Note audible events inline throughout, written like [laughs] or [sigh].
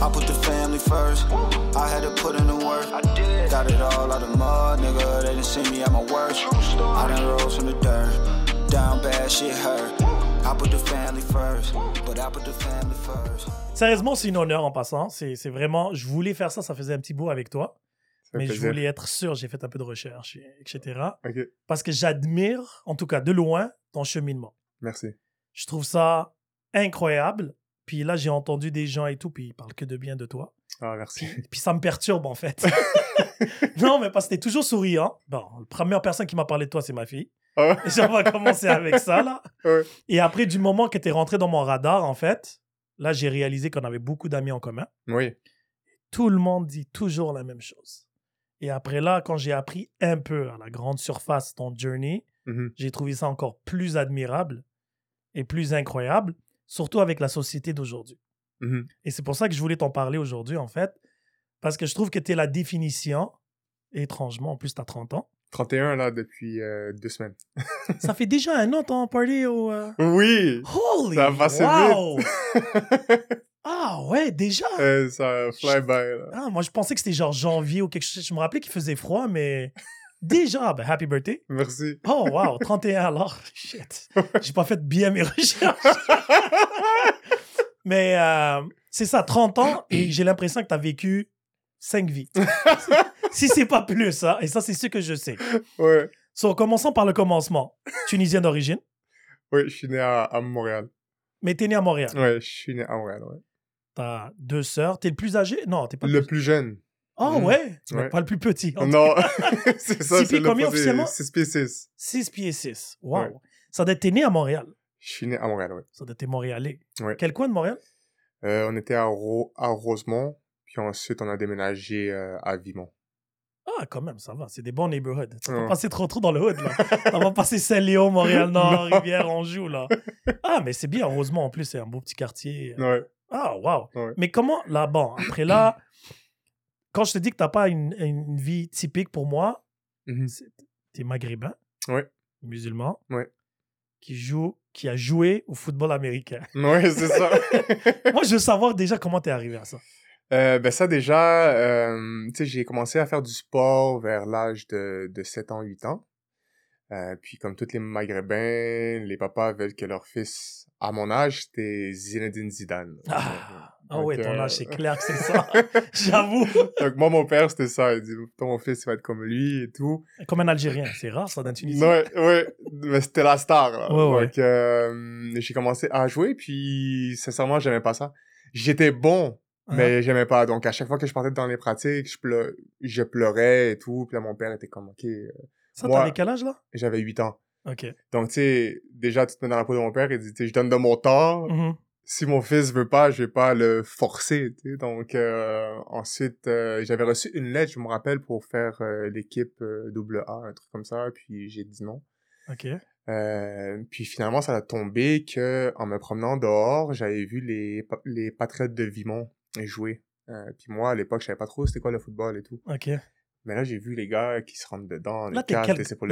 I put the family first. I had to put in the work. I did. Got it all out of mud, nigga. They didn't see me at my worst. True story. I done rose from the dirt. Down bad, shit hurt. I put the family first. But I put the family first. Sérieusement, c'est une honneur en passant. C'est vraiment. Je voulais faire ça, ça faisait un petit bout avec toi. Mais je voulais être sûr, j'ai fait un peu de recherche, et- etc. Ok, Parce que j'admire, en tout cas de loin, ton cheminement. merci. Je trouve ça incroyable. Puis là, j'ai entendu des gens et tout, puis ils parlent que de bien de toi. Ah, merci. Puis, puis ça me perturbe, en fait. [laughs] non, mais parce que t'es toujours souriant. Bon, la première personne qui m'a parlé de toi, c'est ma fille. Ah, Et on va commencer avec ça, là. Ouais. Et après, du moment que t'es rentré dans mon radar, en fait, là, j'ai réalisé qu'on avait beaucoup d'amis en commun. oui, Tout le monde dit toujours la même chose. Et après là, quand j'ai appris un peu à la grande surface ton journey, Mhm. j'ai trouvé ça encore plus admirable et plus incroyable, surtout avec la société d'aujourd'hui. Mhm. Et c'est pour ça que je voulais t'en parler aujourd'hui, en fait, parce que je trouve que tu es la définition, étrangement, en plus, tu as 30 ans. 31 là depuis euh, deux semaines. [laughs] Ça fait déjà un an ton party au... euh, Oui! Holy! Ça a passé wow! [laughs] Ah ouais, déjà! Euh, ça fly by là. Ah, moi, je pensais que c'était genre janvier ou quelque chose. Je me rappelais qu'il faisait froid, mais déjà, ben, happy birthday. Merci. Oh, wow, 31 alors. Shit. J'ai pas fait bien mes recherches. mais euh, c'est ça, 30 ans, et j'ai l'impression que tu as vécu 5 vies. si c'est pas plus, hein, et ça, c'est ce que je sais. Ouais. So, commençons par le commencement. Tunisien d'origine, Oui, je suis né à, à Montréal. mais t'es né à Montréal? Ouais, je suis né à Montréal, ouais. T'as deux sœurs. T'es le plus âgé? Non, t'es pas Le plus jeune. Oh, Mm. ouais, Ouais. pas le plus petit. Non, [laughs] c'est ça, Six c'est pieds le combien officiellement? 6 pieds 6. 6 pieds 6. Wow. Ouais. Ça doit être né à Montréal. Je suis né à Montréal, ouais. Ça doit être Montréalais. Ouais. Quel coin de Montréal? Euh, on était à, Ro- à Rosemont, puis ensuite on a déménagé euh, à Vimont. Ah, quand même, ça va. C'est des bons neighborhoods. Ouais. pas passer trop trop dans le hood, là. Ça va passer Saint-Léon, Montréal-Nord. [laughs] Rivière-Anjou, là. [laughs] Ah, mais c'est bien. Heureusement, en plus, c'est un beau petit quartier. Ouais. Ah, wow. Ouais. Mais comment, là, bon, après là, quand je te dis que t'as pas une, une vie typique pour moi, Mhm. c'est- t'es maghrébin. Ouais. Musulman. Ouais. Qui joue, qui a joué au football américain. [laughs] Ouais, c'est ça. [laughs] Moi, je veux savoir déjà comment t'es arrivé à ça. Euh, ben ça déjà, euh, tu sais, j'ai commencé à faire du sport vers l'âge de, de 7 ans, 8 ans. Euh, puis comme tous les Maghrébins, les papas veulent que leur fils, à mon âge, c'était Zinedine Zidane. Ah, ah ouais, ton euh, âge, c'est clair que c'est [laughs] ça. J'avoue. Donc moi, mon père, c'était ça. Il dit, ton fils, il va être comme lui et tout. Comme un Algérien. C'est rare, ça, d'un Tunisien. Ouais, ouais, mais c'était la star. Là. Ouais, ouais. Donc euh, j'ai commencé à jouer, puis sincèrement, j'aimais pas ça. J'étais bon, Hein? mais j'aimais pas. Donc à chaque fois que je partais dans les pratiques, je, pleu- je pleurais et tout. Puis là, mon père était comme, ok, euh, Ça, t'avais quel âge, là? j'avais 8 ans. OK. Donc tu sais, déjà, tu te mets dans la peau de mon père et dit, tu sais, je donne de mon temps. Mhm. Si mon fils veut pas, je vais pas le forcer. Donc euh, ensuite, euh, j'avais reçu une lettre, je me rappelle, pour faire euh, l'équipe double A, un truc comme ça. Puis j'ai dit non. OK. Puis finalement, ça a tombé que en me promenant dehors, j'avais vu les, les Patriotes de Vimont jouer. Puis moi, à l'époque, je savais pas trop c'était quoi le football et tout. OK. Mais là, j'ai vu les gars qui se rentrent dedans, Là,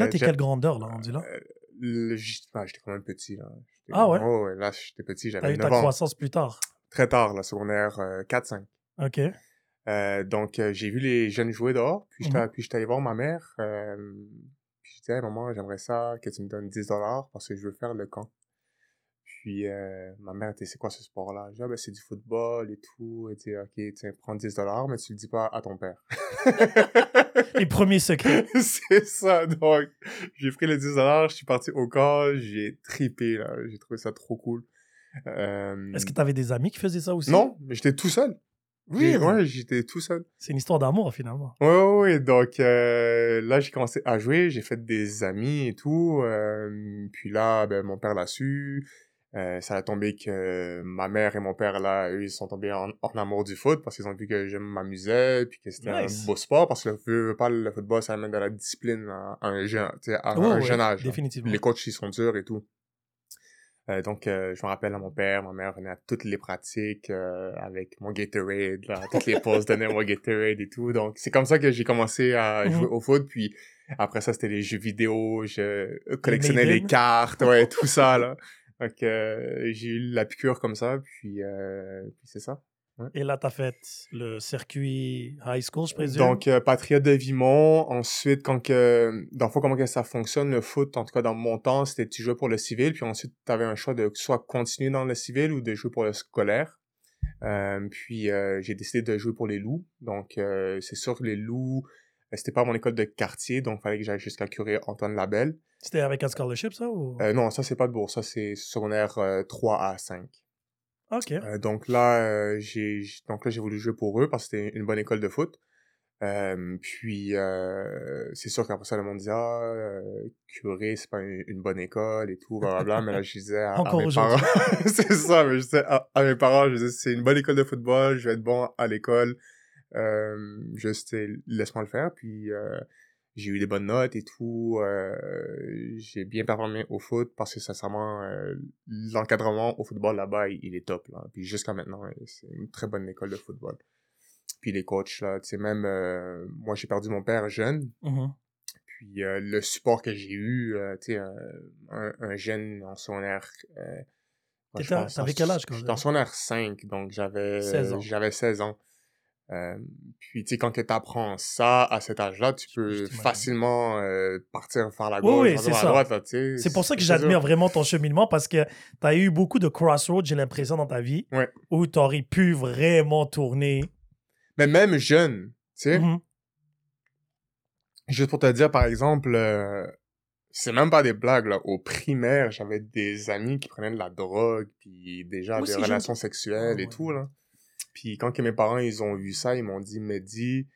les t'es quel... quelle grandeur, là, rendu là? Euh, le- ah, J'étais quand même petit, là. Ah ouais? Oh, ouais, là, j'étais petit, T'as j'avais eu 9 ta ans. croissance plus tard? Très tard, la secondaire euh, 4-5. OK. Euh, donc, euh, j'ai vu les jeunes jouer dehors, puis j'étais puis j'étais allé voir ma mère. Euh, puis je disais, hey, maman, j'aimerais ça que tu me donnes 10 dollars parce que je veux faire le camp. Puis euh, ma mère était, c'est quoi ce sport-là? Je dis, ah, ben, c'est du football et tout. Elle dit, ok, tiens, prends 10 dollars, mais tu le dis pas à ton père. [laughs] Les premiers secrets. [laughs] c'est ça, donc. J'ai pris les 10 dollars, je suis parti au camp, j'ai tripé, là. J'ai trouvé ça trop cool. Euh, Est-ce que t'avais des amis qui faisaient ça aussi? Non, j'étais tout seul. Oui. Ouais, j'étais tout seul. C'est une histoire d'amour, finalement. Ouais, ouais, ouais. Donc euh, là, j'ai commencé à jouer, j'ai fait des amis et tout. euh, puis là, ben, mon père l'a su. Euh, ça a tombé que ma mère et mon père, là, eux, ils sont tombés en, en amour du foot parce qu'ils ont vu que je m'amusais, puis que c'était Nice. un beau sport, parce que veux pas, le football, ça amène de la discipline à, à un jeune, tu sais, à un ouais, jeune âge. Définitivement. Les coachs, ils sont durs et tout. Euh, donc, euh, je me rappelle à mon père, ma mère venait à toutes les pratiques euh, avec mon Gatorade, là, toutes les [laughs] pauses donnait mon Gatorade et tout. Donc, c'est comme ça que j'ai commencé à jouer au foot. Puis après ça, c'était les jeux vidéo, je collectionnais les, cartes, ouais, tout ça, là. Donc, euh, j'ai eu la piqûre comme ça, puis, euh, puis c'est ça. Et là, tu as fait le circuit high school, je présume? Donc, euh, Patriote de Vimont. Ensuite, quand que, dans le fond, comment que ça fonctionne, le foot, en tout cas dans mon temps, c'était tu jouais pour le civil, puis ensuite, tu avais un choix de soit continuer dans le civil ou de jouer pour le scolaire. Euh, puis, euh, j'ai décidé de jouer pour les loups. Donc, euh, c'est sûr que les loups, c'était pas mon école de quartier, donc il fallait que j'aille jusqu'à curé Antoine Labelle. C'était avec un scholarship, ça ou... Euh, non, ça, c'est pas de bourse. Ça, c'est secondaire euh, 3 à 5. Ok. Euh, donc là, euh, j'ai voulu jouer pour eux parce que c'était une bonne école de foot. Euh, puis euh, c'est sûr qu'après ça le monde disait ah euh, curé c'est pas une, une bonne école et tout blablabla mais là je disais à, mes parents [laughs] c'est ça mais je disais à, à mes parents je disais c'est une bonne école de football je vais être bon à l'école euh, juste euh, laisse-moi le faire puis euh, j'ai eu des bonnes notes et tout euh, j'ai bien performé au foot parce que sincèrement euh, l'encadrement au football là-bas il, il est top là puis jusqu'à maintenant euh, c'est une très bonne école de football puis les coachs là tu sais même euh, moi j'ai perdu mon père jeune Mhm. puis euh, le support que j'ai eu euh, tu sais un, un, un jeune en euh, je T'étais- pense t'avais quel âge quand j'étais en même? secondaire 5 donc j'avais 16 ans. j'avais 16 ans euh, puis tu sais quand tu apprends ça à cet âge-là tu peux facilement euh, partir faire la Oui, gauche oui, partir c'est ça. la droite C'est pour ça que j'admire vraiment ton cheminement parce que tu as eu beaucoup de crossroads, j'ai l'impression, dans ta vie, Ouais. où tu aurais pu vraiment tourner. mais même jeune tu sais Mhm. Juste pour te dire, par exemple, euh, c'est même pas des blagues, là. Au primaire, j'avais des amis qui prenaient de la drogue, puis déjà Moi des relations sexuelles Ah, et ouais. tout, là. Puis quand que mes parents, ils ont vu ça, ils m'ont dit, mais dis,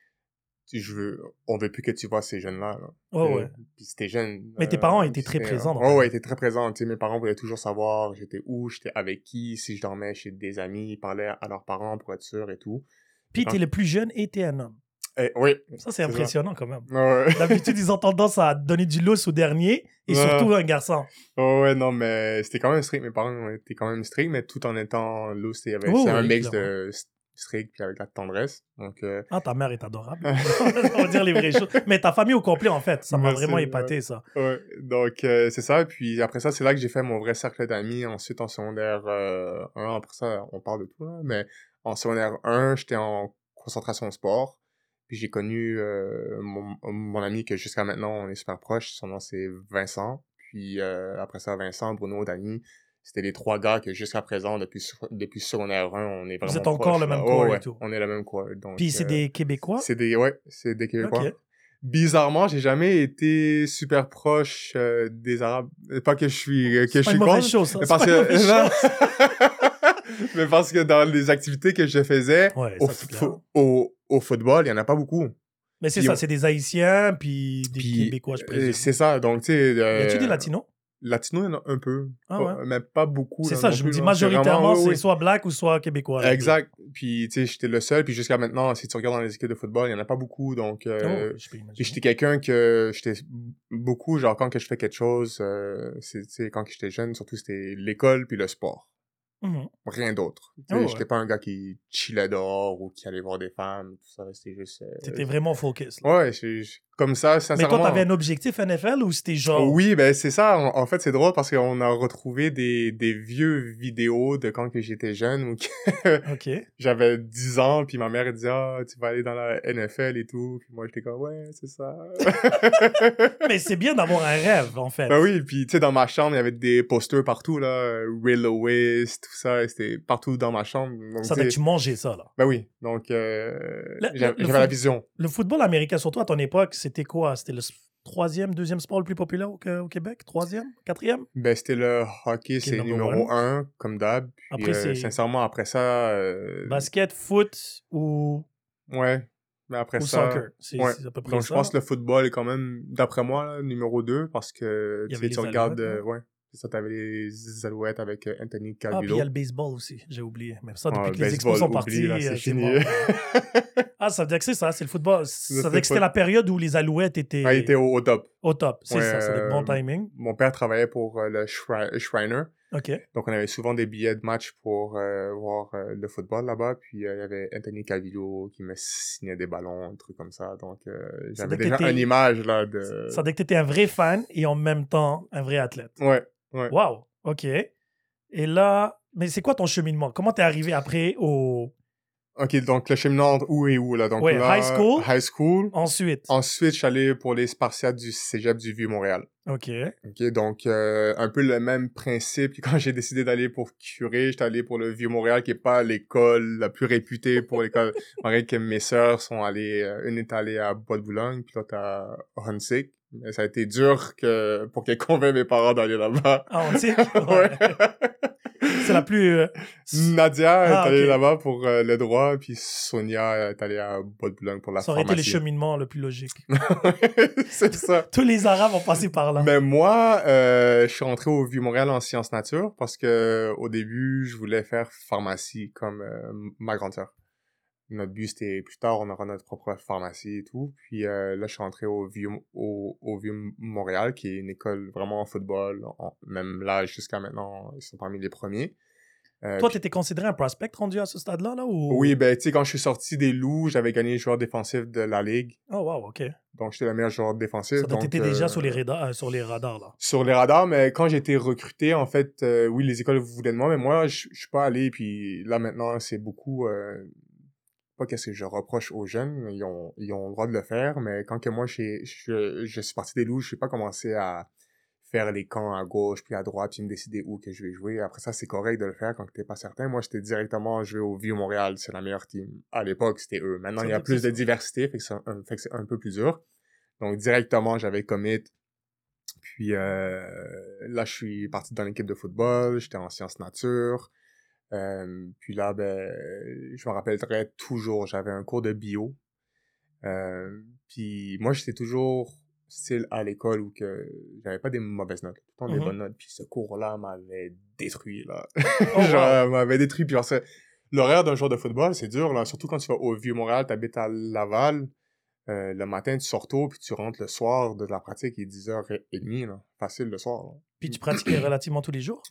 je veux, on veut plus que tu vois ces jeunes-là, là. Euh, ouais. Puis c'était jeune. Mais tes euh, parents étaient très c'était- présents dans Ouais, ils étaient très présents. Tu sais, mes parents voulaient toujours savoir j'étais où, j'étais avec qui, si je dormais chez des amis, ils parlaient à leurs parents pour être sûr et tout. Puis Quand- tu es le plus jeune et tu es un homme. Et, oui. Ça, c'est C'est ça. impressionnant quand même. Ouais. D'habitude, ils ont tendance à donner du lousse au dernier et Ouais. surtout un garçon. Oh ouais, non, mais c'était quand même strict. Mes parents étaient quand même stricts, mais tout en étant y avait- Oh, C'est un mix clairement. de strict puis avec la tendresse. Donc, euh, Ah, ta mère est adorable. [laughs] [laughs] On va dire les vraies choses. Mais ta famille au complet, en fait, ça m'a vraiment ouais. épaté, ça. ouais. Donc, euh, c'est ça. Puis après ça, c'est là que j'ai fait mon vrai cercle d'amis. Ensuite, en secondaire euh, 1, après ça, on parle de tout, là. Mais en secondaire 1, j'étais en concentration sport. Puis j'ai connu euh, mon, mon ami que jusqu'à maintenant, on est super proches. Son nom, c'est Vincent. Puis euh, après ça, Vincent, Bruno, Dani. C'était les trois gars que jusqu'à présent, depuis, depuis secondaire 1, on est vraiment êtes encore proches, le même corps et ouais, tout. On est le même corps. Donc, Puis c'est euh, des Québécois? c'est des, ouais, c'est des Québécois. Ok. Bizarrement, j'ai jamais été super proche euh, des Arabes. Pas que je suis, euh, que C'est je pas suis une mauvaise contre, chose, ça. parce pas une que, [laughs] chose. Mais parce que dans les activités que je faisais, Ouais, au, au, au football, il y en a pas beaucoup. Mais c'est ça, on- c'est des Haïtiens, puis des Puis, Québécois, je euh, présume. C'est ça, donc tu sais. Y euh, a-tu des Latinos? Y a un peu. Ah ouais. Mais pas beaucoup. C'est ça, je me dis majoritairement, c'est oui, soit black ou soit québécois. Exact. Puis, tu sais, j'étais le seul. Puis jusqu'à maintenant, si tu regardes dans les équipes de football, il y en a pas beaucoup. Donc, euh, Oh, j'étais quelqu'un que j'étais beaucoup genre quand que je fais quelque chose euh, c'est quand j'étais jeune surtout c'était l'école puis le sport Mhm. rien d'autre Oh, ouais. j'étais pas un gars qui chillait dehors ou qui allait voir des femmes tout ça c'était juste euh, T'étais vraiment focus. là. ouais c'est c'est- comme ça Mais sincèrement toi, t'avais un objectif NFL ou c'était genre. oui ben c'est ça en, en fait c'est drôle parce qu'on a retrouvé des, des vieux vidéos de quand que j'étais jeune où que [laughs] j'avais 10 ans puis ma mère elle disait ah tu vas aller dans la NFL et tout puis moi j'étais comme ouais c'est ça [laughs] Mais c'est bien d'avoir un rêve, en fait. Ben oui, puis tu sais, dans ma chambre, il y avait des posters partout, là, Ray Lewis, tout ça, c'était partout dans ma chambre. Donc, Ça fait que tu mangeais ça, là? Ben oui, donc euh, Le- j'avais la vision. Le football américain, surtout à ton époque, c'était quoi? C'était le troisième, deuxième sport le plus populaire au, au Québec? Troisième? Quatrième? Ben c'était le hockey, c'est numéro un, comme d'hab. Après, euh, sincèrement, après ça... euh, Basket, foot ou, Ouais, mais après ou ça... soccer? C'est ouais. à peu près Donc, ça. je pense que le football est quand même, d'après moi, là, numéro 2, parce que tu sais, regardes... Euh, ouais, ça, t'avais les Alouettes avec euh, Anthony Ah, puis il Calvillo. y a le baseball aussi, j'ai oublié. Mais ça, depuis Ah, que les expos sont partis, euh, c'est fini. [laughs] Ah, ça veut dire que c'est ça, c'est le football. Ça veut dire que c'était la période où les Alouettes étaient Ah, était au, au top. au top. C'est Ouais, ça, c'est euh, timing. Mon père travaillait pour euh, le Shri- Shriner. OK. Donc, on avait souvent des billets de match pour euh, voir le football là-bas. Puis, il y avait Anthony Calvillo qui me signait des ballons, un truc comme ça. Donc, j'avais déjà t'étais- une image là de... Ça veut dire que tu étais un vrai fan et en même temps un vrai athlète. Ouais, ouais. Wow, OK. Et là, mais c'est quoi ton cheminement? Comment t'es arrivé après au, Ok, donc le cheminement entre où et où, là? Donc Ouais, là, high school. High school. Ensuite. Ensuite, je suis allé pour les Spartiates du Cégep du Vieux-Montréal. OK. Ok, donc euh, un peu le même principe que quand j'ai décidé d'aller pour curé, j'étais allé pour le Vieux-Montréal, qui est pas l'école la plus réputée pour l'école. [laughs] Pareil que mes sœurs sont allées, euh, une est allée à Bois-de-Boulogne, puis l'autre à Hunsick. Mais ça a été dur que pour qu'elles convainquent mes parents d'aller là-bas. Ah, on sait. [laughs] Ouais. C'est la plus. euh, Nadia est Ah, allée là-bas pour euh, le droit, puis Sonia est allée à Bois-de-Boulogne pour la Ça aurait été le pharmacie. cheminement le plus logique. [laughs] C'est ça. [laughs] Tous les Arabes ont passé par là. Mais moi, euh, je suis rentré au Vieux-Montréal en sciences nature parce que au début, je voulais faire pharmacie comme euh, ma grande sœur. Notre but, c'était plus tard, on aura notre propre pharmacie et tout. Puis euh, là, je suis rentré au Vieux, au, au Vieux-Montréal, qui est une école vraiment en football. En- même là, jusqu'à maintenant, ils sont parmi les premiers. Euh, Toi, tu étais considéré un prospect rendu à ce stade-là, là, ou... oui, ben, tu sais, quand je suis sorti des loups, j'avais gagné joueur défensif de la ligue. Oh, wow, OK. Donc, j'étais le meilleur joueur défensif. Ça, donc, t'étais euh, déjà sur les, radars, euh, sur les radars, là. sur les radars, mais quand été recruté, en fait, euh, oui, les écoles voulaient de moi, mais moi, je je suis pas allé, puis là, maintenant, c'est beaucoup, pas qu'est-ce que je reproche aux jeunes, ils ont, ils ont le droit de le faire, mais quand que moi, je, je suis parti des loups, je n'ai pas commencé à faire les camps à gauche puis à droite, puis me décider où que je vais jouer. Après ça, c'est correct de le faire quand t'es pas certain. Moi, j'étais directement joué au Vieux-Montréal, c'est la meilleure team. À l'époque, c'était eux. Maintenant, il y a plus de diversité, fait que c'est un, fait que c'est un peu plus dur. Donc, directement, j'avais commit. Puis euh, là, je suis parti dans l'équipe de football, j'étais en sciences nature. Euh, puis là, ben, je me rappellerai toujours, j'avais un cours de bio. Euh, puis moi, j'étais toujours style à l'école où que j'avais pas des mauvaises notes, tout le temps des Mhm. bonnes notes. Puis ce cours-là m'avait détruit, là. [laughs] Oh, Genre, m'avait détruit. Puis genre, c'est- l'horaire d'un joueur de football, c'est dur, là. Surtout quand tu vas au Vieux-Montréal, t'habites à Laval. Euh, le matin, tu sors tôt, puis tu rentres le soir de la pratique, il est 10h30, là. Facile le soir, là. Puis tu [clears throat] pratiquais relativement tous les jours?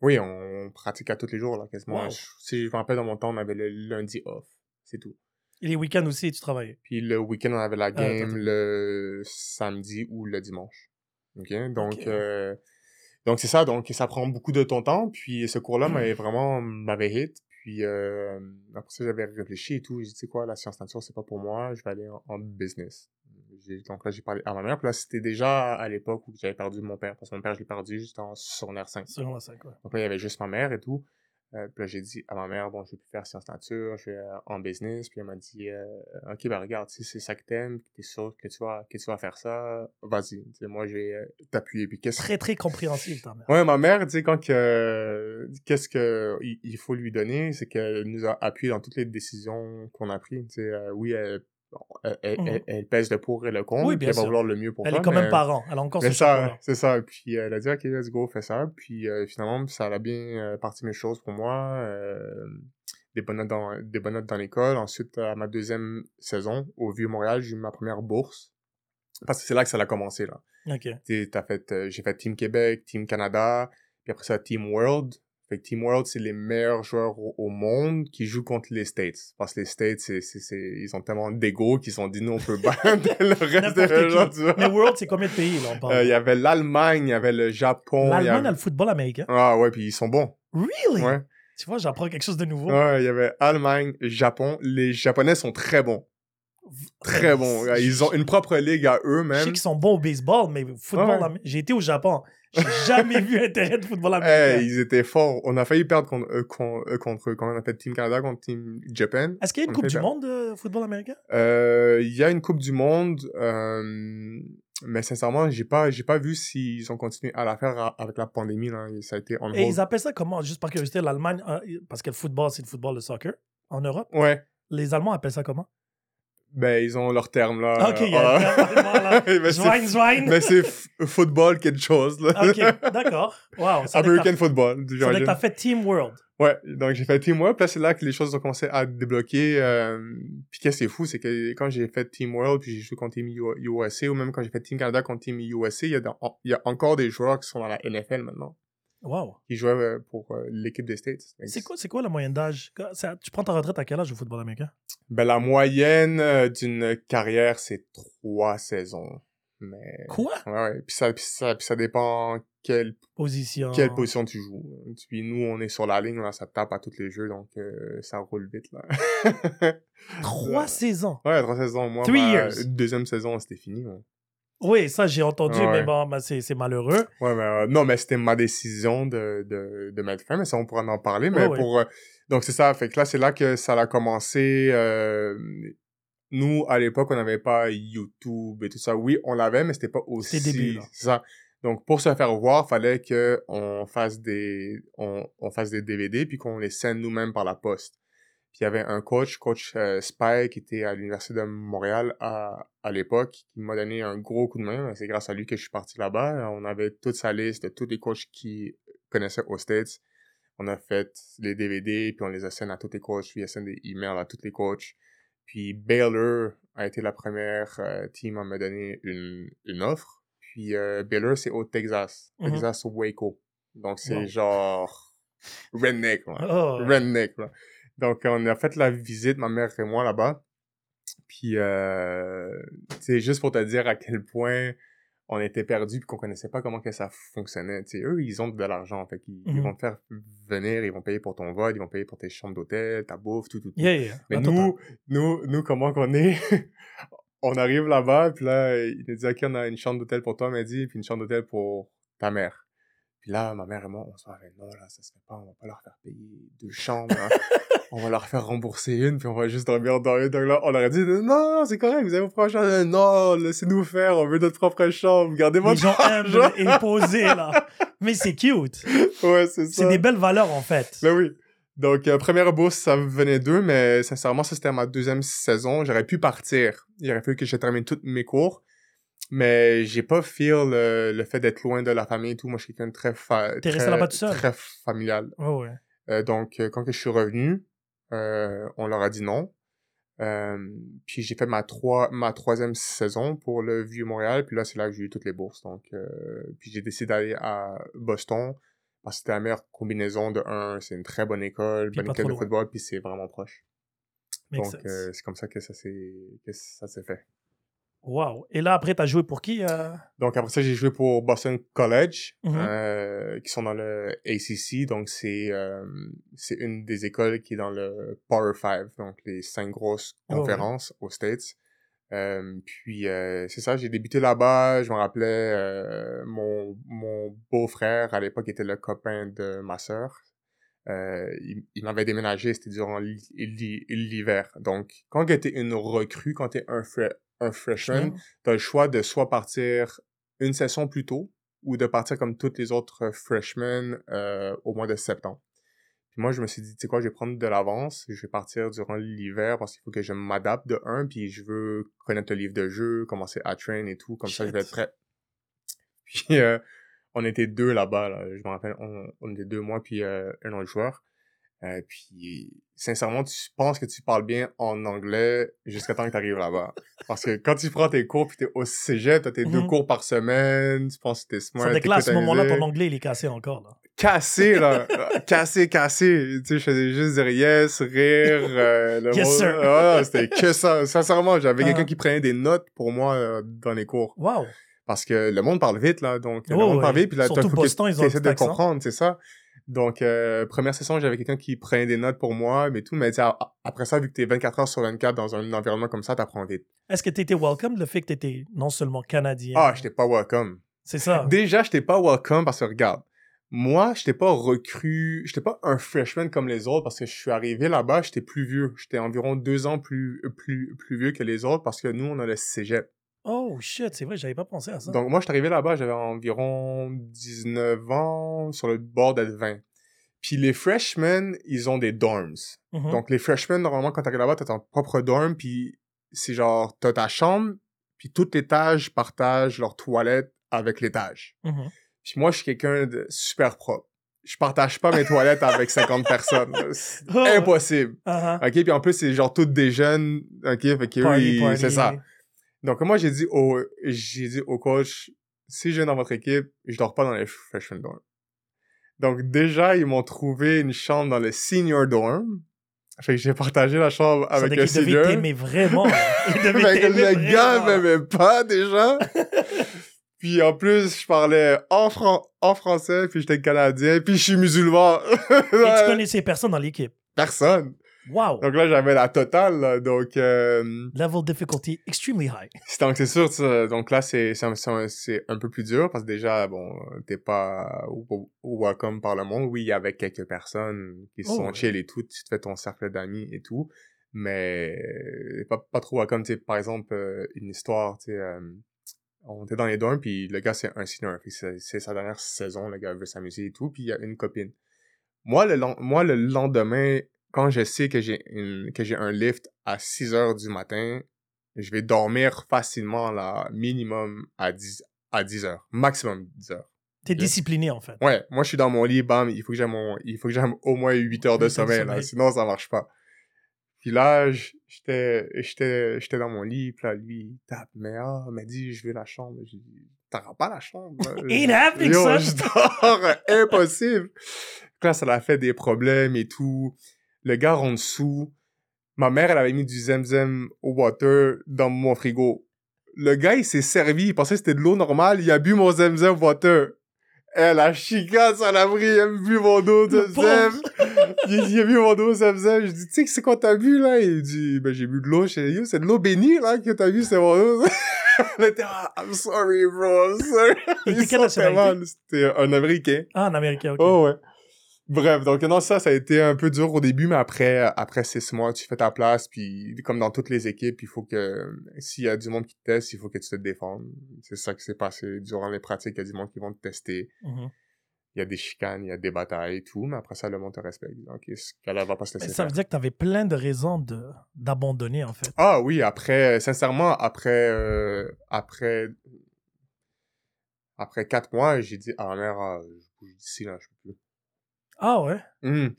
Oui, on pratique à tous les jours, là, quasiment. Wow. Je- si je me rappelle, dans mon temps, on avait le lundi off. C'est tout. Et les week-ends aussi, tu travaillais? Puis le week-end, on avait la attends, game le samedi ou le dimanche. OK? Donc, euh, donc c'est ça. Donc, ça prend beaucoup de ton temps. Puis ce cours-là [clears throat] m'avait vraiment, m'avait hit. Puis euh, après ça, j'avais réfléchi et tout. J'ai dit, tu sais quoi, la science nature, c'est pas pour moi. Je vais aller en, en business. Donc là, j'ai parlé à ma mère. Puis là, c'était déjà à l'époque où j'avais perdu mon père. Parce que mon père, je l'ai perdu juste en secondaire 5. Selon la 5, ouais. Donc là, il y avait juste ma mère et tout. Euh, puis là, j'ai dit à ma mère, bon, je vais plus faire sciences nature, je vais euh, en business. Puis elle m'a dit, euh, OK, bah regarde, si c'est ça que t'aimes, que t'es sûr que tu vas, que tu vas faire ça, vas-y. Moi, je vais t'appuyer. Puis qu'est-ce Très, très compréhensible, ta mère. Ouais, ma mère, tu sais, quand que, qu'est-ce que il, il faut lui donner, c'est qu'elle nous a appuyé dans toutes les décisions qu'on a prises. Tu sais, oui, elle, elle, elle, elle- elle pèse le pour et le contre, Oui, bien elle va sûr. vouloir le mieux pour Elle toi. est quand même parent. Elle a encore mais ce chapeau ça, c'est ça. Puis euh, elle a dit, OK, let's go, fais ça. Puis euh, finalement, ça a bien euh, parti mes choses pour moi. Euh, des, bonnes notes dans, des bonnes notes dans l'école. Ensuite, à ma deuxième saison, au Vieux-Montréal, j'ai eu ma première bourse. Parce que c'est là que ça a commencé, là. OK. T'as fait, j'ai fait Team Québec, Team Canada, puis après ça, Team World. Fait que Team World, c'est les meilleurs joueurs au, au monde qui jouent contre les States. Parce que les States, c'est, ils ont tellement d'ego qu'ils sont dit, nous, on peut battre [laughs] le reste des N'importe gens, tu vois. Mais World, c'est combien de pays, là, on parle? Euh, Il y avait l'Allemagne, il y avait le Japon. L'Allemagne avait- a le football américain. Ah ouais, puis ils sont bons. Really? Ouais. Tu vois, j'apprends quelque chose de nouveau. Ouais, il y avait Allemagne, Japon. Les Japonais sont très bons. Très bons. Ils ont une propre ligue à eux Je sais qu'ils sont bons au baseball, mais football, Ouais. j'ai été au Japon. J'ai jamais vu intérêt de football [laughs] Eh, américain. ils étaient forts. On a failli perdre contre, eux, con- eux contre. Quand on a fait Team Canada contre Team Japan. Est-ce qu'il y a une on Coupe du. Monde de football américain? Euh, Il y a une Coupe du Monde, euh, mais sincèrement, j'ai pas, j'ai pas vu s'ils ont continué à la faire avec la pandémie. Là. Ça a été en Et hold. ils appellent ça comment? Juste par curiosité, l'Allemagne, euh, parce que le football, c'est le football, le soccer. En Europe, Ouais. les Allemands appellent ça comment? Ben, ils ont leur terme là. Ok, Ah. [laughs] c'est- Zwine, zwine. Mais c'est f- football quelque chose, là. Ok, [laughs] d'accord. Wow. American football, veut dire que t'as fait Team World. Ouais, donc j'ai fait Team World, puis là, c'est là que les choses ont commencé à débloquer. Euh, puis qu'est-ce qui est fou, c'est que quand j'ai fait Team World, puis j'ai joué contre Team USA, ou même quand j'ai fait Team Canada contre Team USA, il y, a dans- il y a encore des joueurs qui sont dans la NFL maintenant, Wow. qui jouaient euh, pour euh, l'équipe des States. C'est quoi, c'est quoi la moyenne d'âge? Tu prends ta retraite à quel âge au football américain? Ben, la moyenne euh, d'une carrière, c'est trois saisons. Mais, Quoi? ouais, ouais. Puis ça, puis ça, puis ça dépend quelle, Position. quelle position tu joues. Puis nous, on est sur la ligne, là, ça tape à tous les jeux, donc euh, ça roule vite, là. [laughs] Trois Ouais. saisons? Ouais, trois saisons. Moi, Three ma years. deuxième saison, c'était fini. Ouais, Oui, ça, j'ai entendu, Ouais. mais bon, ben, c'est malheureux. ouais mais euh, non, mais c'était ma décision de, de, de mettre fin, mais ça, on pourra en parler. Mais Ouais, ouais. pour... euh, donc, c'est ça. Fait que là, c'est là que ça a commencé. euh, nous, à l'époque, on n'avait pas YouTube et tout ça. Oui, on l'avait, mais c'était pas aussi... C'était début, là. C'est ça. Donc, pour se faire voir, fallait que on fasse des, on, on fasse des DVD puis qu'on les scène nous-mêmes par la poste. Puis il y avait un coach, coach euh, Spy, qui était à l'Université de Montréal à, à l'époque, qui m'a donné un gros coup de main. C'est grâce à lui que je suis parti là-bas. On avait toute sa liste de tous les coachs qui connaissaient aux States. On a fait les DVD, puis on les a scènes à tous les coachs, puis il a scène des emails à tous les coachs. Puis Baylor a été la première euh, team à me donner une, une offre. Puis euh, Baylor, c'est au Texas. Mhm. Texas Waco. Donc c'est Wow. genre redneck, là. Oh, Redneck, là. Donc, on a fait la visite, ma mère et moi, là-bas. Puis, euh, c'est juste pour te dire à quel point on était perdus puis qu'on connaissait pas comment que ça fonctionnait. Tu sais, eux, ils ont de l'argent. Fait qu'ils ils Mhm. vont te faire venir, ils vont payer pour ton vol, ils vont payer pour tes chambres d'hôtel, ta bouffe, tout, tout, tout. yeah, yeah. Mais Attends, nous, nous, nous, comment qu'on est, [laughs] on arrive là-bas, puis là, il nous dit, OK, on a une chambre d'hôtel pour toi, m'a dit, puis une chambre d'hôtel pour ta mère. Puis là, ma mère et moi, on se dit, non, là, ça se fait pas, on va pas leur faire payer deux chambres, hein. [laughs] on va leur faire rembourser une, puis on va juste dormir dans une. Donc là, on leur a dit, non, c'est correct, vous avez vos propres chambres. Non, laissez-nous faire, on veut notre propre chambre, gardez Les votre gens argent. humbles et posés, là. [laughs] Mais c'est cute. Ouais, c'est ça. C'est des belles valeurs, en fait. Ben oui. Donc, euh, première bourse, ça venait d'eux, mais sincèrement, ça, c'était ma deuxième saison. J'aurais pu partir. Il aurait fallu que je termine tous mes cours. Mais j'ai pas feel le, le fait d'être loin de la famille et tout. Moi, je suis quelqu'un de très, fa très-? Très familial. Oh, ouais. Euh, donc, euh, quand que je suis revenu, euh, on leur a dit non. Euh, puis j'ai fait ma, trois, ma troisième saison pour le Vieux-Montréal. Puis là, c'est là que j'ai eu toutes les bourses. Donc, euh, puis j'ai décidé d'aller à Boston parce que c'était la meilleure combinaison de un. C'est une très bonne école, Puis bonne école de loin. football, puis c'est vraiment proche. Donc, euh, c'est comme ça que ça s'est que ça s'est fait. Wow. Et là, après, t'as joué pour qui? euh? Donc après ça, j'ai joué pour Boston College, Mhm. euh, qui sont dans le ACC. Donc c'est euh, c'est une des écoles qui est dans le Power Five, donc les cinq grosses Oh, ouais. conférences aux States. Puis c'est ça, j'ai débuté là-bas. Je me rappelais mon mon beau-frère à l'époque était le copain de ma sœur. Euh, il, il m'avait déménagé, c'était durant l'hi- l'hi- l'hiver. Donc, quand tu es une recrue, quand tu es un, fre- un freshman, tu as le choix de soit partir une session plus tôt ou de partir comme toutes les autres freshmen euh, au mois de septembre. Puis moi, je me suis dit, tu sais quoi, je vais prendre de l'avance, je vais partir durant l'hiver parce qu'il faut que je m'adapte de un, puis je veux connaître le livre de jeu, commencer à train et tout, comme ça je vais être prêt. [laughs] Puis euh, on était deux là-bas, là. je me rappelle, on, on était deux, moi, puis euh, un autre joueur. Euh, puis, sincèrement, tu penses que tu parles bien en anglais jusqu'à temps que tu arrives là-bas. Parce que quand tu prends tes cours puis t'es au cégep, t'as tes deux Mhm. cours par semaine, tu penses que t'es smart. Ça déclare à ce moment-là, ton anglais, il est cassé encore. Là. Cassé, là. cassé, cassé. Tu sais, je faisais juste dire yes, rire. euh, le Yes, mot- sir. Ah, c'était que ça. Sincèrement, j'avais Ah. quelqu'un qui prenait des notes pour moi euh, dans les cours. Wow. Parce que le monde parle vite, là. Donc, le monde ouais. parle vite, puis là, Surtout Boston, que ils ont essaies de accent. comprendre, c'est ça? Donc, euh, première session, j'avais quelqu'un qui prenait des notes pour moi, mais tout. Mais tu après ça, vu que t'es 24 heures sur 24 dans un environnement comme ça, t'apprends vite. Est-ce que tu étais welcome, le fait que tu étais non seulement canadien? Ah, j'étais pas welcome. C'est ça. Déjà, j'étais pas welcome parce que regarde, moi, j'étais pas recru, j'étais pas un freshman comme les autres parce que je suis arrivé là-bas, j'étais plus vieux. J'étais environ deux ans plus, plus, plus vieux que les autres parce que nous, on a le cégep. Oh shit, c'est vrai, j'avais pas pensé à ça. Donc, moi, je suis arrivé là-bas, j'avais environ 19 ans, sur le bord d'être 20. Puis les freshmen, ils ont des dorms. Mhm. Donc, les freshmen, normalement, quand t'arrives là-bas, t'as ton propre dorm, puis c'est genre, t'as ta chambre, puis tout l'étage partage leur toilette avec l'étage. Mhm. Puis moi, je suis quelqu'un de super propre. Je partage pas mes toilettes avec 50 personnes. [laughs] C'est impossible. Ah. OK, puis en plus, c'est genre toutes des jeunes. OK, fait que c'est ça. Donc, moi, j'ai dit au, j'ai dit au coach, si je viens dans votre équipe, je dors pas dans les freshman dorm. Donc, déjà, ils m'ont trouvé une chambre dans le senior dorm. Fait que j'ai partagé la chambre Ça avec dire un qu'il devait senior. vraiment. [laughs] Il devait Fait que le gars m'aimait pas déjà. [laughs] puis en plus, je parlais en, fran- en français, puis j'étais canadien, puis je suis musulman. [laughs] Et tu connaissais personne dans l'équipe? Personne. Wow. Donc là, j'avais la totale. là. Donc, euh, Level difficulty extremely high. c'est- donc c'est sûr. tu- Donc là, c'est c'est un, peu plus dur parce que déjà, bon, t'es pas w- welcome par le monde. Oui, il y avait quelques personnes qui Oh, sont ouais. chill et tout. Tu te fais ton cercle d'amis et tout. Mais euh, pas, pas trop welcome. Tu par exemple, euh, une histoire, tu sais, euh, on était dans les dorms, puis le gars, c'est un senior. C'est sa dernière saison, le gars veut s'amuser et tout, puis il y a une copine. Moi, le, moi, le lendemain, quand je sais que j'ai que j'ai un lift à 6 heures du matin, je vais dormir facilement, là, minimum à 10, à 10 heures. Maximum 10 heures. T'es discipliné, en fait. Ouais, moi, je suis dans mon lit, bam, il faut que mon, il faut que au moins 8 heures de Huit heures de sommeil, là, sommeil. sinon ça marche pas. Puis là, j'étais, j'étais, j'étais dans mon lit, puis là, lui, il tape, mais ah, il m'a dit, je veux la chambre. J'ai dit, t'auras pas la chambre. [laughs] Ain't happening, Yo, je dors, [laughs] impossible. Là, ça l'a fait des problèmes et tout. Le gars en dessous, ma mère, elle avait mis du Zemzem au water dans mon frigo. Le gars, il s'est servi, il pensait que c'était de l'eau normale, il a bu mon Zemzem water. Elle a chicane, ça l'a il a bu mon Le Zemzem. [laughs] il, il a bu mon de Zemzem. Je dis, tu sais, c'est quoi t'as bu, là? Il dit, ben, j'ai bu de l'eau. Je dis, Yo, c'est de l'eau bénie, là, que t'as bu, c'est mon eau. [laughs] Elle était, ah, I'm sorry, bro, I'm sorry. Il était [laughs] quelle nationalité? C'était un Américain. Ah, en Américain, ok. Oh ouais. Bref, donc non, ça, ça a été un peu dur au début, mais après, après six mois, tu fais ta place, puis comme dans toutes les équipes, il faut que, s'il y a du monde qui te teste, il faut que tu te défendes. C'est ça qui s'est passé durant les pratiques, il y a du monde qui vont te tester. Mhm. Il y a des chicanes, il y a des batailles et tout, mais après ça, le monde te respecte. Donc, gars-là va pas se Mais laisser ça faire? veut dire que t'avais plein de raisons de d'abandonner, en fait. Ah oui, après, sincèrement, après, euh, après, après quatre mois, j'ai dit, ah mère, ah, je bouge d'ici, là, je peux plus. Ah ouais? Hum.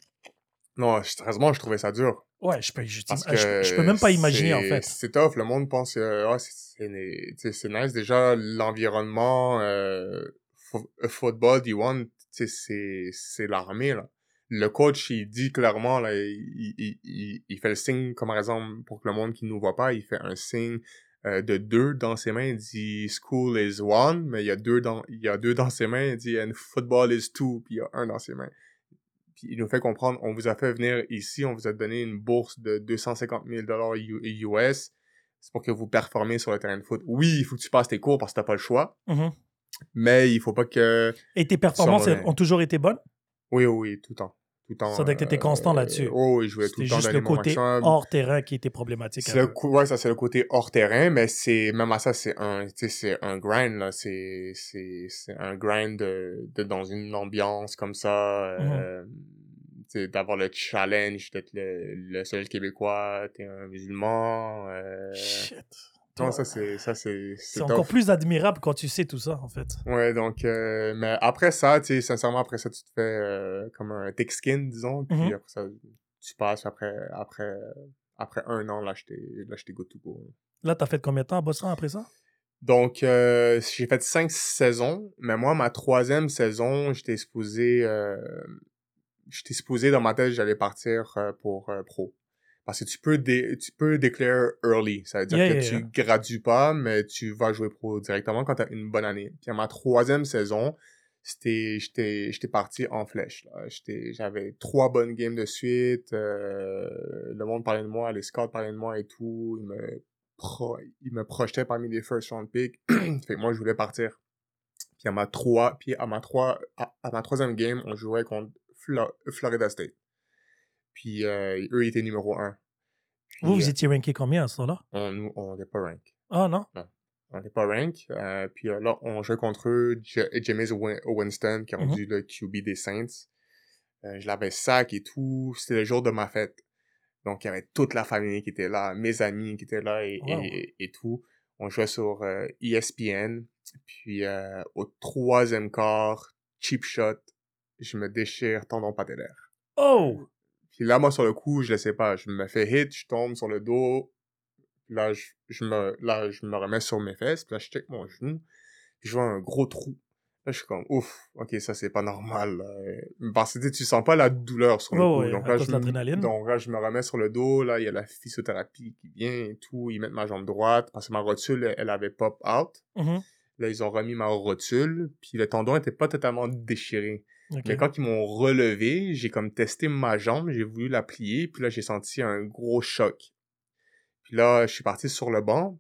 Non, je- sérieusement, je trouvais ça dur. Ouais, je peux, je, peux même pas imaginer, en fait. C'est tough. Le monde pense que ah, c'est- nice. Déjà, l'environnement euh, euh, football, D1, tu sais, c'est l'armée. là. Le coach, il dit clairement, là, il, il, il, il fait le signe, comme par exemple, pour que le monde qui ne nous voit pas, il fait un signe euh, de deux dans ses mains. Il dit « School is one », mais il y a deux dans, il y a deux dans ses mains. Il dit « And football is two », puis il y a un dans ses mains. Puis il nous fait comprendre, on vous a fait venir ici, on vous a donné une bourse de 250 000 dollars US. C'est pour que vous performez sur le terrain de foot. Oui, il faut que tu passes tes cours parce que t'as pas le choix, Mhm. mais il faut pas que... Et tes performances ont toujours été bonnes? Oui, oui, tout le temps. Tout. Ça veut dire que constant là-dessus. Oh, oui, je tout le temps juste le côté hors terrain qui était problématique. Le ouais, ça c'est le côté hors terrain, mais c'est même à ça c'est un, c'est un grind là, c'est un grind de, de dans une ambiance comme ça, euh, sais, d'avoir le challenge d'être le, le seul Québécois, t'es un musulman. Euh... Shit. Non, ça c'est ça c'est C'est encore plus admirable quand tu sais tout ça, en fait. Ouais, donc euh, mais après ça, tu sais, sincèrement après ça tu te fais euh, comme un thick skin disons, puis Mhm. après ça tu passes après après après un an là j'étais good to go. Là, t'as fait combien de temps à Boston après ça? Donc, euh, j'ai fait cinq saisons, mais moi, ma troisième saison, j'étais supposé, j'étais supposé dans ma tête, j'allais partir pour pro. Parce que tu peux, dé- tu peux déclarer early. Ça veut dire Yeah, que yeah, tu yeah. gradues pas, mais tu vas jouer pro directement quand tu as une bonne année. Puis à ma troisième saison, j'étais, parti en flèche. j'avais trois bonnes games de suite. euh, le monde parlait de moi, les scouts parlaient de moi et tout. Ils me, pro, ils me projetaient parmi les first round picks. [clears throat] fait que moi, je voulais partir. Puis à ma trois, puis à ma trois, à, à ma troisième game, on jouait contre Flo- Florida State. Puis euh, eux, ils étaient numéro un. Puis, Vous, vous euh, étiez ranké combien à ce temps-là? on, nous, on n'était pas rank. Ah, non? On n'était pas rank. Euh, puis là, on jouait contre eux, James Win- Winston, qui a rendu le QB des Saints. Je l'avais sac et tout. C'était le jour de ma fête. Donc, il y avait toute la famille qui était là, mes amis qui étaient là et, Wow. et, et tout. On jouait sur euh, ESPN. Puis euh, au troisième quart, cheap shot, je me déchire tendon patellaire. Oh! Puis là, moi, sur le coup, je le sais pas. Je me fais hit, je tombe sur le dos. Là, je, je me, là, je me remets sur mes fesses. Puis là, je check mon genou. Puis je vois un gros trou. Là, je suis comme, ouf, ok, ça, c'est pas normal. là. Parce que tu sens pas la douleur sur le Ouais, coup. ouais, donc, là, je me- donc là, je me remets sur le dos. Là, il y a la physiothérapie qui vient et tout. Ils mettent ma jambe droite parce que ma rotule, elle, avait pop out. Mhm. Là, ils ont remis ma rotule. Puis le tendon était pas totalement déchiré. Ok. Mais quand ils m'ont relevé, j'ai comme testé ma jambe, j'ai voulu la plier, puis là, j'ai senti un gros choc. Puis là, je suis parti sur le banc,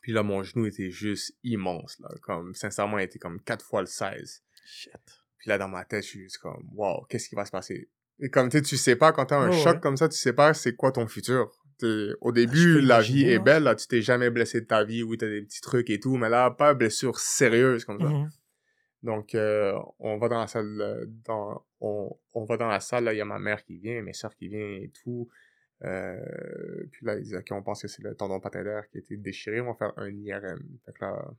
puis là, mon genou était juste immense, là, comme, sincèrement, il était comme quatre fois le 16. Shit. Puis là, dans ma tête, je suis juste comme, wow, qu'est-ce qui va se passer? Et comme, tu sais, tu sais pas, quand t'as un choc ouais. comme ça, tu sais pas c'est quoi ton futur. T'es- Au je début, la vie est hein. belle, là, tu t'es jamais blessé de ta vie, oui, t'as des petits trucs et tout, mais là, pas blessure sérieuse comme ça. Mhm. Donc, euh, on va dans la salle, euh, dans, on, on va dans la salle, là, il y a ma mère qui vient, mes soeurs qui viennent et tout. Euh, puis là, ils disent, OK, on pense que c'est le tendon patellaire qui a été déchiré, on va faire un IRM. Fait que là,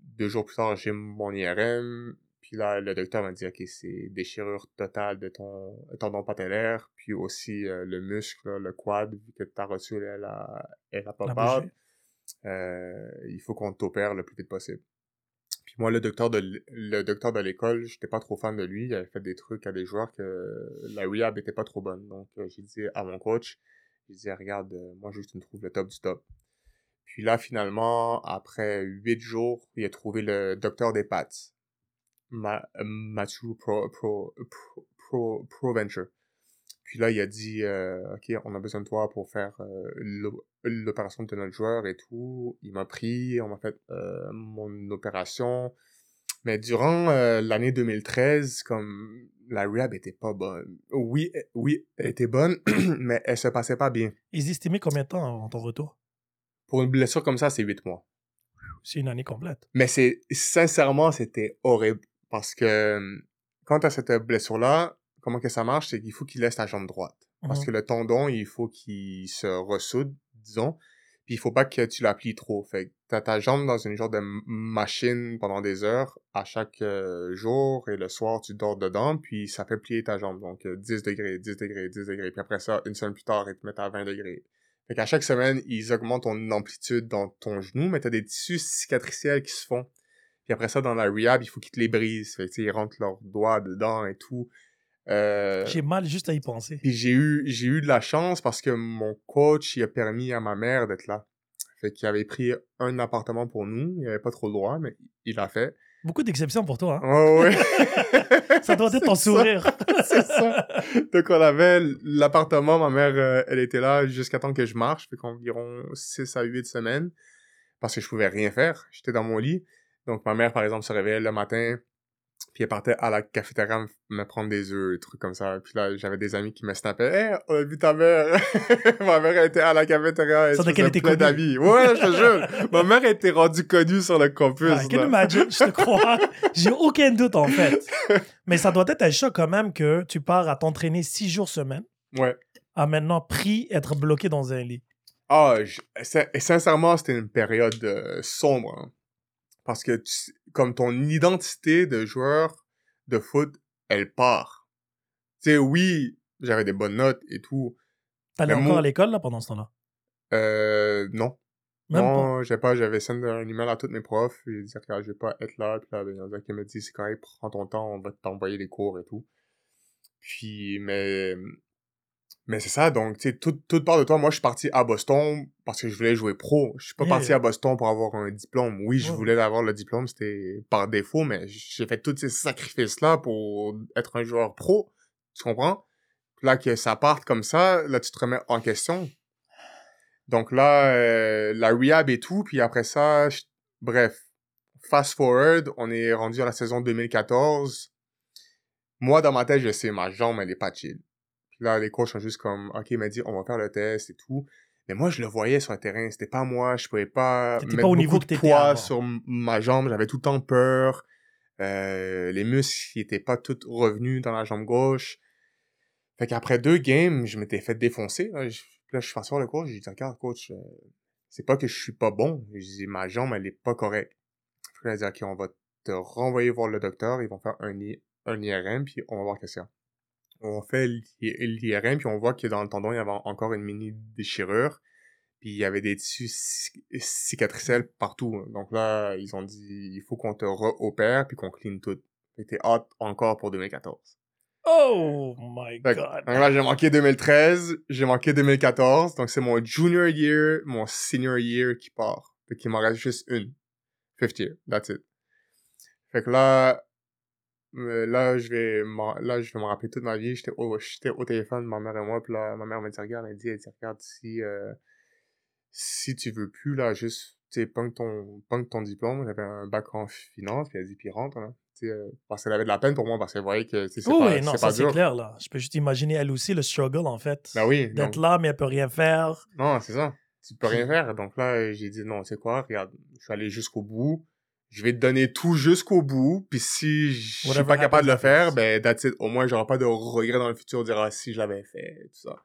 deux jours plus tard, j'ai mon IRM. Puis là, le docteur m'a dit, OK, c'est déchirure totale de ton tendon patellaire, puis aussi euh, le muscle, là, le quad, vu que ta rotule, elle a, elle a pas La. Euh, il faut qu'on t'opère le plus vite possible. Moi, le docteur de le docteur de l'école, j'étais pas trop fan de lui. Il avait fait des trucs à des joueurs que la rehab était pas trop bonne. Donc euh, j'ai dit à mon coach, j'ai dit regarde, euh, moi tu me trouves le top du top. Puis là, finalement, après huit jours, il a trouvé le docteur des pattes, Ma euh, Matthew Pro, Pro, Pro, Pro, Proventure. Puis là, il a dit, euh, OK, on a besoin de toi pour faire euh, l'o- l'opération de notre joueur et tout. Il m'a pris, on m'a fait euh, mon opération. Mais durant l'année 2013, comme la rehab était pas bonne. Oui, oui, elle était bonne, [clears throat] mais elle se passait pas bien. Ils estimaient combien de temps avant ton retour? Pour une blessure comme ça, c'est huit mois. C'est une année complète. Mais c'est sincèrement, c'était horrible parce que quand t'as cette blessure-là, comment que ça marche, c'est qu'il faut qu'il laisse ta jambe droite. Parce Mhm. que le tendon, il faut qu'il se ressoude, disons. Puis il faut pas que tu la plies trop. Fait que t'as ta jambe dans une genre de machine pendant des heures à chaque euh, jour et le soir tu dors dedans puis ça fait plier ta jambe. Donc euh, 10 degrés, 10 degrés, 10 degrés. Puis après ça, une semaine plus tard, ils te mettent à 20 degrés. Fait qu'à chaque semaine, ils augmentent ton amplitude dans ton genou, mais t'as des tissus cicatriciels qui se font. Puis après ça, dans la rehab, il faut qu'ils te les brisent. Fait que, ils rentrent leurs doigts dedans et tout. Euh, J'ai mal juste à y penser. puis j'ai eu, j'ai eu de la chance parce que mon coach, il a permis à ma mère d'être là. Fait qu'il avait pris un appartement pour nous. Il avait pas trop le droit, mais il l'a fait. Beaucoup d'exceptions pour toi. Hein? Oh, ouais. [laughs] Ça doit être ton [laughs] ça. sourire. [laughs] C'est ça. Donc, on avait l'appartement. Ma mère, euh, elle était là jusqu'à temps que je marche. Fait qu'environ 6 à 8 semaines. Parce que je pouvais rien faire. J'étais dans mon lit. Donc, ma mère, par exemple, se réveillait le matin. Puis elle partait à la cafétéria me- prendre des œufs, des trucs comme ça. Puis là, j'avais des amis qui me snappaient. Hey, on a vu ta mère. [laughs] ma mère était à la cafétéria. Elle dire qu'elle était plein connue. d'amis. Ouais, je te jure. ma mère était rendue connue sur le campus. I can imagine, je te crois. [laughs] J'ai aucun doute, en fait. Mais ça doit être un choc quand même que tu pars à t'entraîner six jours semaine, Ouais. à maintenant pris, être bloqué dans un lit. Ah, je- sincèrement, c'était une période euh, sombre. hein. Parce que, tu- comme ton identité de joueur de foot, elle part. Tu sais, oui, j'avais des bonnes notes et tout. T'allais encore à l'école, là, pendant ce temps-là? Euh, non. Même non, j'ai pas, j'avais send un email à tous mes profs. J'ai dit, regarde, je vais pas être là. Puis là, il y en a qui me dit, c'est correct, prends ton temps, on va t'envoyer les cours et tout. Puis, mais, mais c'est ça, donc, tu sais, tout, tout part de toi. Moi, je suis parti à Boston parce que je voulais jouer pro. Je suis pas Yeah. parti à Boston pour avoir un diplôme. Oui, je Ouais. voulais avoir le diplôme, c'était par défaut, mais j'ai fait tous ces sacrifices-là pour être un joueur pro. Tu comprends? Là, que ça parte comme ça, là, tu te remets en question. Donc là, euh, la rehab et tout, puis après ça, je- bref, fast forward, on est rendu à la saison 2014. Moi, dans ma tête, je sais, ma jambe, elle est pas chill. Là, les coachs sont juste comme, OK, il m'a dit, on va faire le test et tout. Mais moi, je le voyais sur le terrain, c'était pas moi, je pouvais pas mettre pas au beaucoup niveau de que poids sur ma jambe, j'avais tout le temps peur. Euh, les muscles, ils étaient pas tous revenus dans la jambe gauche. Fait qu'après deux games, je m'étais fait défoncer. Là, je, là, je suis passé voir le coach, j'ai dit, regarde, coach, euh, c'est pas que je suis pas bon. J'ai dit, ma jambe, elle est pas correcte. Puis là, il a dit, OK, on va te renvoyer voir le docteur, ils vont faire un, I- un IRM, puis on va voir qu'est-ce qu'il y a. On fait l'I- l'IRM, puis on voit que dans le tendon, il y avait encore une mini déchirure. Puis il y avait des tissus ci- cicatriciels partout. hein. Donc là, ils ont dit, il faut qu'on te re-opère puis qu'on clean tout. T'es hot encore pour 2014. Oh my god. donc là, j'ai manqué 2013, j'ai manqué 2014. Donc c'est mon junior year, mon senior year qui part. Fait qu'il m'en reste juste une. Fifth year, that's it. Fait que là, euh, là, je vais là, je vais me rappeler toute ma vie. J'étais au, j'étais au téléphone, ma mère et moi, puis là, ma mère m'a dit, regarde, elle dit, elle dit, regarde, si, euh, si tu veux plus, là, juste, tu sais, punk ton, punk ton diplôme. J'avais un bac en finance, puis elle dit, puis rentre, là. Sais, euh, parce qu'elle avait de la peine pour moi, parce qu'elle voyait que, c'est Oui, pas, oui, non, c'est ça c'est clair, là. Je peux juste imaginer elle aussi le struggle, en fait. Ben oui, donc, D'être là, mais elle peut rien faire. non, c'est ça. Tu peux rien faire. Donc là, j'ai dit, non, c'est quoi, regarde, je suis allé jusqu'au bout. Je vais te donner tout jusqu'au bout. Puis si je suis pas capable de le faire, ben, that's it. Au moins, j'aurai pas de regret dans le futur, dire, ah, si je l'avais fait, tout ça.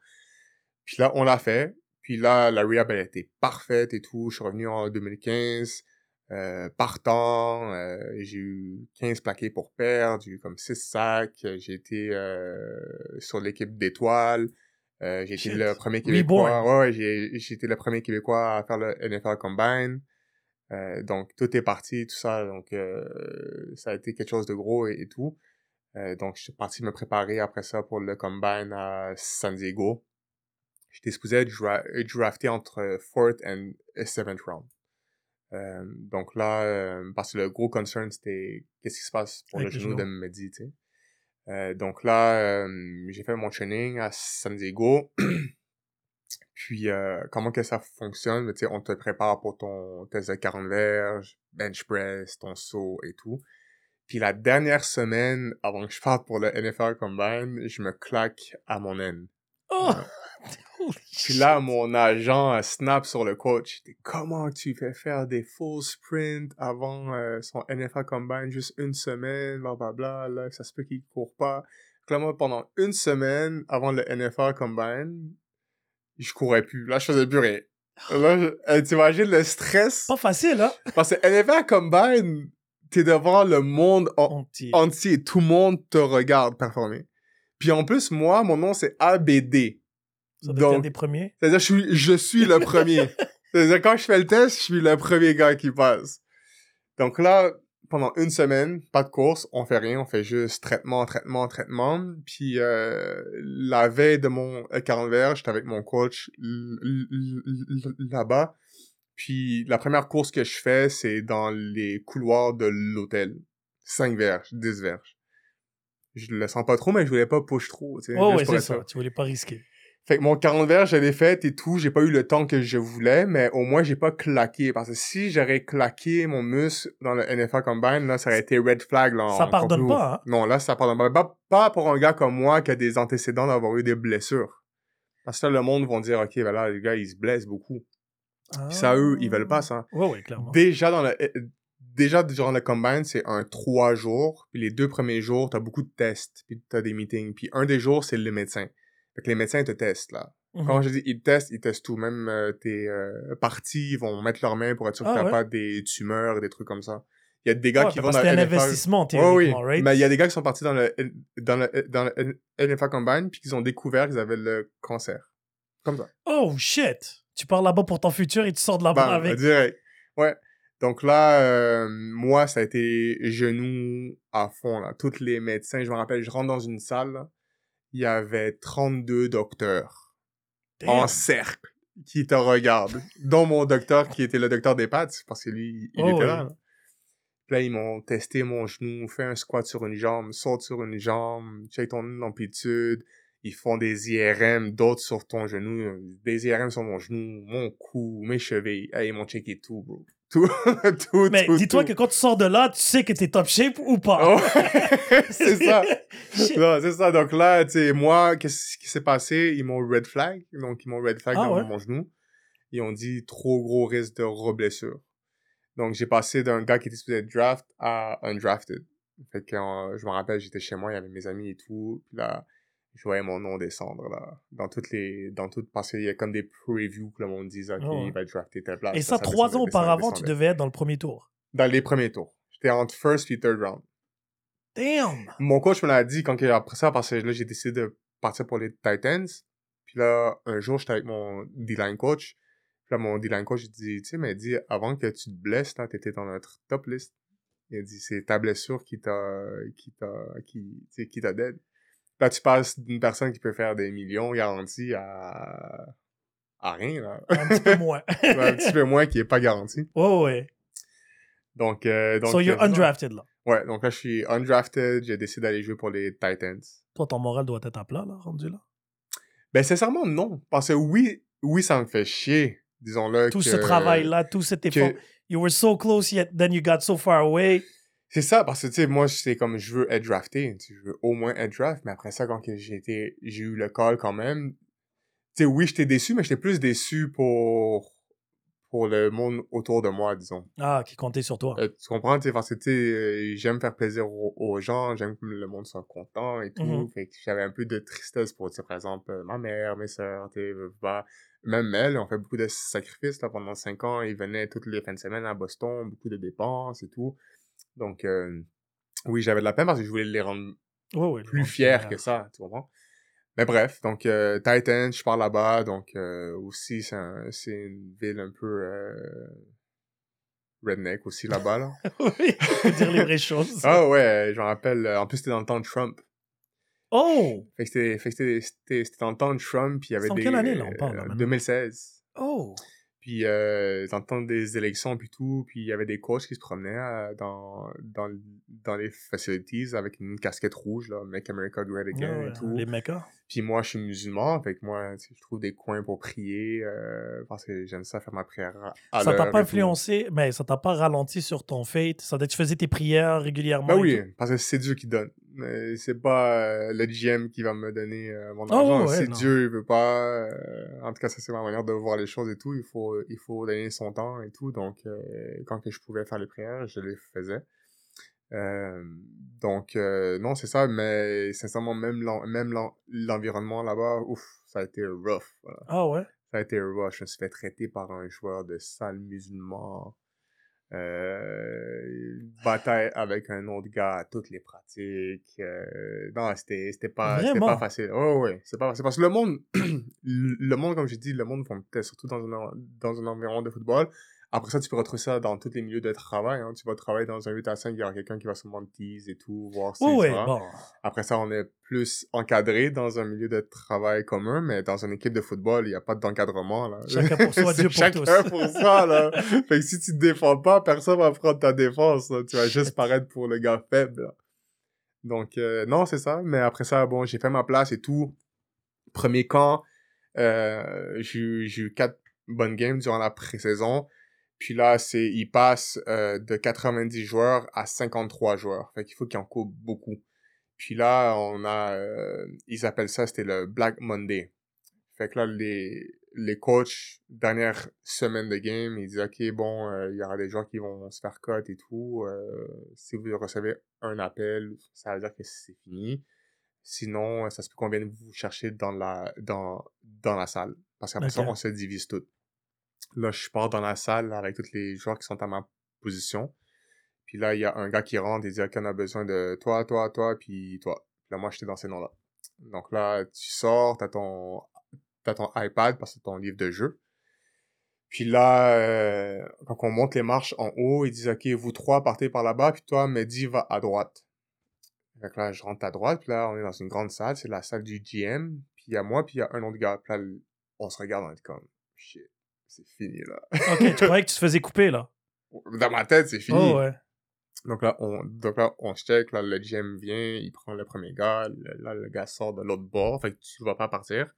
Puis là, on l'a fait. Puis là, la rehab, elle était parfaite et tout. Je suis revenu en 2015. Euh, partant, euh, j'ai eu 15 plaqués pour perdre, j'ai eu comme 6 sacs, j'ai été euh, sur l'équipe d'étoiles, euh, j'ai été le premier Québécois, Reborn. ouais, ouais, j'ai j'ai été le premier Québécois à faire le NFL Combine, euh, donc tout est parti, tout ça, donc euh, ça a été quelque chose de gros et, et tout, euh, donc je suis parti me préparer après ça pour le Combine à San Diego, j'étais supposé être dra- drafté entre 4th et 7th round. Donc là, parce que le gros concern, c'était qu'est-ce qui se passe pour Avec le genou de. Mehdi, tu sais. Donc là, j'ai fait mon training à San Diego. [clears throat] Puis, euh, comment que ça fonctionne? Tu sais, on te prépare pour ton test de 40 verges, bench press, ton saut et tout. Puis la dernière semaine, avant que je parte pour le NFL Combine, je me claque à mon N. Oh! [laughs] Puis là, mon agent snap sur le coach. Comment tu fais faire des full sprints avant euh, son NFL Combine juste une semaine, blablabla, là, ça se peut qu'il court pas. Moi, pendant une semaine avant le NFL Combine, je courais plus. Là, je faisais plus rien. Là, je- euh, t'imagines le stress? Pas facile, hein? Parce que NFL Combine, t'es devant le monde en- Entier. entier. Tout le monde te regarde performer. Puis en plus, moi, mon nom, c'est ABD. Ça Donc, des premiers. c'est-à-dire, je suis, je suis le [laughs] premier. C'est-à-dire, quand je fais le test, je suis le premier gars qui passe. Donc là, pendant une semaine, pas de course, on fait rien, on fait juste traitement, traitement, traitement. Puis euh, la veille de mon euh, 40 verges, j'étais avec mon coach là-bas. Puis la première course que je fais, c'est dans les couloirs de l'hôtel. 5 verges, 10 verges. Je le sens pas trop, mais je voulais pas push trop. tu sais, Oh, ouais, c'est ça. Tu voulais pas risquer. Fait que mon 40 verges, je l'ai fait et tout. J'ai pas eu le temps que je voulais, mais au moins, j'ai pas claqué. Parce que si j'aurais claqué mon muscle dans le NFL Combine, là, ça aurait été red flag, là. Ça pardonne pas, hein? Non, là, ça pardonne pas. Pas, pour un gars comme moi qui a des antécédents d'avoir eu des blessures. Parce que là, le monde vont dire, OK, ben là, les gars, ils se blessent beaucoup. Puis ça, eux, ils veulent pas ça. Ouais, ouais, clairement. Déjà dans le, euh, déjà durant le combine, c'est un trois jours. Puis les deux premiers jours, t'as beaucoup de tests. Puis t'as des meetings. Puis un des jours, c'est le médecin. Fait que les médecins te testent, là. Mhm. Quand je dis ils testent, ils testent tout. Même euh, tes euh, parties, ils vont mettre leurs mains pour être sûr que Ah t'as ouais? pas des tumeurs, des trucs comme ça. Il y a des gars Ouais, qui vont dans que c'est le un investissement, Ouais, théoriquement, oui. right? Mais il y a des gars qui sont partis dans le, dans le, dans le NFL Combine puis qu'ils ont découvert qu'ils avaient le cancer. Comme ça. Oh, shit! Tu pars là-bas pour ton futur et tu sors de là-bas Bam, avec... direct. Ouais. Donc là, euh, moi, ça a été genoux à fond, là. Tous les médecins, je me rappelle, je rentre dans une salle, là, il y avait 32 docteurs Damn. en cercle qui te regardent, dont mon docteur qui était le docteur des pattes, parce que lui, il Oh, était oui. là. là. Puis là, ils m'ont testé mon genou, fait un squat sur une jambe, saute sur une jambe, check ton amplitude. Ils font des IRM, d'autres sur ton genou, des IRM sur mon genou, mon cou, mes chevilles. Hey, ils m'ont checké tout, bro. Tout, [laughs] tout, Mais tout, dis-toi que quand tu sors de là, tu sais que t'es top shape ou pas. Oh, [laughs] c'est ça. [laughs] Non, c'est ça. Donc là, tu sais, moi, qu'est-ce qui s'est passé? Ils m'ont red flag. Donc, ils m'ont red flag Ah dans ouais? mon genou. Ils ont dit trop gros risque de reblessure. Donc, j'ai passé d'un gars qui était supposé être draft à undrafted. Fait que, euh, je me rappelle, j'étais chez moi, il y avait mes amis et tout. Puis là, je voyais mon nom descendre, là. Dans toutes les, dans toutes, parce qu'il y a comme des previews que le monde dit, OK, il va être drafté telle place. Et ça, trois descendait, ans descendait, auparavant, tu devais être dans le premier tour. Dans les premiers tours. J'étais entre first puis third round. Damn! Mon coach me l'a dit quand après ça, parce que là, j'ai décidé de partir pour les Titans. Puis là, un jour, j'étais avec mon D-line coach. Puis là, mon D-line coach, il dit, tu sais, mais dit, avant que tu te blesses, là, t'étais dans notre top list. Il a dit, c'est ta blessure qui t'a, qui t'a, qui, qui t'a dead. Là, tu passes d'une personne qui peut faire des millions garantis à, à rien, là. Un petit peu moins. [laughs] Un petit peu moins qui est pas garanti. Oh, ouais. Donc, euh, donc. so you're euh, undrafted, là. Ouais, donc là, je suis undrafted. J'ai décidé d'aller jouer pour les Titans. Toi, ton moral doit être à plat, là, rendu là? Ben, sincèrement, non. Parce que oui, oui, ça me fait chier, disons-le. Tout que- ce travail-là, tout cet que- effort. You were so close, yet then you got so far away. C'est ça, parce que, tu sais, moi, c'est comme, je veux être drafté. Je veux au moins être draft. Mais après ça, quand j'ai été, j'ai eu le call quand même. Tu sais, oui, j'étais déçu, mais j'étais plus déçu pour, pour le monde autour de moi, disons. Ah, qui comptait sur toi. Euh, tu comprends, tu sais, parce que, tu sais, euh, j'aime faire plaisir aux, aux gens, j'aime que le monde soit content et tout. Mhm. Fait que j'avais un peu de tristesse pour, tu sais, par exemple, euh, ma mère, mes sœurs, tu sais, pas. Même elles ont fait beaucoup de sacrifices, là, pendant cinq ans. Ils venaient toutes les fins de semaine à Boston, beaucoup de dépenses et tout. Donc, euh, oui, j'avais de la peine parce que je voulais les rendre Ouais, ouais, plus fiers que ça, tu comprends? Mais bref, donc euh, Titan, je pars là-bas, donc euh, aussi c'est un- une ville un peu redneck aussi là-bas là. [laughs] oui, faut dire les vraies choses. ah ouais, je me rappelle. En plus c'était dans le temps de Trump. Oh! Fait que c'était dans le temps de Trump, puis il y avait C'est en des quelle année, là, on parle, là, euh, maintenant? 2016. Oh! Puis euh, dans le temps des élections puis tout, puis il y avait des coachs qui se promenaient euh, dans dans dans les facilities avec une casquette rouge là, Make America Great Again Ouais, et tout. les mecas. Puis moi, je suis musulman, fait que moi, je trouve des coins pour prier, euh, parce que j'aime ça faire ma prière à- Ça t'a pas influencé, mais ça t'a pas ralenti sur ton fate. Ça tu faisais tes prières régulièrement. Ben oui, tout? parce que c'est Dieu qui donne. C'est pas euh, le GM qui va me donner euh, mon Ah argent. ouais, si non. Dieu il veut pas, euh, en tout cas, ça c'est ma manière de voir les choses et tout. Il faut, il faut donner son temps et tout. Donc, quand que je pouvais faire les prières, je les faisais. Euh, donc, euh, non, c'est ça, mais sincèrement, même même l'en- l'environnement là-bas, ouf, ça a été rough. Voilà. Ah ouais? Ça a été rough. Je me suis fait traiter par un joueur de salle musulman. Euh, bataille avec un autre gars à toutes les pratiques. Euh, non, c'était c'était pas, c'était pas facile. Oh, ouais, c'est pas facile. Parce que le monde, [clears throat] le monde, comme j'ai dit, le monde surtout dans un, dans un environnement de football. Après ça, tu peux retrouver ça dans tous les milieux de travail. Hein. Tu vas travailler dans un 8 à 5, il y aura quelqu'un qui va sûrement te tease et tout, voir si va. bon. Après ça, on est plus encadré dans un milieu de travail commun, mais dans une équipe de football, il n'y a pas d'encadrement, là. Chacun pour soi, [laughs] Dieu pour chacun tous. pour soi, là. fait que si tu te défends pas, personne va prendre ta défense, là. Tu vas juste paraître pour le gars faible, là. Donc, euh, non, c'est ça. Mais après ça, bon, j'ai fait ma place et tout. Premier camp, euh, j'ai eu j'ai eu quatre bonnes games durant la pré-saison. Puis là, c'est, il passe euh, de 90 joueurs à 53 joueurs. Fait qu'il faut qu'il en coupe beaucoup. Puis là, on a, euh, ils appellent ça, c'était le Black Monday. Fait que là, les, les coachs, dernière semaine de game, ils disent, OK, bon, euh, il y aura des joueurs qui vont se faire cut et tout. Euh, si vous recevez un appel, ça veut dire que c'est fini. Sinon, ça se peut qu'on vienne vous chercher dans la, dans, dans la salle. Parce qu'après ça, Ok. on se divise tout. Là, je pars dans la salle avec tous les joueurs qui sont à ma position. Puis là, il y a un gars qui rentre et dit, OK, on a besoin de toi, toi, toi, puis toi. Puis là, moi, j'étais dans ces noms-là. Donc là, tu sors, t'as ton, t'as ton iPad parce que c'est ton livre de jeu. Puis là, euh, quand on monte les marches en haut, ils disent, OK, vous trois partez par là-bas, puis toi, Mehdi, va à droite. Que là, je rentre à droite, puis là, on est dans une grande salle, c'est la salle du GM, puis il y a moi, puis il y a un autre gars. Puis là, on se regarde, on est comme, shit, c'est fini, là. Ok, tu croyais que tu te faisais couper, là? [laughs] Dans ma tête, c'est fini. Oh, ouais. Donc là, on, donc là, on check, là, le GM vient, il prend le premier gars, le- là, le gars sort de l'autre bord, fait que tu vas pas partir.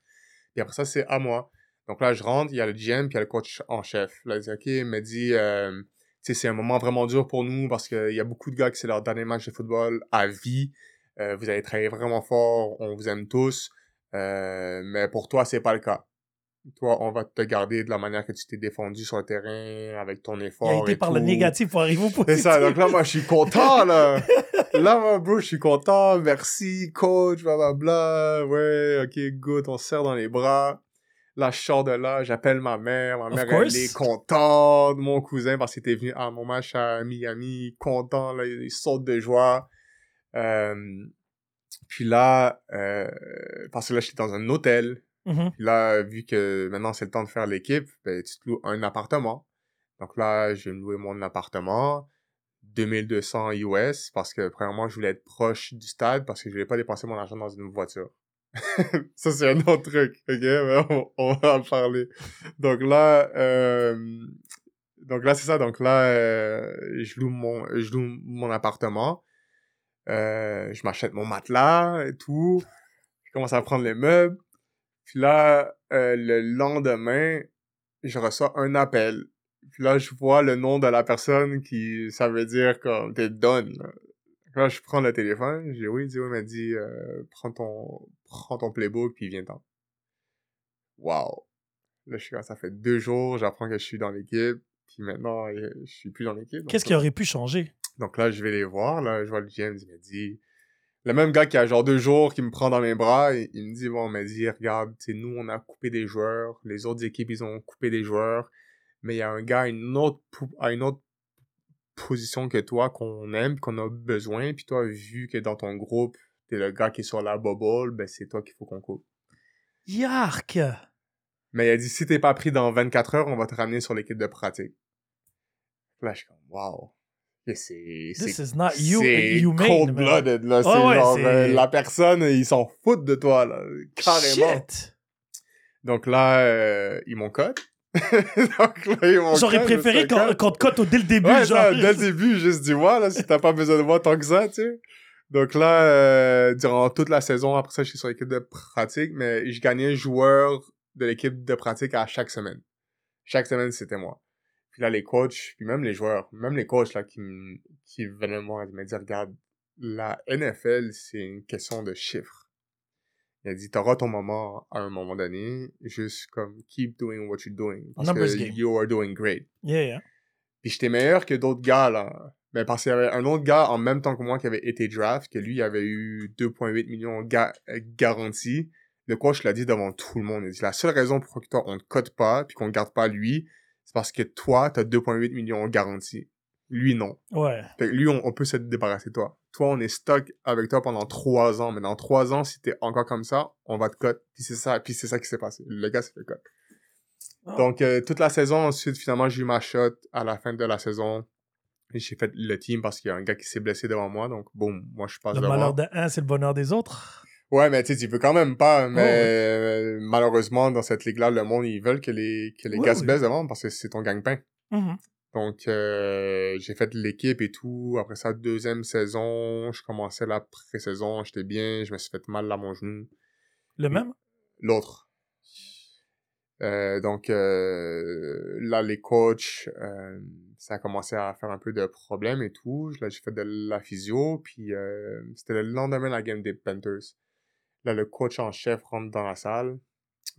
Puis après ça, c'est à moi. Donc là, je rentre, il y a le GM, puis il y a le coach en chef. Là, il dit, OK, il me dit, euh, tu sais, c'est un moment vraiment dur pour nous parce qu'il y a beaucoup de gars que c'est leur dernier match de football à vie. Euh, vous avez travaillé vraiment fort, on vous aime tous. Euh, mais pour toi, c'est pas le cas. Toi, on va te garder de la manière que tu t'es défendu sur le terrain, avec ton Il a effort. été et par le négatif pour arriver au C'est positif. ça, donc là, moi, je suis content, là. [laughs] là, moi, bro, je suis content. Merci, coach, blablabla. Ouais, ok, good, on se serre dans les bras. Là, je sors de là, j'appelle ma mère. Ma Of mère, course. elle est contente. Mon cousin, parce qu'il était venu à mon match à Miami, content, là, il saute de joie. Euh, puis là, euh, parce que là, j'étais dans un hôtel. Mhm. Là, vu que maintenant c'est le temps de faire l'équipe, ben, tu te loues un appartement. Donc là, j'ai loué mon appartement, 2200 US, parce que premièrement, je voulais être proche du stade parce que je voulais pas dépenser mon argent dans une voiture. [laughs] ça, c'est un autre truc, ok? On, on va en parler. Donc là, euh, donc là, c'est ça. Donc là, euh, je loue mon, je loue mon appartement. Euh, je m'achète mon matelas et tout. Je commence à prendre les meubles. Puis là, euh, le lendemain, je reçois un appel. Puis là, je vois le nom de la personne qui, ça veut dire comme, t'es done. Là. Là, je prends le téléphone. J'ai oui, il m'a dit, euh, prends ton, prends ton playbook puis viens-t'en. Wow. Là, je suis ça fait deux jours, j'apprends que je suis dans l'équipe. Puis maintenant, je suis plus dans l'équipe. Qu'est-ce qui aurait pu changer? donc là, je vais les voir, là, je vois le GM, il m'a dit... Le même gars qui a genre deux jours, qui me prend dans mes bras, il, il me dit, bon, il m'a dit, regarde, tu sais, nous, on a coupé des joueurs, les autres équipes, ils ont coupé des joueurs, mais il y a un gars à une autre, à une autre position que toi, qu'on aime, qu'on a besoin, puis toi, vu que dans ton groupe, t'es le gars qui est sur la bubble, ben c'est toi qu'il faut qu'on coupe. Yark! Mais il a dit, si t'es pas pris dans 24 heures, on va te ramener sur l'équipe de pratique. Là, je suis comme, wow. C'est, This c'est is not you, c'est humane. cold-blooded, là. C'est ouais, genre, euh, la personne, ils s'en foutent de toi, là. Carrément. Shit! Donc là, euh, ils m'ont [laughs] m'ont J'aurais préféré qu'on qu'on te cote dès le début, Ouais, genre. ça, dès le début, juste dis-moi, là, si t'as pas besoin de moi tant que ça, tu sais. Donc là, euh, durant toute la saison, après ça, je suis sur l'équipe de pratique, mais je gagnais joueur de l'équipe de pratique à chaque semaine. Chaque semaine, c'était moi. Puis là, les coachs, puis même les joueurs, même les coachs, là, qui, qui venaient me voir, ils me disaient, regarde, la NFL, c'est une question de chiffres. Il a dit, t'auras ton moment à un moment donné, juste comme, keep doing what you're doing. Parce Numbers que game. you are doing great. Yeah, yeah. Puis j'étais meilleur que d'autres gars, là. Mais parce qu'il y avait un autre gars en même temps que moi qui avait été draft, que lui il avait eu 2,8 millions ga euh, garantis. Le coach l'a dit devant tout le monde. Il dit la seule raison pour que toi on te cote pas puis qu'on ne garde pas lui, c'est parce que toi t'as 2,8 millions garantis. Lui non. Ouais. Fait que lui on, on peut se débarrasser de toi. Toi on est stock avec toi pendant trois ans, mais dans trois ans si t'es encore comme ça, on va te cote. Puis c'est ça, puis c'est ça qui s'est passé. Le gars s'est fait cote. Ah. Donc euh, toute la saison ensuite finalement j'ai eu ma shot à la fin de la saison. J'ai fait le team parce qu'il y a un gars qui s'est blessé devant moi, donc boum, moi je passe Le devant. malheur d'un, c'est le bonheur des autres. Ouais, mais tu sais, tu peux quand même pas. Mais ouais. euh, malheureusement, dans cette ligue-là, le monde, ils veulent que les, que les gars se ouais. blessent devant parce que c'est ton gagne-pain. Mhm. Donc, euh, j'ai fait l'équipe et tout. Après ça, deuxième saison, je commençais la pré-saison, j'étais bien, je me suis fait mal à mon genou. Le même? L'autre. Euh, donc, euh, là, les coachs, ça a commencé à faire un peu de problèmes et tout. Là, j'ai fait de la physio, puis c'était le lendemain de la game des Panthers. Là, le coach en chef rentre dans la salle,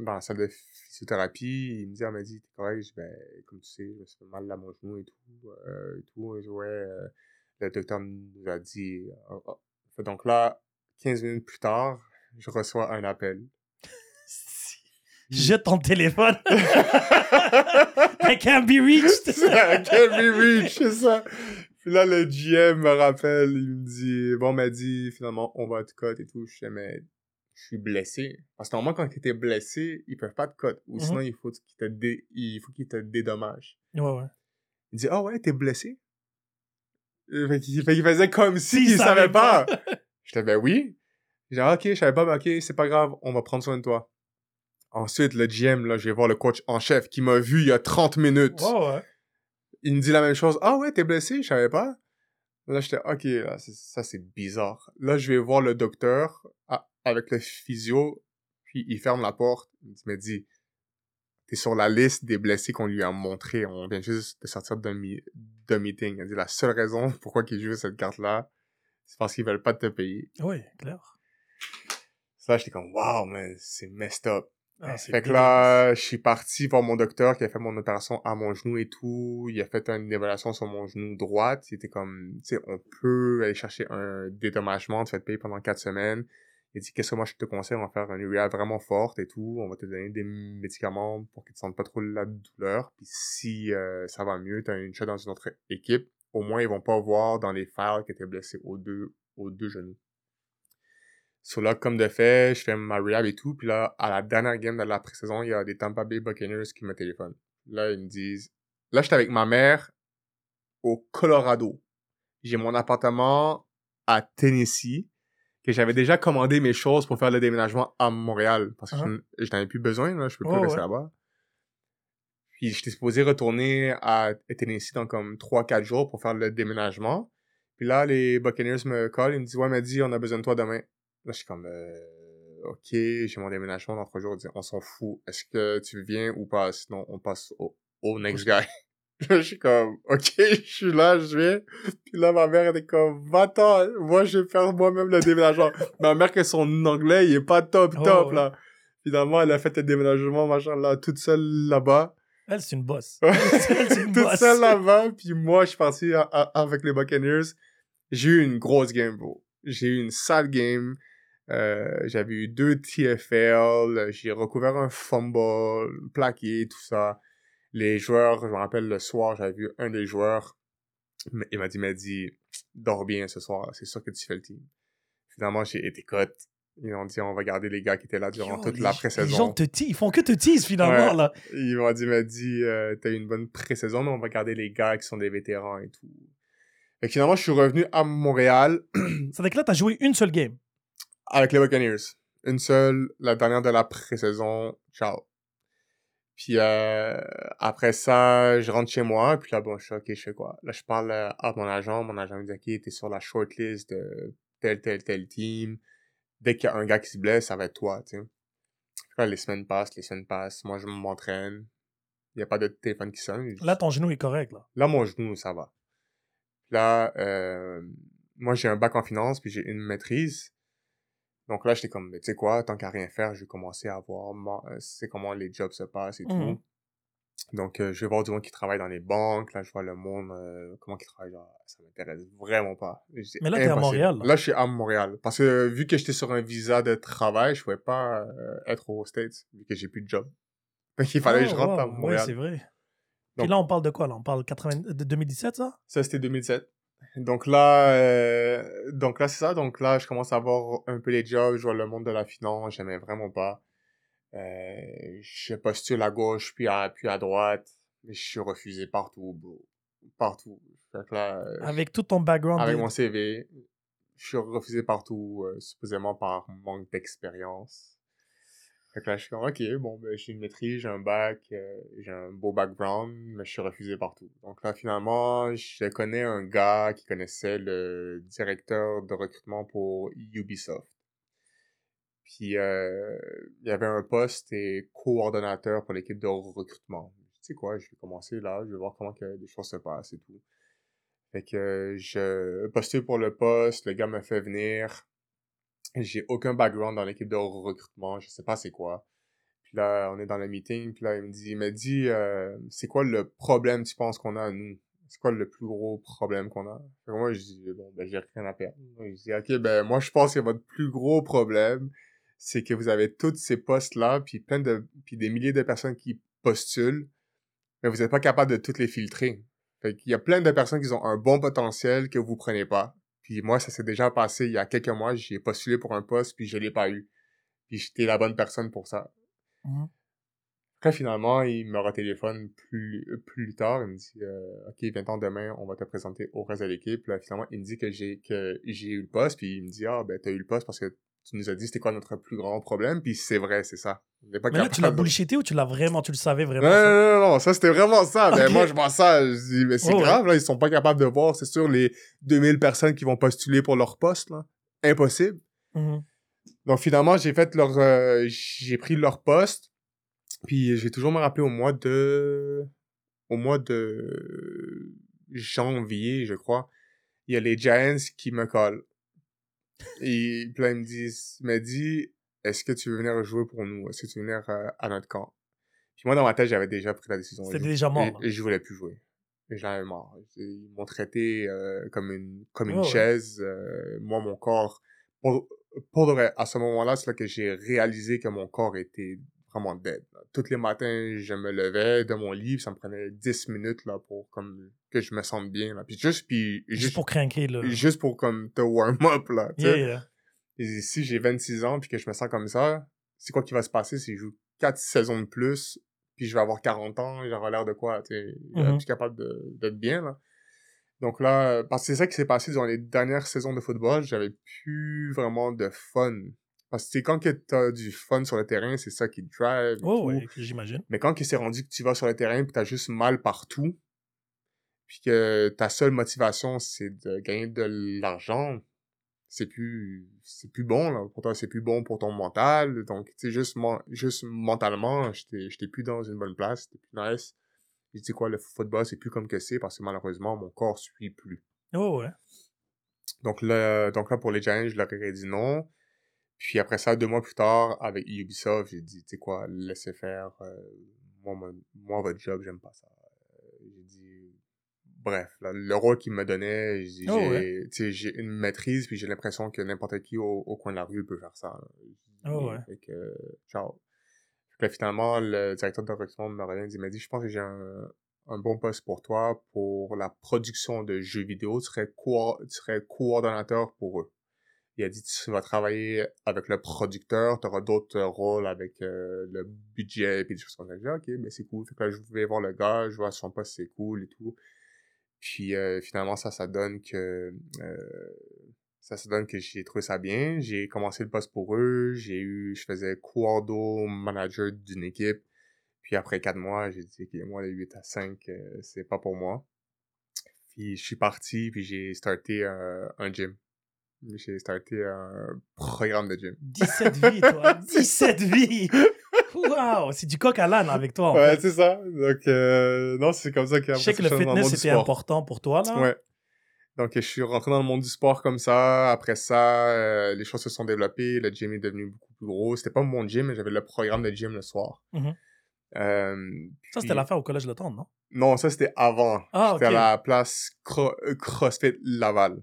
dans la salle de physiothérapie. Il me dit, ah, m'a dit, t'es correct? Je dis, ben, comme tu sais, je me suis fait mal à mon genou et tout. Euh, et tout. Ouais, euh, le docteur nous a dit, ah. Fait Donc là, 15 minutes plus tard, je reçois un appel. [laughs] Jette ton téléphone. [laughs] I can't be reached. [laughs] I can't be reached, c'est ça. Puis là, le GM me rappelle, il me dit, bon, m'a dit, finalement, on va te cut et tout. Je sais, mais je suis blessé. Parce que normalement, quand tu es blessé, ils peuvent pas te cut. Ou Mhm. sinon, il faut qu'ils te, dé... il faut qu'ils te dédommagent. Ouais, ouais. Il dit, ah ouais, t'es blessé? Fait qu'il faisait comme si S'il il savait savait pas. [laughs] J'étais, ben oui. J'ai dit, ah, ok, je savais pas, mais ok, c'est pas grave, on va prendre soin de toi. Ensuite, le GM, là, je vais voir le coach en chef qui m'a vu il y a 30 minutes Ouais, ouais. il me dit la même chose. Ah ouais, t'es blessé, je savais pas. Là, j'étais, ok, là, ça c'est bizarre. Là, je vais voir le docteur ah, avec le physio, puis il ferme la porte. Il me dit, t'es sur la liste des blessés qu'on lui a montré. On vient juste de sortir d'un mi- meeting. Il dit, la seule raison [laughs] pourquoi il joue cette carte-là, c'est parce qu'ils veulent pas te payer. Oui, clair. Là, j'étais comme, wow, mais c'est messed up. Ah, Fait que là, je suis parti voir mon docteur qui a fait mon opération à mon genou et tout. Il a fait une évaluation sur mon genou droite. Il était comme, tu sais, on peut aller chercher un dédommagement, te faire payer pendant quatre semaines. Il dit, qu'est-ce que moi je te conseille? On va faire une rehab vraiment forte et tout. On va te donner des médicaments pour que tu sentes pas trop la douleur. Puis si euh, ça va mieux, t'as une shot dans une autre équipe. Au moins, ils vont pas voir dans les files que t'es blessé aux deux, aux deux genoux. So là, comme de fait, je fais ma rehab et tout. Puis là, à la dernière game de la pré-saison, il y a des Tampa Bay Buccaneers qui me téléphonent. Là, ils me disent... Là, j'étais avec ma mère au Colorado. J'ai mon appartement à Tennessee que j'avais déjà commandé mes choses pour faire le déménagement à Montréal parce que Uh-huh. je, je n'en ai plus besoin, là, je peux plus Oh, rester ouais. là-bas. Puis j'étais supposé retourner à Tennessee dans comme 3-4 jours pour faire le déménagement. Puis là, les Buccaneers me callent, ils me disent « Ouais, m'a dit, on a besoin de toi demain. » Là, je suis comme euh, Ok, j'ai mon déménagement dans 3 jours. Ils disent, On s'en fout. Est-ce que tu viens ou pas? Sinon, on passe au, au next guy. [laughs] je suis comme, ok, [laughs] je suis là, je viens. Puis là, ma mère, elle est comme, va-t'en, moi, je vais faire moi-même le déménagement. [laughs] ma mère, que son anglais, il est pas top, Oh, top, ouais. là. Finalement, elle a fait le déménagement, machin, là, toute seule là-bas. Elle, c'est une bosse. Ouais. Elle, c'est une toute seule là-bas. Puis moi, je suis parti avec les Buccaneers. J'ai eu une grosse game, bro. J'ai eu une sale game. Euh, j'avais eu deux TFL. J'ai recouvert un fumble, plaqué, tout ça. Les joueurs, je me rappelle le soir, j'avais vu un des joueurs. Il m'a dit, il m'a dit, dors bien ce soir. C'est sûr que tu fais le team. Finalement, j'ai été cut. Ils ont dit, on va garder les gars qui étaient là durant Yo, toute la Les gens pré-saison. te teasent. Ils font que te tease finalement, Ouais. là. Ils m'ont dit, il m'a dit, euh, t'as eu une bonne pré-saison, mais on va garder les gars qui sont des vétérans et tout. Et finalement, je suis revenu à Montréal [clears throat] Ça fait que là, t'as joué une seule game. avec les Buccaneers. Une seule, la dernière de la pré-saison. Ciao. Puis euh, après ça, je rentre chez moi, puis là, bon, je suis OK, je fais quoi? Là, je parle euh, à mon agent. Mon agent me dit, OK, t'es sur la shortlist de tel, tel, tel team. Dès qu'il y a un gars qui se blesse, ça va être toi, tu sais. Là, les semaines passent, les semaines passent. Moi, je m'entraîne. Il n'y a pas de téléphone qui sonne. Là, ton genou est correct, là. Là, mon genou, ça va. Là, euh, moi, j'ai un bac en finance, puis j'ai une maîtrise. Donc là, j'étais comme, tu sais quoi, tant qu'à rien faire, je vais commencer à voir euh, c'est comment les jobs se passent et Mhm. tout. Donc, euh, je vais voir du monde qui travaille dans les banques. Là, je vois le monde, euh, comment ils travaillent. Genre, ça m'intéresse vraiment pas. Mais là, t'es à. Montréal, là. Là, je suis à Montréal. Parce que euh, vu que j'étais sur un visa de travail, je pouvais pas être aux States, vu que j'ai plus de job. [laughs] Donc, il fallait que je Oh, rentre à wow. Montréal. c'est vrai. Donc- Puis là, on parle de quoi, là? On parle 80... de 2017, ça? Ça, c'était 2007. Donc là, euh, donc là, c'est ça. Donc là, je commence à voir un peu les jobs. Je vois le monde de la finance. J'aimais vraiment pas. Euh, je postule à gauche, puis à, puis à droite. Mais je suis refusé partout, bro. Partout. Là, Avec tout ton background. avec de- mon CV, je suis refusé partout, euh, supposément par manque d'expérience. Fait que là, je suis comme, ok, bon, ben, j'ai une maîtrise, j'ai un bac, euh, j'ai un beau background, mais je suis refusé partout. Donc là, finalement, je connais un gars qui connaissait le directeur de recrutement pour Ubisoft. Puis, euh, il y avait un poste et coordonnateur pour l'équipe de recrutement. Tu sais quoi, je vais commencer là, je vais voir comment que les choses se passent et tout. Fait que euh, je postule pour le poste, le gars me fait venir. J'ai aucun background dans l'équipe de recrutement, je sais pas c'est quoi. Puis là, on est dans le meeting, puis là, il me dit, il me dit, euh, c'est quoi le problème tu penses qu'on a à nous? C'est quoi le plus gros problème qu'on a? Moi, je dis, bon, ben, j'ai rien à perdre. Je dis, ok, ben, moi, je pense que votre plus gros problème, c'est que vous avez tous ces postes-là, puis plein de, puis des milliers de personnes qui postulent, mais vous n'êtes pas capable de toutes les filtrer. Fait qu'il y a plein de personnes qui ont un bon potentiel que vous prenez pas. Puis moi, ça s'est déjà passé il y a quelques mois, j'ai postulé pour un poste, puis je l'ai pas eu. Puis j'étais la bonne personne pour ça. Mhm. Après, finalement, il me retéléphone plus, plus tard. Il me dit, euh, OK, viens-t'en demain, on va te présenter au reste de l'équipe. Là, finalement, il me dit que j'ai, que j'ai eu le poste. Puis il me dit, ah, ben, t'as eu le poste parce que tu nous as dit c'était quoi notre plus grand problème. Puis c'est vrai, c'est ça. Pas Mais là, tu l'as bullshité ou tu l'as vraiment, tu le savais vraiment? non, ça? non, non, non, ça c'était vraiment ça. Ben, Ok. moi, je vois ça, je dis, mais c'est ouais. grave, là, ils sont pas capables de voir, c'est sûr, les 2000 personnes qui vont postuler pour leur poste, là. Impossible. Mhm. Donc finalement, j'ai fait leur euh, j'ai pris leur poste. Puis j'ai toujours me rappelé au mois de au mois de janvier, je crois, il y a les Giants qui me collent. Et puis là, ils me disent, il m'a dit, est-ce que tu veux venir jouer pour nous? Est-ce que tu veux venir euh, à notre camp? Puis moi, dans ma tête, j'avais déjà pris la décision. C'était Je- déjà mort, Et, je voulais plus jouer. J'en avais marre. Ils m'ont traité euh, comme une, comme une ouais. chaise. euh, moi, mon corps... Pour, pour de vrai, à ce moment-là, c'est là que j'ai réalisé que mon corps était vraiment dead. là. Tous les matins, je me levais de mon lit, ça me prenait 10 minutes là, pour comme, que je me sente bien. Là. Puis juste, puis, Juste juste, pour craquer, là. juste pour comme te warm up, là. Yeah, yeah. Si j'ai 26 ans puis que je me sens comme ça, c'est quoi qui va se passer? Si je joue 4 saisons de plus puis je vais avoir 40 ans, j'aurai l'air de quoi, tu sais, Mhm. plus capable d'être bien, là. Donc là, parce que c'est ça qui s'est passé durant les dernières saisons de football, j'avais plus vraiment de fun. Parce que c'est quand que t'as du fun sur le terrain, c'est ça qui te drive. Oh, tout. ouais, j'imagine. Mais quand que c'est rendu que tu vas sur le terrain puis t'as juste mal partout, puis que ta seule motivation c'est de gagner de l'argent, c'est plus c'est plus bon là pour toi, c'est plus bon pour ton mental. Donc tu sais juste juste mentalement, j'étais j'étais plus dans une bonne place, c'était plus nice. J'ai dit quoi le football c'est plus comme que c'est parce que malheureusement mon corps suit plus. Oh, ouais. Donc là, donc là pour les Giants, je leur ai dit non. Puis après ça, deux mois plus tard, avec Ubisoft, j'ai dit, tu sais quoi, laissez faire. euh, moi, mon- moi, votre job, j'aime pas ça. Euh, J'ai dit, bref, là, le rôle qu'il me donnait, j'ai Oh, ouais. tu sais, j'ai une maîtrise, puis j'ai l'impression que n'importe qui au, au coin de la rue peut faire ça. Oh, ouais. Fait que, ciao. Là, finalement, le directeur de recrutement me revient, il m'a dit, je pense que j'ai un, un bon poste pour toi pour la production de jeux vidéo. Tu serais, co- tu serais coordonnateur pour eux. Il a dit, tu vas travailler avec le producteur, tu auras d'autres rôles avec euh, le budget, puis des choses comme ça. Ok, mais c'est cool. Fait que je vais voir le gars, je vois son poste, c'est cool et tout. Puis euh, finalement, ça, ça donne que... euh, ça se donne que j'ai trouvé ça bien. J'ai commencé le poste pour eux. J'ai eu, je faisais coordo manager d'une équipe. Puis après quatre mois, j'ai dit, OK, moi, le 8 à 5, euh, c'est pas pour moi. Puis je suis parti, puis j'ai starté euh, un gym. J'ai starté un programme de gym. 17 vies, toi. [laughs] 17 vies. Waouh, c'est du coq à l'âne avec toi. En ouais, fait. c'est ça. Donc, euh, non, c'est comme ça que Je sais que le fitness était important pour toi, là. Ouais. Donc, je suis rentré dans le monde du sport comme ça. Après ça, euh, les choses se sont développées. Le gym est devenu beaucoup plus gros. C'était pas mon gym, mais j'avais le programme de gym le soir. Mhm. Euh, Ça, c'était puis- l'affaire au collège Le Temps, non? Non, ça, c'était avant. Ah, C'était ok. à la place Cro- CrossFit Laval.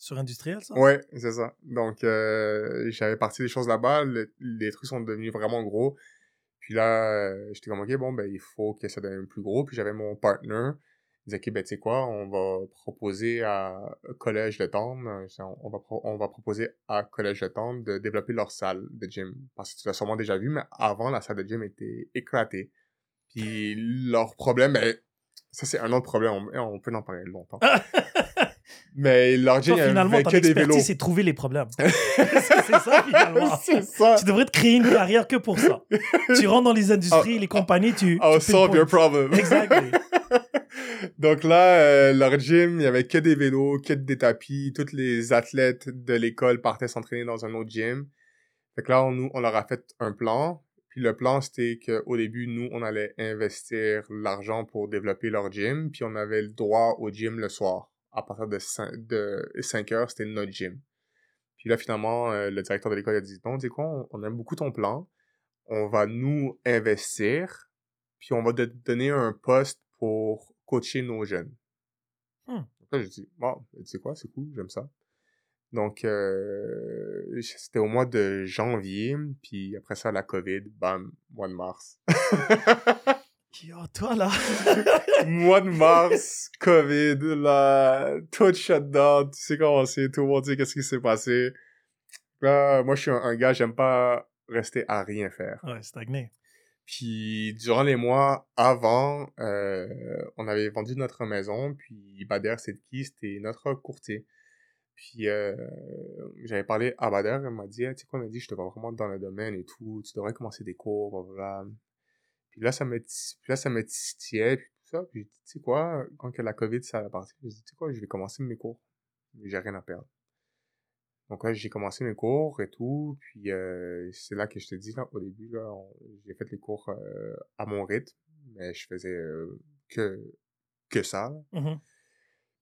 Sur industriel, ça? Ouais, c'est ça. Donc, euh, j'avais parti des choses là-bas. le- les trucs sont devenus vraiment gros. Puis là, euh, j'étais comme, OK, bon, ben, il faut que ça devienne plus gros. Puis j'avais mon partner. Il disait, OK, ben, tu sais quoi, on va proposer à Collège de Tendre, euh, on va, on va proposer à Collège de Tendre de développer leur salle de gym. Parce que tu l'as sûrement déjà vu, mais avant, la salle de gym était éclatée. Puis leur problème, ben, ça, c'est un autre problème. On, on peut en parler longtemps. [laughs] mais leur gym, Toi, il finalement, avait que des vélos. c'est trouver les problèmes. [laughs] c'est ça, finalement. [laughs] c'est ça. Tu devrais te créer une carrière que pour ça. tu rentres dans les [laughs] industries, les compagnies, tu. I'll tu solve your problem. Exactly. Donc là, euh, leur gym, il y avait que des vélos, que des tapis. Tous les athlètes de l'école partaient s'entraîner dans un autre gym. Fait que là, on, nous, on leur a fait un plan. Puis le plan, c'était qu'au début, nous, on allait investir l'argent pour développer leur gym. Puis on avait le droit au gym le soir. À partir de 5, de 5 heures, c'était notre gym. Puis là, finalement, euh, le directeur de l'école a dit, non, tu sais quoi, on, on aime beaucoup ton plan. On va nous investir. Puis on va te donner un poste pour coacher nos jeunes. Hmm. Donc là, j'ai dit, bon, tu sais quoi, c'est cool, j'aime ça. Donc, euh, c'était au mois de janvier, puis après ça, la COVID, bam, mois de mars. [laughs] Yo, toi, là? [laughs] mois de mars, COVID, là, tout shut down, tu sais comment c'est, tout le monde sait qu'est-ce qui s'est passé. Là, moi, je suis un, un gars, j'aime pas rester à rien faire. Ouais, stagné. Puis durant les mois avant, euh, on avait vendu notre maison, puis Bader Sedki, c'était notre courtier. Puis euh, j'avais parlé à Bader, elle m'a dit, Ah, tu sais quoi, elle m'a dit, je te vois vraiment dans le domaine et tout, tu devrais commencer des cours, blablabla. Puis là, ça me, puis là, ça me titillait, puis tout ça. Puis j'ai dit, tu sais quoi, quand que la COVID, ça a parti, j'ai dit, tu sais quoi, je vais commencer mes cours. J'ai rien à perdre. Donc là, j'ai commencé mes cours et tout, puis euh, c'est là que je te dis, là, au début, là, j'ai fait les cours euh, à mon rythme, mais je faisais euh, que, que ça. Mhm.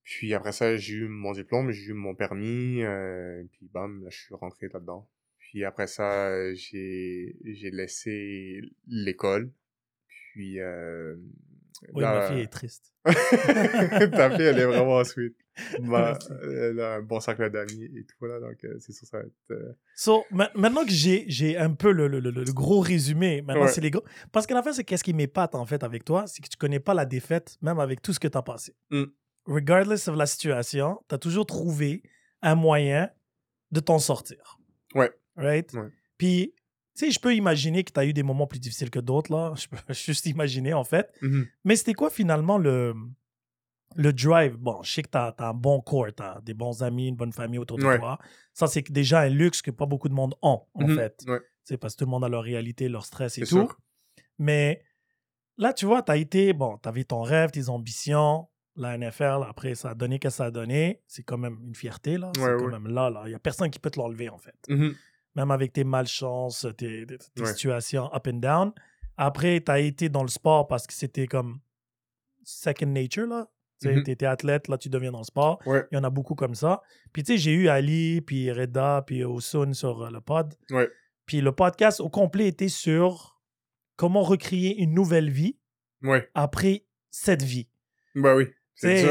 Puis après ça, j'ai eu mon diplôme, j'ai eu mon permis, euh, puis bam, là, je suis rentré là-dedans. Puis après ça, j'ai j'ai laissé l'école, puis euh, Oui, là- ma fille est triste. [laughs] Ta fille, elle est vraiment sweet. [laughs] Ma- elle a un bon cercle d'amis et tout, là, donc euh, c'est sûr ça va être... euh, So, ma- maintenant que j'ai un peu le, le, le- le gros résumé, maintenant Ouais. c'est les gros. Parce qu'en fait, c'est qu'est-ce qui m'épate en fait avec toi, c'est que tu connais pas la défaite, même avec tout ce que tu as passé. Mm. Regardless of la situation, tu as toujours trouvé un moyen de t'en sortir. Ouais. Right? Ouais. Puis, sais, je peux imaginer que tu as eu des moments plus difficiles que d'autres, là. Je peux [laughs] juste imaginer, en fait. Mhm. Mais c'était quoi, finalement, le, le drive? Bon, je sais que tu as, un bon corps, tu as des bons amis, une bonne famille autour de Ouais. toi. Ça, c'est déjà un luxe que pas beaucoup de monde ont, en Mhm. fait. Ouais, C'est parce que tout le monde a leur réalité, leur stress et tout. sûr. Mais là, tu vois, tu as été, bon, tu avais ton rêve, tes ambitions. La NFL, après, ça a donné que ça a donné? C'est quand même une fierté, là. c'est quand même là, là. Il n'y a personne qui peut te l'enlever, en fait. Mhm. Même avec tes malchances, tes, tes- tes Ouais. situations up and down. Après, tu as été dans le sport parce que c'était comme second nature, là. Tu Mhm. étais athlète, là, tu deviens dans le sport. Ouais. Il y en a beaucoup comme ça. Puis, tu sais, j'ai eu Ali, puis Reda, puis Osun sur euh, le pod. Ouais. Puis le podcast au complet était sur comment recréer une nouvelle vie Ouais. après cette vie. Bah oui.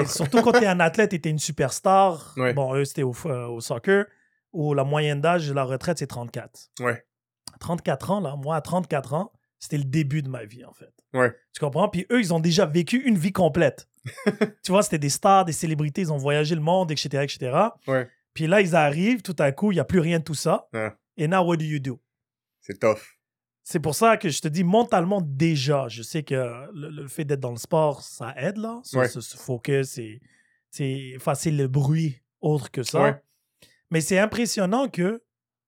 Surtout quand tu es un [laughs] athlète et tu es une superstar. Bon, eux, c'était au, euh, au soccer, où la moyenne d'âge de la retraite, c'est 34. Ouais. 34 ans, là, moi, à 34 ans, c'était le début de ma vie, en fait. Ouais. Tu comprends? Puis eux, ils ont déjà vécu une vie complète. [laughs] tu vois, c'était des stars, des célébrités, ils ont voyagé le monde, etc., etc. Ouais. Puis là, ils arrivent, tout à coup, il n'y a plus rien de tout ça. Ouais. Et now, what do you do? C'est tough. C'est pour ça que je te dis mentalement déjà, je sais que le, le fait d'être dans le sport, ça aide là, ce, Ouais. ce- ce focus et c'est facile le bruit autre que ça. Mais c'est impressionnant que,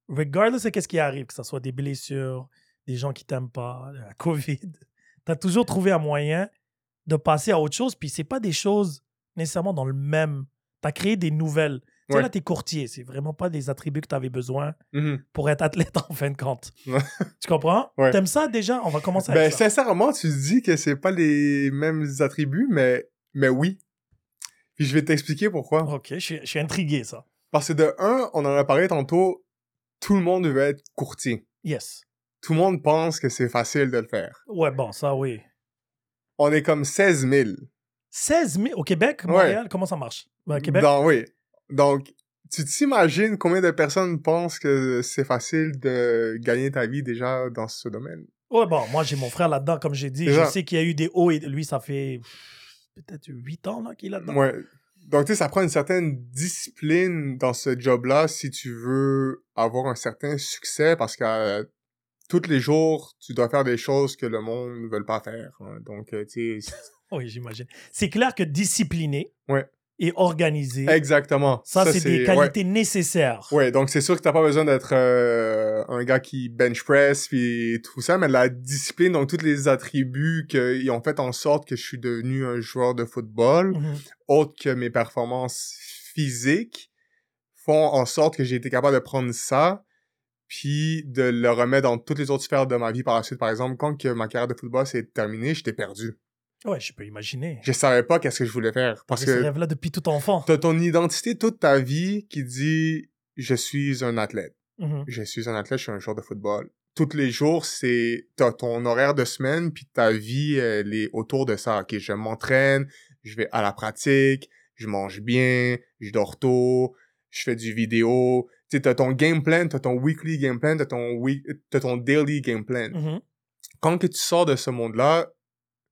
regardless de ce qui arrive, que ce soit des blessures, des gens qui t'aiment pas, la [laughs] COVID, tu as toujours trouvé un moyen de passer à autre chose. Puis c'est pas des choses nécessairement dans le même. Tu as créé des nouvelles. Tu Ouais. là, tu es courtier. C'est vraiment pas des attributs que tu avais besoin Mhm. pour être athlète [laughs] en fin de compte. [laughs] Tu comprends? Ouais. T'aimes ça déjà? On va commencer Ben, avec ça. sincèrement, tu dis que c'est pas les mêmes attributs, mais, mais oui. Puis je vais t'expliquer pourquoi. Ok, je suis, je suis intrigué, ça. Parce que de un, on en a parlé tantôt, tout le monde veut être courtier. Yes. Tout le monde pense que c'est facile de le faire. Ouais, bon, ça, oui. On est comme 16 000. 16 000 au Québec, Ouais. Montréal, comment ça marche? Ouais, au Québec? Dans, oui. Donc, tu t'imagines combien de personnes pensent que c'est facile de gagner ta vie déjà dans ce domaine? Ouais, bon, moi, j'ai mon frère là-dedans, comme j'ai dit. Déjà. Je sais qu'il y a eu des hauts et lui, ça fait peut-être 8 ans là, qu'il est là-dedans. Ouais. Donc, tu sais, ça prend une certaine discipline dans ce job-là si tu veux avoir un certain succès parce que euh, tous les jours, tu dois faire des choses que le monde ne veut pas faire. hein. Donc, euh, tu sais, [laughs] Oui, j'imagine. C'est clair que discipliné Ouais. Et organisé, exactement. ça, c'est des ouais. qualités nécessaires. Ouais, donc c'est sûr que t'as pas besoin d'être euh, un gars qui bench press puis tout ça, mais la discipline, donc tous les attributs qui ont fait en sorte que je suis devenu un joueur de football, Mhm. autres que mes performances physiques, font en sorte que j'ai été capable de prendre ça puis de le remettre dans toutes les autres sphères de ma vie par la suite. Par exemple, quand que ma carrière de football s'est terminée, j'étais perdu. Ouais, je peux imaginer. Je savais pas qu'est-ce que je voulais faire parce ce que rêve-là depuis tout enfant. t'as ton identité toute ta vie qui dit je suis un athlète Mhm. je suis un athlète, je suis un joueur de football. Tous les jours, c'est t'as ton horaire de semaine, puis ta vie, elle est autour de ça. Ok, je m'entraîne, je vais à la pratique, je mange bien, je dors tôt, je fais du vidéo. Tu sais, t'as ton game plan, t'as ton weekly game plan, t'as ton week, t'as ton daily game plan. Mhm. Quand que tu sors de ce monde-là,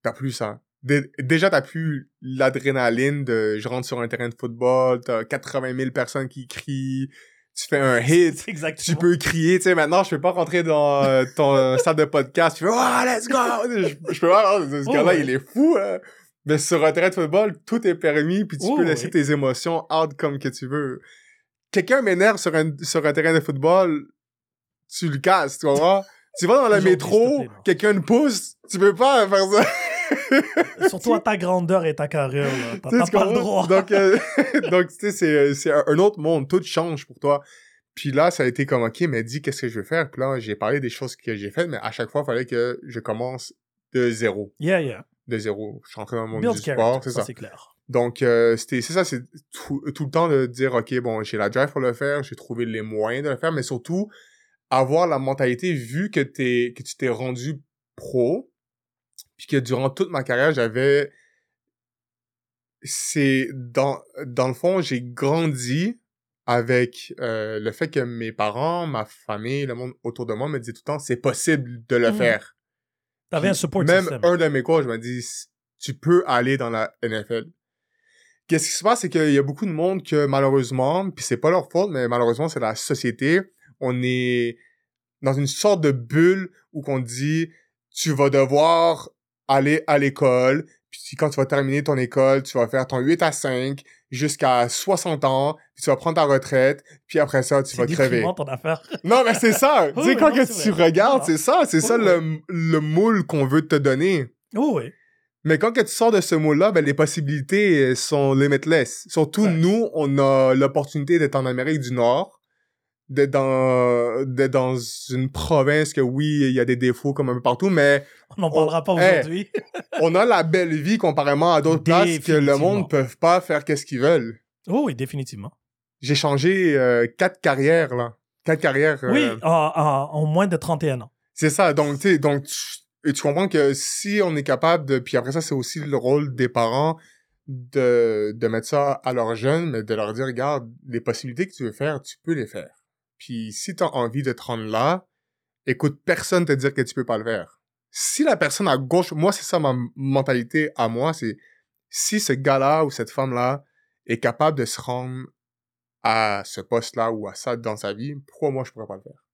t'as plus ça. Dé- déjà, t'as plus l'adrénaline de je rentre sur un terrain de football, t'as 80 000 personnes qui crient, tu fais un [laughs] hit, tu peux crier, tu sais, maintenant, je peux pas rentrer dans euh, ton [laughs] salle de podcast, tu fais « Oh, let's go! » Je, je peux pas, oh, ce Oh, gars-là, ouais. il est fou, hein. Mais sur un terrain de football, tout est permis, puis tu Oh, peux laisser ouais. tes émotions out comme que tu veux. Quelqu'un m'énerve sur un, sur un terrain de football, tu le casses, tu vois? tu vas dans le métro, quelqu'un te pousse, tu peux pas faire ça. [laughs] Surtout à ta grandeur et ta carrière. T'as pas le droit. Donc, euh, [laughs] [laughs] donc tu sais, c'est, c'est un autre monde. Tout change pour toi. Puis là, ça a été comme, OK, mais dis qu'est-ce que je veux faire? Puis là, j'ai parlé des choses que j'ai faites, mais à chaque fois, il fallait que je commence de zéro. Yeah, yeah. De zéro. Je suis entré dans le monde Build du sport, c'est ça, ça. c'est clair. Donc, euh, c'était, c'est ça, c'est tout, tout le temps de dire, OK, bon, j'ai la drive pour le faire, j'ai trouvé les moyens de le faire, mais surtout, avoir la mentalité, vu que, t'es, que tu t'es rendu pro, puis que durant toute ma carrière, j'avais... C'est... Dans, dans le fond, j'ai grandi avec euh, le fait que mes parents, ma famille, le monde autour de moi me disaient tout le temps, c'est possible de le Mhm. faire. T'avais un support Même system. un de mes coachs m'a dit, tu peux aller dans la NFL. Qu'est-ce qui se passe, c'est qu'il y a beaucoup de monde que malheureusement, puis c'est pas leur faute, mais malheureusement c'est la société, on est dans une sorte de bulle où qu'on dit, tu vas devoir aller à l'école, puis quand tu vas terminer ton école, tu vas faire ton 8 à 5 jusqu'à 60 ans, puis tu vas prendre ta retraite, puis après ça, tu vas crever. ton affaire. [laughs] Non, mais c'est ça. [laughs] tu Oui, sais, oui, quand non, que tu vrai. regardes, c'est ça. C'est ça Oui, le, le moule qu'on veut te donner. Oh, oui. Mais quand que tu sors de ce moule-là, ben, les possibilités euh, sont limitless. Surtout, nous, on a l'opportunité d'être en Amérique du Nord, d'être dans, d'être dans une province que oui, il y a des défauts comme un peu partout, mais On n'en parlera pas Hey. aujourd'hui. [laughs] on a la belle vie comparément à d'autres places que le monde ne peut pas faire qu'est-ce qu'ils veulent. Oh, oui, définitivement. J'ai changé euh, quatre carrières, là. Quatre carrières. euh, Oui, en, en- en moins de 31 ans. C'est ça. Donc, tu sais, donc, tu, et tu comprends que si on est capable de, puis après ça, c'est aussi le rôle des parents de, de mettre ça à leurs jeunes, mais de leur dire, regarde, les possibilités que tu veux faire, tu peux les faire. Puis si tu as envie de te rendre là, écoute personne te dire que tu peux pas le faire. Si la personne à gauche, moi, c'est ça ma mentalité à moi, c'est si ce gars-là ou cette femme-là est capable de se rendre à ce poste-là ou à ça dans sa vie, pourquoi moi je pourrais pas le faire?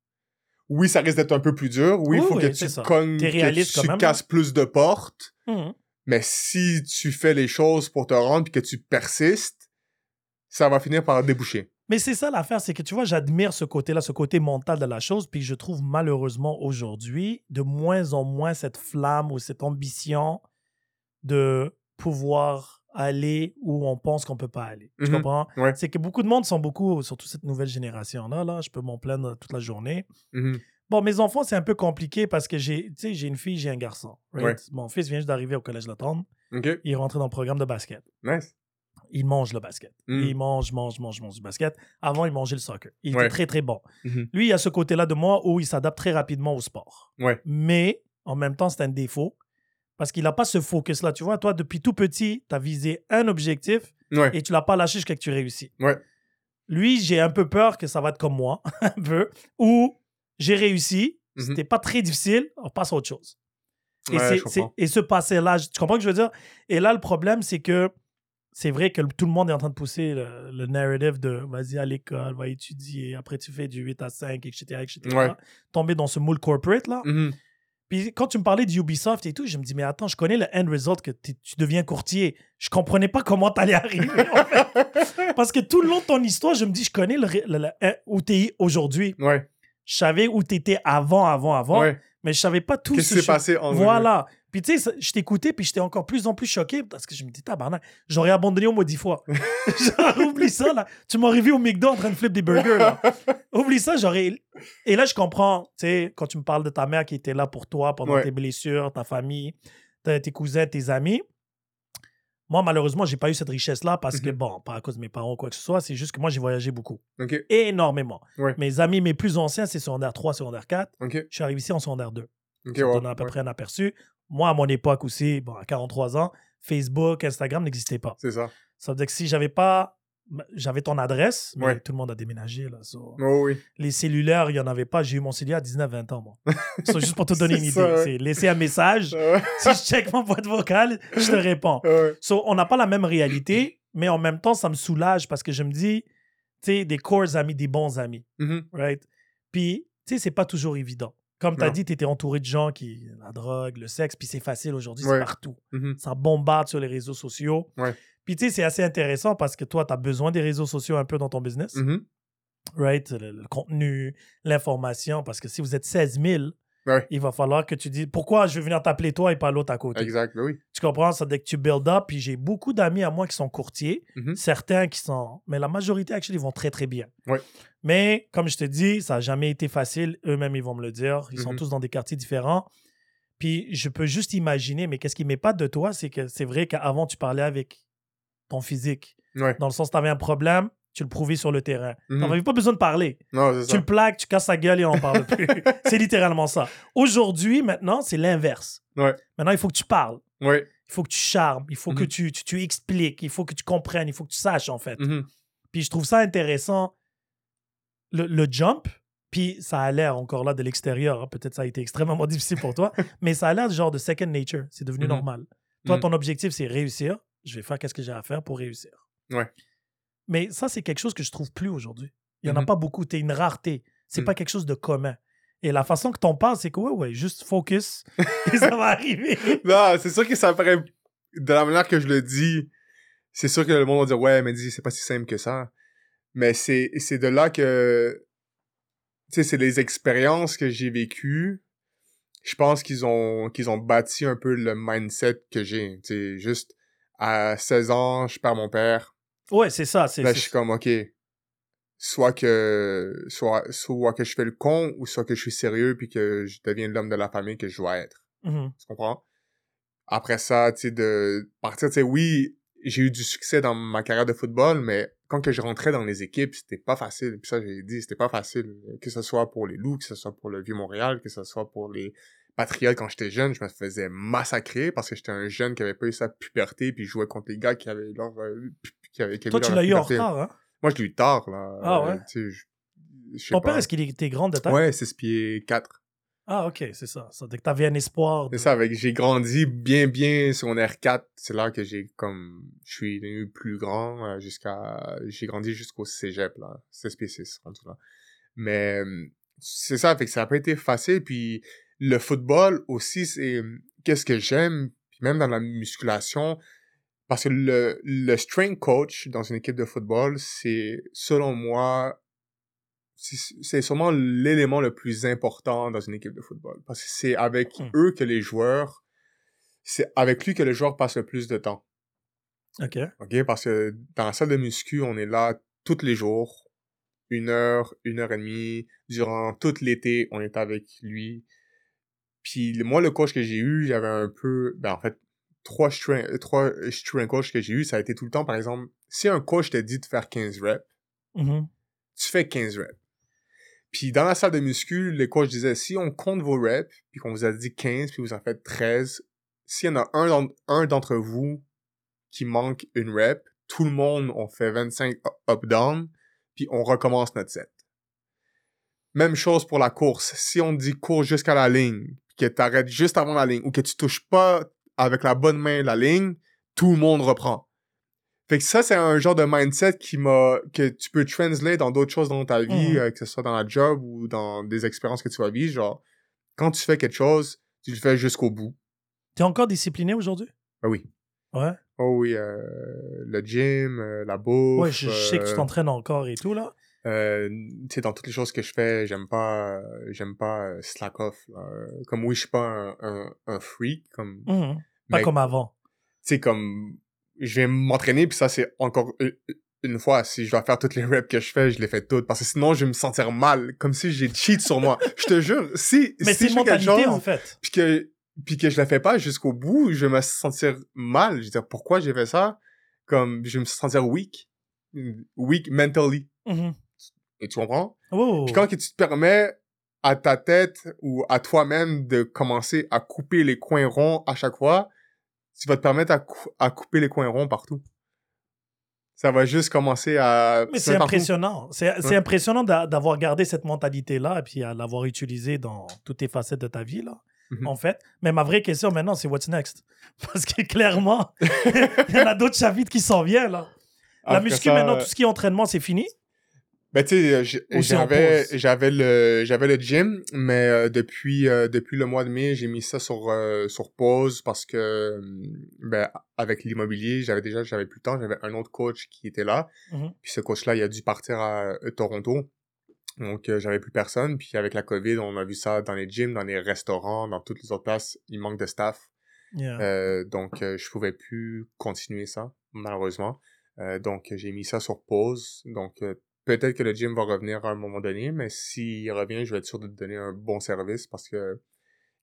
Oui, ça risque d'être un peu plus dur. Oui, il Oui, faut oui, que tu cognes, que tu même, casses plus de portes. Mhm. Mais si tu fais les choses pour te rendre puis que tu persistes, ça va finir par déboucher. Mais c'est ça l'affaire, c'est que tu vois, j'admire ce côté-là, ce côté mental de la chose, puis je trouve malheureusement aujourd'hui de moins en moins cette flamme ou cette ambition de pouvoir aller où on pense qu'on peut pas aller. Tu Mhm. comprends? Ouais. C'est que beaucoup de monde sont beaucoup, surtout cette nouvelle génération-là, là, je peux m'en plaindre toute la journée. Mhm. Bon, mes enfants, c'est un peu compliqué parce que j'ai, tu sais, j'ai une fille, j'ai un garçon. right? Ouais. Mon fils vient juste d'arriver au collège Latendre. OK. Il est rentré dans le programme de basket. Nice. Il mange le basket. Mm. Il mange, mange, mange, mange du basket. Avant, il mangeait le soccer. Il Ouais. était très, très bon. Mhm. Lui, il y a ce côté-là de moi où il s'adapte très rapidement au sport. Ouais. Mais, en même temps, c'est un défaut parce qu'il n'a pas ce focus-là. Tu vois, toi, depuis tout petit, tu as visé un objectif Ouais. et tu l'as pas lâché jusqu'à que tu réussis. Lui, j'ai un peu peur que ça va être comme moi, [laughs] un peu, où j'ai réussi, Mhm. c'était pas très difficile, on passe à autre chose. Et, Ouais, et ce passé-là, tu comprends ce que je veux dire? Et là, le problème, c'est que c'est vrai que tout le monde est en train de pousser le, le narrative de vas-y à l'école, va étudier, après tu fais du 8 à 5, etc. etc. Ouais. Tomber dans ce moule corporate, là. Mhm. Puis quand tu me parlais d'Ubisoft et tout, je me dis, mais attends, je connais le end result que tu deviens courtier. Je comprenais pas comment t'allais arriver. en fait. [laughs] Parce que tout le long de ton histoire, je me dis, je connais le, le- le- hein, où t'es aujourd'hui. Ouais. Je savais où t'étais avant, avant, avant, Ouais. mais je savais pas tout Qu'est-ce ce qui s'est passé en Voilà. Puis tu sais, je t'écoutais, puis j'étais encore plus en plus choqué parce que je me dis, tabarnak, j'aurais abandonné au moins dix fois. [laughs] Genre, oublie ça, là. Tu m'aurais vu au McDo en train de flip des burgers, là. [laughs] Oublie ça, j'aurais. Et là, je comprends, tu sais, quand tu me parles de ta mère qui était là pour toi pendant Ouais. tes blessures, ta famille, tes cousins, tes amis. Moi, malheureusement, j'ai pas eu cette richesse-là parce que, Mhm. bon, pas à cause de mes parents ou quoi que ce soit, c'est juste que moi, j'ai voyagé beaucoup. OK. Énormément. Ouais. Mes amis, mes plus anciens, c'est secondaire 3, secondaire 4. OK. Je suis arrivé ici en secondaire 2. OK, Ça donne à peu ouais. près un aperçu. Moi, à mon époque aussi, bon, à 43 ans, Facebook, Instagram n'existaient pas. C'est ça. Ça veut dire que si j'avais pas. J'avais ton adresse, mais Ouais. tout le monde a déménagé. Là, so- Oh oui. Les cellulaires, il n'y en avait pas. J'ai eu mon cellulaire à 19-20 ans, moi. [laughs] So, juste pour te donner une idée. ouais. C'est laisser un message. [laughs] Si je check ma boîte vocale, je te réponds. [laughs] Ouais. So, on n'a pas la même réalité, mais en même temps, ça me soulage parce que je me dis, tu sais, des corps amis, des bons amis, Mhm. right? Puis, tu sais, c'est pas toujours évident. Comme tu as Non. dit, tu étais entouré de gens qui. La drogue, le sexe, puis c'est facile aujourd'hui, Ouais. c'est partout. Mhm. Ça bombarde sur les réseaux sociaux. Ouais. Puis, tu sais, c'est assez intéressant parce que toi, tu as besoin des réseaux sociaux un peu dans ton business, Mhm. right? Le, le contenu, l'information, parce que si vous êtes 16 000, Ouais. il va falloir que tu dises pourquoi je vais venir t'appeler toi et pas l'autre à côté? Exact, ben oui. Tu comprends? Ça dès que tu build up. Puis j'ai beaucoup d'amis à moi qui sont courtiers, Mhm. certains qui sont. Mais la majorité, actually, vont très, très bien. Ouais. Mais comme je te dis, ça n'a jamais été facile. Eux-mêmes, ils vont me le dire. Ils sont Mhm. tous dans des quartiers différents. Puis je peux juste imaginer, mais qu'est-ce qui m'épate de toi, c'est que c'est vrai qu'avant, tu parlais avec ton physique. Ouais. Dans le sens, tu avais un problème, tu le prouvais sur le terrain. Tu Mhm. n'avais pas besoin de parler. Non, Tu ça. le plaques, tu casses sa gueule et on n'en parle [laughs] plus. c'est littéralement ça. Aujourd'hui, maintenant, c'est l'inverse. Ouais. Maintenant, il faut que tu parles. Ouais. Il faut que tu charmes, il faut que Mhm. tu, tu, tu expliques, il faut que tu comprennes, il faut que tu saches, en fait. Mhm. Puis je trouve ça intéressant, le, le jump, puis ça a l'air encore là de l'extérieur, hein, peut-être ça a été extrêmement [laughs] difficile pour toi, mais ça a l'air du genre de second nature, c'est devenu Mhm. normal. Toi, ton objectif, c'est réussir, je vais faire qu'est-ce que j'ai à faire pour réussir. Ouais. Mais ça, c'est quelque chose que je trouve plus aujourd'hui. Il n'y en a Mhm. pas beaucoup, t'es une rareté. C'est Mm. pas quelque chose de commun. Et la façon que t'en parles, c'est que ouais, ouais, juste focus [laughs] et ça va arriver. Non, c'est sûr que ça paraît... De la manière que je le dis, c'est sûr que le monde va dire « Ouais, mais dis, c'est pas si simple que ça. » Mais c'est c'est de là que... Tu sais, c'est les expériences que j'ai vécues. Je pense qu'ils ont qu'ils ont bâti un peu le mindset que j'ai. Tu sais, juste à 16 ans, je perds mon père. Ouais, c'est ça. C'est, Là, c'est- je suis comme, OK, soit que, soit, soit que je fais le con, ou soit que je suis sérieux, puis que je deviens l'homme de la famille que je dois être. Mhm. Tu comprends? Après ça, tu sais, de partir, tu sais, oui, j'ai eu du succès dans ma carrière de football, mais quand que je rentrais dans les équipes, c'était pas facile. Puis ça, j'ai dit, c'était pas facile. Que ce soit pour les Loups, que ce soit pour le Vieux-Montréal, que ce soit pour les Patriotes. Quand j'étais jeune, je me faisais massacrer parce que j'étais un jeune qui avait pas eu sa puberté, puis je jouais contre les gars qui avaient leur... euh, qui avaient, qui Toi, tu l'as eu en retard, hein? Moi, je l'ai eu tard, là. Ah Euh, ouais? je- sais Ton père, est-ce qu'il était grand de taille? Ouais, 6 pieds 4. Ah, ok, c'est ça. Ça dès que t'avais un espoir. de- C'est ça, avec j'ai grandi bien, bien sur mon R4. C'est là que j'ai comme... Je suis devenu plus grand euh, jusqu'à... J'ai grandi jusqu'au cégep, là. 16 pieds 6, en tout cas. Mais euh, c'est ça, fait que ça a pas été facile. Puis le football aussi, c'est... euh, Qu'est-ce que j'aime, puis même dans la musculation, parce que le, le strength coach dans une équipe de football, c'est, selon moi, c'est sûrement l'élément le plus important dans une équipe de football. Parce que c'est avec Hmm. eux que les joueurs, c'est avec lui que les joueurs passent le plus de temps. Ok. OK? Parce que dans la salle de muscu, on est là tous les jours, une heure, une heure et demie. Durant tout l'été, on est avec lui. Puis moi, le coach que j'ai eu, j'avais un peu... Ben, en fait, trois strength, trois strength coach que j'ai eu, ça a été tout le temps, par exemple, si un coach te dit de faire 15 reps, Mhm. tu fais 15 reps. Puis dans la salle de muscu, les coachs disaient, si on compte vos reps, puis qu'on vous a dit 15, puis vous en faites 13, s'il y en a un, un d'entre vous qui manque une rep, tout le monde, on fait 25 up-down, puis on recommence notre set. Même chose pour la course. Si on dit cours jusqu'à la ligne, puis que t'arrêtes juste avant la ligne, ou que tu touches pas avec la bonne main la ligne, tout le monde reprend. Fait que ça, c'est un genre de mindset qui m'a, que tu peux translate dans d'autres choses dans ta vie, Mhm. euh, que ce soit dans la job ou dans des expériences que tu vas vivre. Genre, quand tu fais quelque chose, tu le fais jusqu'au bout. T'es encore discipliné aujourd'hui? Ben oui. Ouais. Oh oui, euh, le gym, euh, la bouffe. Ouais, je, je sais que tu t'entraînes encore et tout, là. Euh, tu sais, dans toutes les choses que je fais, j'aime pas, euh, j'aime pas euh, slack off. Euh, Comme oui, je suis pas un, un, un freak, comme, Mhm. Pas mais, comme avant. tu sais, comme, je vais m'entraîner, puis ça, c'est encore une, fois, si je dois faire toutes les reps que je fais, je les fais toutes, parce que sinon, je vais me sentir mal, comme si j'ai cheat sur moi. [laughs] Je te jure, si, Mais si je fais quelque mentalité, chose, en fait. puis que, puis que je la fais pas jusqu'au bout, je vais me sentir mal. Je veux dire, pourquoi j'ai fait ça? Comme, je vais me sentir weak. Weak mentally. Mhm. Et tu comprends? Oh. Puis quand que tu te permets à ta tête ou à toi-même de commencer à couper les coins ronds à chaque fois, tu vas te permettre à, cou- à couper les coins ronds partout. Ça va juste commencer à... Mais c'est impressionnant. C'est Ouais. impressionnant d'a- d'avoir gardé cette mentalité-là et puis à l'avoir utilisée dans toutes les facettes de ta vie, là, Mhm. en fait. Mais ma vraie question maintenant, c'est what's next? [laughs] Parce que clairement, [laughs] il y en a d'autres chapitres qui s'en viennent, là. La Après muscu, ça, maintenant, euh, tout ce qui est entraînement, c'est fini? Ben tu sais, en j'avais j'avais le j'avais le gym, mais euh, depuis euh, depuis le mois de mai, j'ai mis ça sur euh, sur pause parce que euh, ben avec l'immobilier, j'avais déjà j'avais plus le temps, j'avais un autre coach qui était là, Mhm. puis ce coach là, il a dû partir à euh, Toronto. Donc euh, j'avais plus personne, puis avec la Covid, on a vu ça dans les gyms, dans les restaurants, dans toutes les autres places, il manque de staff. Yeah. Euh, donc, euh, je pouvais plus continuer ça, malheureusement. Euh, donc, j'ai mis ça sur pause. Donc, euh, peut-être que le gym va revenir à un moment donné, mais s'il revient, je vais être sûr de te donner un bon service parce que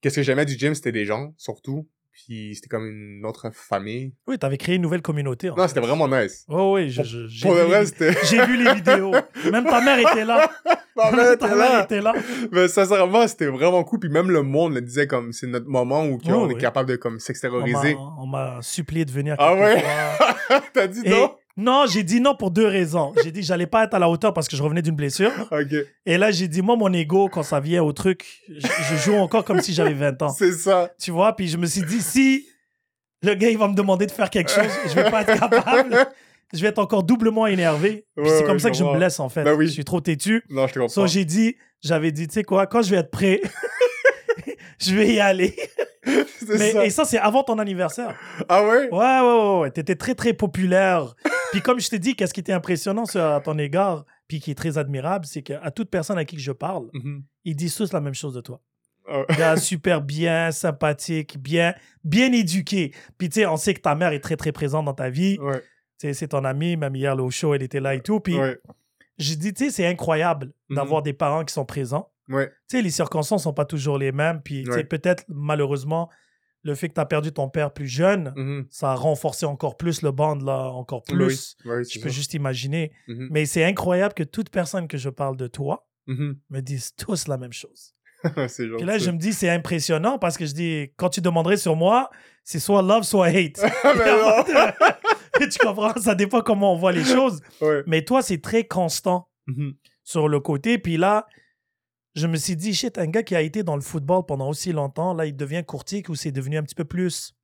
qu'est-ce que j'aimais du gym, c'était des gens, surtout. Puis, c'était comme une autre famille. Oui, t'avais créé une nouvelle communauté. en Non, c'était vraiment nice. Oh, oui, j'ai vu, les- vu les vidéos. Même ta mère était là. [laughs] Ma mère ta était mère là. était là. Mais sincèrement, c'était vraiment cool. Puis même le monde le disait comme c'est notre moment où Oui, on oui. est capable de comme On s'extérioriser. m'a- On m'a supplié de venir. Ah ouais? [laughs] T'as dit non? Non, j'ai dit non pour deux raisons. J'ai dit que j'allais pas être à la hauteur parce que je revenais d'une blessure. Et là, j'ai dit, moi, mon ego, quand ça vient au truc, je, je joue encore comme si j'avais 20 ans. C'est ça. Tu vois? Puis je me suis dit, si le gars, il va me demander de faire quelque chose, je vais pas être capable. je vais être encore doublement énervé. Ouais, c'est comme ça que je me blesse, en fait. Ben oui. Je suis trop têtu. Non, je te comprends. So, j'ai dit, j'avais dit, tu sais quoi, quand je vais être prêt, [laughs] je vais y aller. [laughs] Mais, ça. et ça, c'est avant ton anniversaire. Ah ouais? Ouais, ouais, ouais, ouais. T'étais très, très populaire. [laughs] Puis comme je t'ai dit, qu'est-ce qui était impressionnant à ton égard, puis qui est très admirable, c'est qu'à toute personne à qui je parle, Mhm. ils disent tous la même chose de toi. Ah, Gars [laughs] super bien, sympathique, bien, bien éduqué. Puis tu sais, on sait que ta mère est très, très présente dans ta vie. Ouais, c'est ton amie, même hier, au show, elle était là et tout. Puis ouais, j'ai dit, tu sais, c'est incroyable Mhm. d'avoir des parents qui sont présents. Ouais. Tu sais, les circonstances sont pas toujours les mêmes. Puis, Ouais. peut-être, malheureusement, le fait que tu as perdu ton père plus jeune, Mhm. ça a renforcé encore plus le band, là, encore plus. oui, Je peux ça. juste imaginer. Mhm. Mais c'est incroyable que toute personne que je parle de toi Mhm. me dise tous la même chose. [laughs] Puis là, je me dis, c'est impressionnant parce que je dis, quand tu demanderais sur moi, c'est soit love, soit hate. [laughs] Ah, non! [laughs] tu comprends? Ça dépend comment on voit les choses. Ouais. Mais toi, c'est très constant sur le côté. Puis là, je me suis dit, shit, un gars qui a été dans le football pendant aussi longtemps, là, il devient courtier ou c'est devenu un petit peu plus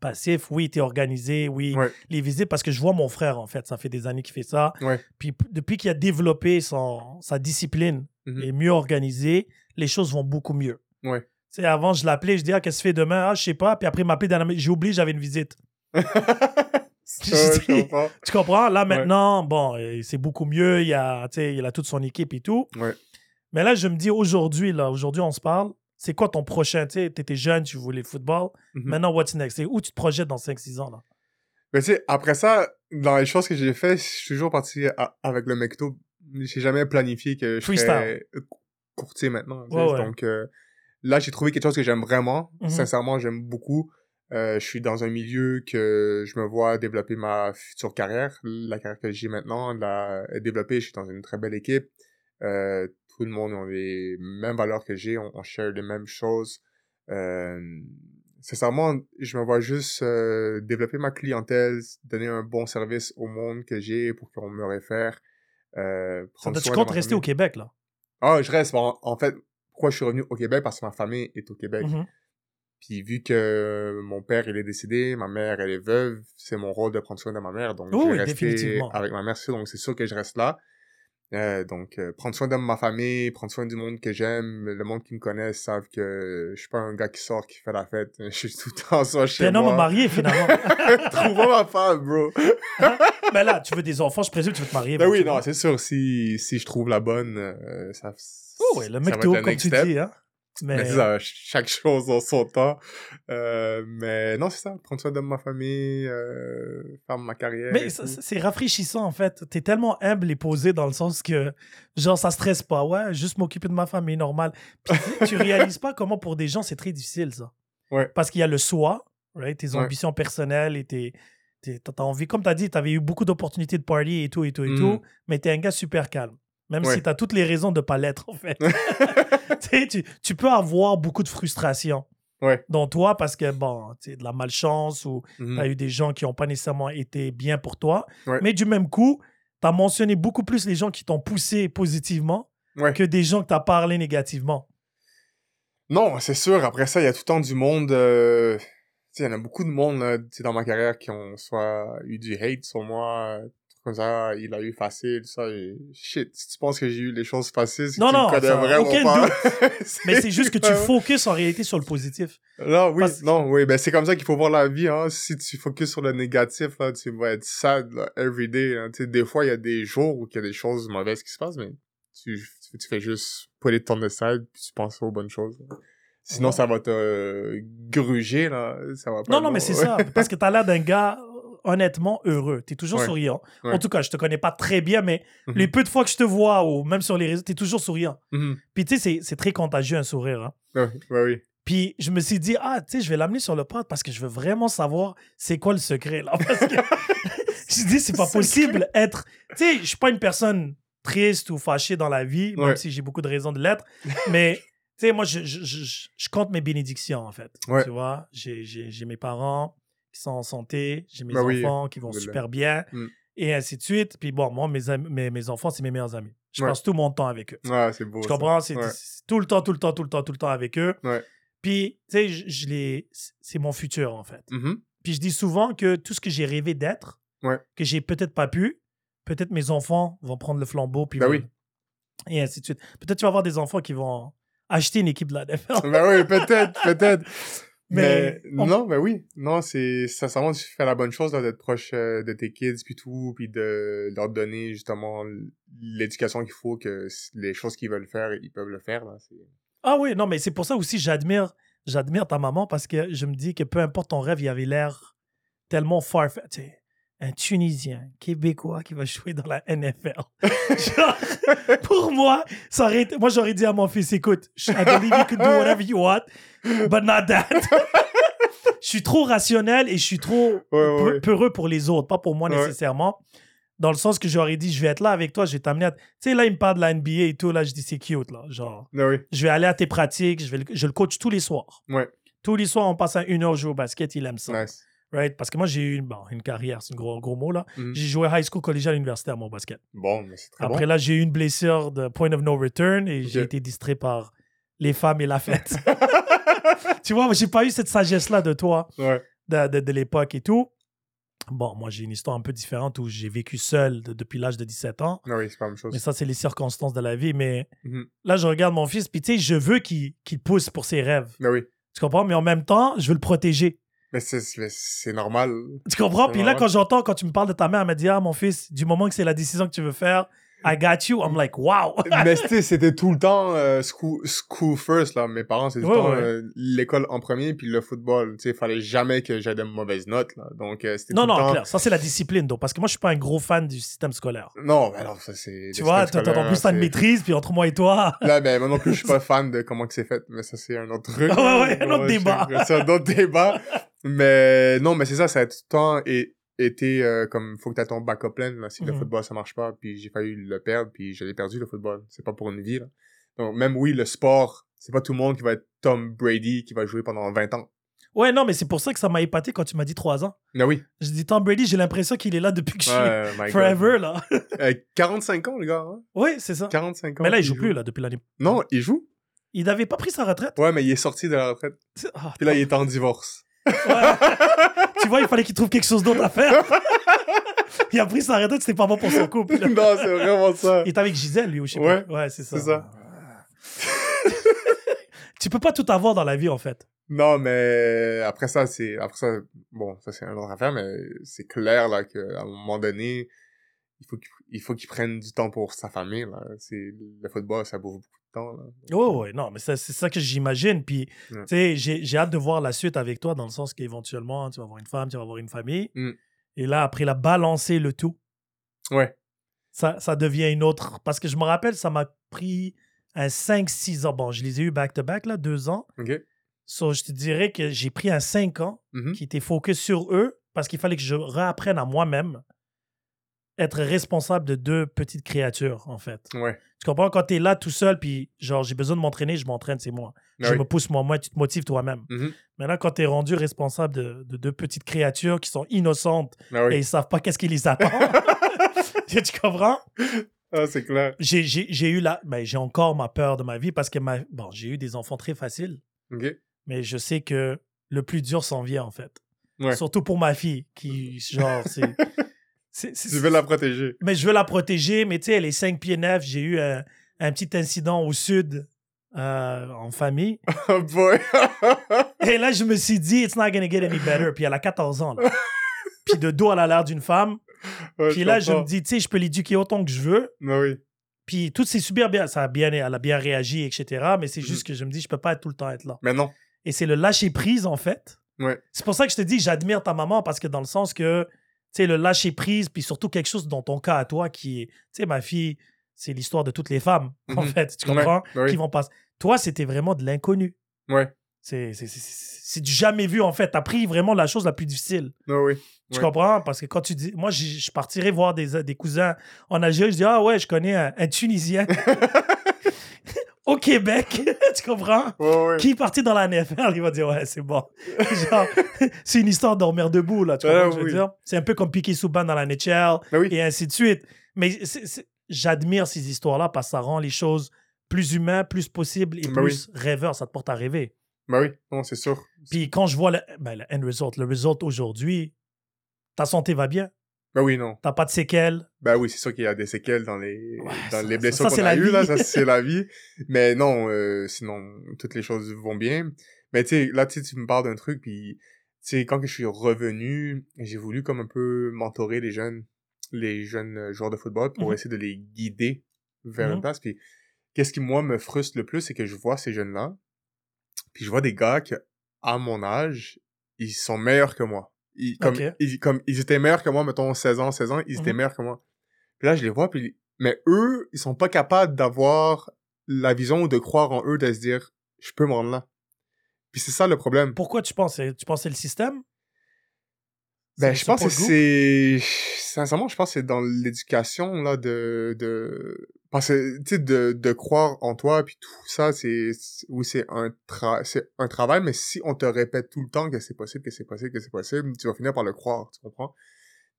passif? Oui, t'es organisé, oui, Ouais. les visites, parce que je vois mon frère, en fait, ça fait des années qu'il fait ça. Ouais. Puis depuis qu'il a développé son, sa discipline Mhm. et mieux organisé, les choses vont beaucoup mieux. Ouais. Tu sais, avant, je l'appelais, je dis, ah, qu'est-ce que tu fais demain? Ah, je sais pas. Puis après, il m'appelait dans la. J'ai oublié, j'avais une visite. [laughs] Comprends. Tu comprends? Là, maintenant, bon, euh, c'est beaucoup mieux. Il a, il a toute son équipe et tout. Mais là, je me dis, aujourd'hui, là, aujourd'hui, on se parle. C'est quoi ton prochain? Tu étais jeune, tu voulais le football. Mhm. Maintenant, what's next? C'est où tu te projettes dans 5-6 ans, là? Mais tu sais, après ça, dans les choses que j'ai fait, je suis toujours parti à- avec le Mecto. J'ai jamais planifié que je serais courtier maintenant. Ouais, ouais. Donc euh, là, j'ai trouvé quelque chose que j'aime vraiment. Mhm. Sincèrement, j'aime beaucoup. Euh, je suis dans un milieu que je me vois développer ma future carrière. La carrière que j'ai maintenant, la développer. Je suis dans une très belle équipe. Euh, tout le monde a les mêmes valeurs que j'ai. On, on share les mêmes choses. Euh, sincèrement, je me vois juste euh, développer ma clientèle, donner un bon service au monde que j'ai pour qu'on me réfère. Euh, Ça, tu comptes rester au. Québec, là? Ah, je reste. En, en fait, pourquoi je suis revenu au Québec? Parce que ma famille est au Québec. Mhm. Puis vu que mon père, il est décédé, ma mère, elle est veuve, c'est mon rôle de prendre soin de ma mère. Donc, Oh je oui, vais rester avec ma mère, donc c'est sûr que je reste là. Euh, donc, euh, prendre soin de ma famille, prendre soin du monde que j'aime. Le monde qui me connaît savent que je suis pas un gars qui sort, qui fait la fête. [laughs] Je suis tout le temps soit chez T'es un homme moi. marié, finalement. [laughs] Trouve-moi ma femme, bro. [laughs] Mais là, tu veux des enfants, je présume que tu veux te marier. Ben oui, non, c'est sûr. Si, si je trouve la bonne, euh, ça, Oh, ouais, le ça mec va tout, être le comme next tu step. dis, hein? Mais, Mais c'est ça, ch- chaque [laughs] chose dans son temps. Euh, mais non, c'est ça, prendre soin de ma famille, euh, faire ma carrière. mais c'est rafraîchissant, en fait. T'es tellement humble et posé dans le sens que, genre, ça stresse pas. Ouais, juste m'occuper de ma famille, normal. Puis tu- [laughs] réalises pas comment, pour des gens, c'est très difficile, ça. Ouais. Parce qu'il y a le soi, right? tes Ouais. ambitions personnelles et tes. T'as envie, comme t'as dit, t'avais eu beaucoup d'opportunités de party et tout, et tout, et tout, mais t'es un gars super calme. Même Ouais. si t'as toutes les raisons de pas l'être, en fait. [laughs] [laughs] Tu tu, tu peux avoir beaucoup de frustration Ouais. dans toi parce que, bon, tu de la malchance ou Mhm. tu as eu des gens qui n'ont pas nécessairement été bien pour toi. Ouais. Mais du même coup, tu as mentionné beaucoup plus les gens qui t'ont poussé positivement que des gens que tu as parlé négativement. Non, c'est sûr. Après ça, il y a tout le temps du monde. euh, tu il y en a beaucoup de monde là, tu sais, dans ma carrière qui ont soit eu du hate sur moi, euh, comme ça, il a eu facile, ça. et shit, si tu penses que j'ai eu les choses faciles, c'est que Non, tu non, me connais ça, vraiment aucun pas. [laughs] Mais c'est juste que tu focuses en réalité sur le positif. [laughs] Non, oui, Parce- non, oui, ben c'est comme ça qu'il faut voir la vie, hein. Si tu focuses sur le négatif, là, tu vas être sad, là, every day, hein. Tu sais, des fois, il y a des jours où il y a des choses mauvaises qui se passent, mais tu, tu, tu fais juste put it on the side, puis tu penses aux bonnes choses. Sinon, Ouais. ça va te euh, gruger, là. Ça va pas Non, non, mais c'est ça. Parce que tu as l'air d'un gars honnêtement heureux. Tu es toujours Ouais. souriant. Ouais. En tout cas, je te connais pas très bien, mais Mhm. les peu de fois que je te vois, ou même sur les réseaux, tu es toujours souriant. Mhm. Puis tu sais, c'est- très contagieux un sourire. hein. Ouais, oui. Puis je me suis dit, ah, tu sais, je vais l'amener sur le pod parce que je veux vraiment savoir c'est quoi le secret, là. [laughs] Parce que [laughs] je dis, c'est pas possible être. Tu sais, je suis pas une personne triste ou fâchée dans la vie, même si j'ai beaucoup de raisons de l'être. mais, tu sais, moi, je, je, je, je compte mes bénédictions, en fait. Tu vois, j'ai mes parents qui sont en santé, j'ai mes oui, enfants qui vont super bien, Mm. et ainsi de suite. Puis bon, moi, mes, mes, mes enfants, c'est mes meilleurs amis. Je Ouais. passe tout mon temps avec eux. Ouais, c'est beau. Tu comprends? C'est Ouais. tout le temps, tout le temps, tout le temps, tout le temps avec eux. Ouais. Puis, tu sais, je, je les... c'est mon futur, en fait. Mhm. Puis je dis souvent que tout ce que j'ai rêvé d'être, que j'ai peut-être pas pu. Peut-être mes enfants vont prendre le flambeau. Puis vont- oui. Et ainsi de suite. Peut-être tu vas avoir des enfants qui vont acheter une équipe de la NFL. ben oui, peut-être, peut-être. [laughs] Mais Mais, on- non, ben oui. Non, c'est sincèrement, tu fais la bonne chose d'être proche euh, de tes kids puis tout, puis de leur donner justement l'éducation qu'il faut, que les choses qu'ils veulent faire, ils peuvent le faire. Là. Ah oui, non, mais c'est pour ça aussi j'admire j'admire ta maman parce que je me dis que peu importe ton rêve, il avait l'air tellement far un Tunisien, Québécois qui va jouer dans la [laughs] NFL. [laughs] Genre, pour moi, ça aurait été- moi j'aurais dit à mon fils, écoute, I believe you can do whatever you want, but not that. je suis trop rationnel et je suis trop Ouais, ouais, peu- ouais. peureux pour les autres, pas pour moi nécessairement. Dans le sens que j'aurais dit, je vais être là avec toi, je vais t'amener à... Tu sais, là, il me parle de la NBA et tout, là, je dis, c'est cute, là, genre Ben oui. je vais aller à tes pratiques, je, vais le, je le coach tous les soirs. Tous les soirs, on passe à une heure jouer au basket, il aime ça. Nice. Right? Parce que moi, j'ai eu une, bon, une carrière, c'est un gros, gros mot là. Mhm. J'ai joué high school, collégial, universitaire, mon basket. Bon, mais c'est très Après bon. là, j'ai eu une blessure de point of no return et j'ai été distrait par les femmes et la fête. [laughs] [laughs] tu vois, j'ai pas eu cette sagesse-là de toi, Ouais. de, de, de l'époque et tout. Bon, moi, j'ai une histoire un peu différente où j'ai vécu seul de- depuis l'âge de 17 ans. Non, oui, c'est pas la même chose. Mais ça, c'est les circonstances de la vie. Mais Mhm. là, je regarde mon fils, puis tu sais, je veux qu'il qu'il pousse pour ses rêves. Ben oui. Tu comprends? Mais en même temps, je veux le protéger. Mais c'est- normal. Tu comprends? Puis là, quand j'entends, quand tu me parles de ta mère, elle m'a dit, ah, mon fils, du moment que c'est la décision que tu veux faire, I got you. I'm like, wow. [laughs] mais [laughs] c'était tout le temps euh, school, school first, là. Mes parents, c'est tout le Ouais, temps ouais. euh, l'école en premier, puis le football. Tu sais, fallait jamais que j'aie de mauvaises notes, là. Donc, euh, c'était non, tout le non, temps... clair. Ça, c'est la discipline, donc. Parce que moi, je suis pas un gros fan du système scolaire. Non, mais non, ça, c'est... Tu le vois, toi, en plus, t'as une maîtrise, puis entre moi et toi. [laughs] Là, ben, moi non plus, je suis pas fan de comment que c'est fait, mais ça, c'est un autre truc. Ouais, ouais, un autre débat. C'est un autre débat. Mais non, mais c'est ça, ça a tout le temps été euh, comme, faut que t'aies ton backup plan, là, si le Mhm. football, ça marche pas, puis j'ai failli le perdre, puis je l'ai perdu, le football. C'est pas pour une vie, là. Donc, même oui, le sport, c'est pas tout le monde qui va être Tom Brady, qui va jouer pendant 20 ans. Ouais, non, mais c'est pour ça que ça m'a épaté quand tu m'as dit 3 ans. Mais oui. Je dis, Tom Brady, j'ai l'impression qu'il est là depuis que je suis Ouais, God. forever, là. [laughs] Euh, 45 ans, le gars, hein? oui, c'est ça. 45 ans. Mais là, il qu'il joue plus, là, depuis l'année. Non, il joue. Il n'avait pas pris sa retraite. Ouais, mais il est sorti de la retraite. Ah, Puis là, il est en divorce. Tu vois, il fallait qu'il trouve quelque chose d'autre à faire. il a pris sa retraite, c'était pas bon pour son couple. [laughs] non, c'est vraiment ça. Il est avec Gisèle, lui, ou je sais Ouais, pas. Ouais, c'est ça. c'est ça. [laughs] tu peux pas tout avoir dans la vie, en fait. Non, mais après ça, c'est après ça, bon, ça c'est une autre affaire, mais c'est clair là qu'à un moment donné, il faut qu'il il faut qu'il prenne du temps pour sa famille là. C'est le football, ça bouffe beaucoup temps là. Ouais, ouais, non, mais c'est ça que j'imagine. Puis, tu sais, j'ai hâte de voir la suite avec toi, dans le sens qu'éventuellement, tu vas avoir une femme, tu vas avoir une famille. Mm. Et là, après, la balancer le tout, Ouais. ça, ça devient une autre. Parce que je me rappelle, ça m'a pris un 5-6 ans. Bon, je les ai eu back-to-back, là, deux ans. Ok. So, je te dirais que j'ai pris un 5 ans Mhm. qui était focus sur eux parce qu'il fallait que je réapprenne à moi-même être responsable de deux petites créatures, en fait. Ouais. Tu comprends? Quand tu es là tout seul, puis genre, j'ai besoin de m'entraîner, je m'entraîne, c'est moi. Ah je oui. me pousse moi-même, tu te motives toi-même. Maintenant, quand tu es rendu responsable de, de deux petites créatures qui sont innocentes Ah oui. et ils savent pas qu'est-ce qui les attend, [laughs] tu comprends? Ah, c'est clair. J'ai- eu la... Ben, j'ai encore ma peur de ma vie parce que ma... bon, j'ai eu des enfants très faciles, mais je sais que le plus dur s'en vient, en fait. Ouais. Surtout pour ma fille, qui, genre, c'est... [laughs] c'est- c'est- Tu veux la protéger. Mais je veux la protéger, mais tu sais, elle est 5 pieds 9. J'ai eu un, un petit incident au sud euh, en famille. [laughs] Oh boy. [laughs] Et là, je me suis dit, it's not gonna get any better. Puis elle a 14 ans. Là. Puis de dos, elle a l'air d'une femme. Ouais, Puis là, je me dis, tu sais, je peux l'éduquer autant que je veux. Ah oui. Puis tout s'est super bien. Ça a bien, elle a bien réagi, etc. Mais c'est Mhm. juste que je me dis, je peux pas tout le temps être là. Mais non. Et c'est le lâcher prise, en fait. Ouais. C'est pour ça que je te dis, j'admire ta maman parce que dans le sens que, sais, le lâcher prise, puis surtout quelque chose dans ton cas à toi qui est, tu sais, ma fille, c'est l'histoire de toutes les femmes, [laughs] en Mhm. fait. Tu Ouais, comprends? bah. Qui vont passer. Toi, c'était vraiment de l'inconnu. Ouais. C'est du jamais vu, en fait. T'as pris vraiment la chose la plus difficile. Ah oui. Tu Ouais. comprends? Parce que quand tu dis. Moi, je partirais voir des, des cousins en Algérie. Je dis, ah ouais, je connais un, un Tunisien [laughs] au Québec. [laughs] tu comprends? Ouais, ouais. Qui est parti dans la NFL, il va dire, ouais, c'est bon. [laughs] Genre, c'est une histoire de dormir debout, là. Tu comprends ce que je veux dire? C'est un peu comme Piqué Souban dans la NHL oui. et ainsi de suite. Mais j'admire ces histoires-là parce que ça rend les choses plus humaines, plus possibles et Ben plus rêveurs. Ça te porte à rêver. Bah oui. Non, c'est sûr. Puis quand je vois le, ben, le end result, le result aujourd'hui, ta santé va bien. Ben oui, non. T'as pas de séquelles? Ben oui, c'est sûr qu'il y a des séquelles dans les, Ouais, dans ça- les blessures qu'on a eues, là. Ça, [laughs] c'est la vie. Mais non, euh, sinon, toutes les choses vont bien. Mais tu sais, là, tu sais, tu me parles d'un truc, puis tu sais, quand que je suis revenu, j'ai voulu comme un peu mentorer les jeunes, les jeunes euh, joueurs de football pour Mhm. essayer de les guider vers Mhm. une place. Puis qu'est-ce qui, moi, me frustre le plus, c'est que je vois ces jeunes-là, puis je vois des gars que, à mon âge, ils sont meilleurs que moi. Ils, comme, ils, comme, ils étaient meilleurs que moi, mettons 16 ans, 16 ans, ils étaient Mhm. meilleurs que moi. Puis là, je les vois, puis, mais eux, ils sont pas capables d'avoir la vision ou de croire en eux, de se dire, je peux me rendre là. Puis c'est ça le problème. Pourquoi tu penses Tu penses que c'est le système? Ben, je pense que c'est, sincèrement, je pense que c'est dans l'éducation, là, de, de, parce que, tu sais, de, de croire en toi, puis tout ça, c'est, oui, c'est un tra, c'est un travail, mais si on te répète tout le temps que c'est possible, que c'est possible, que c'est possible, tu vas finir par le croire, tu comprends?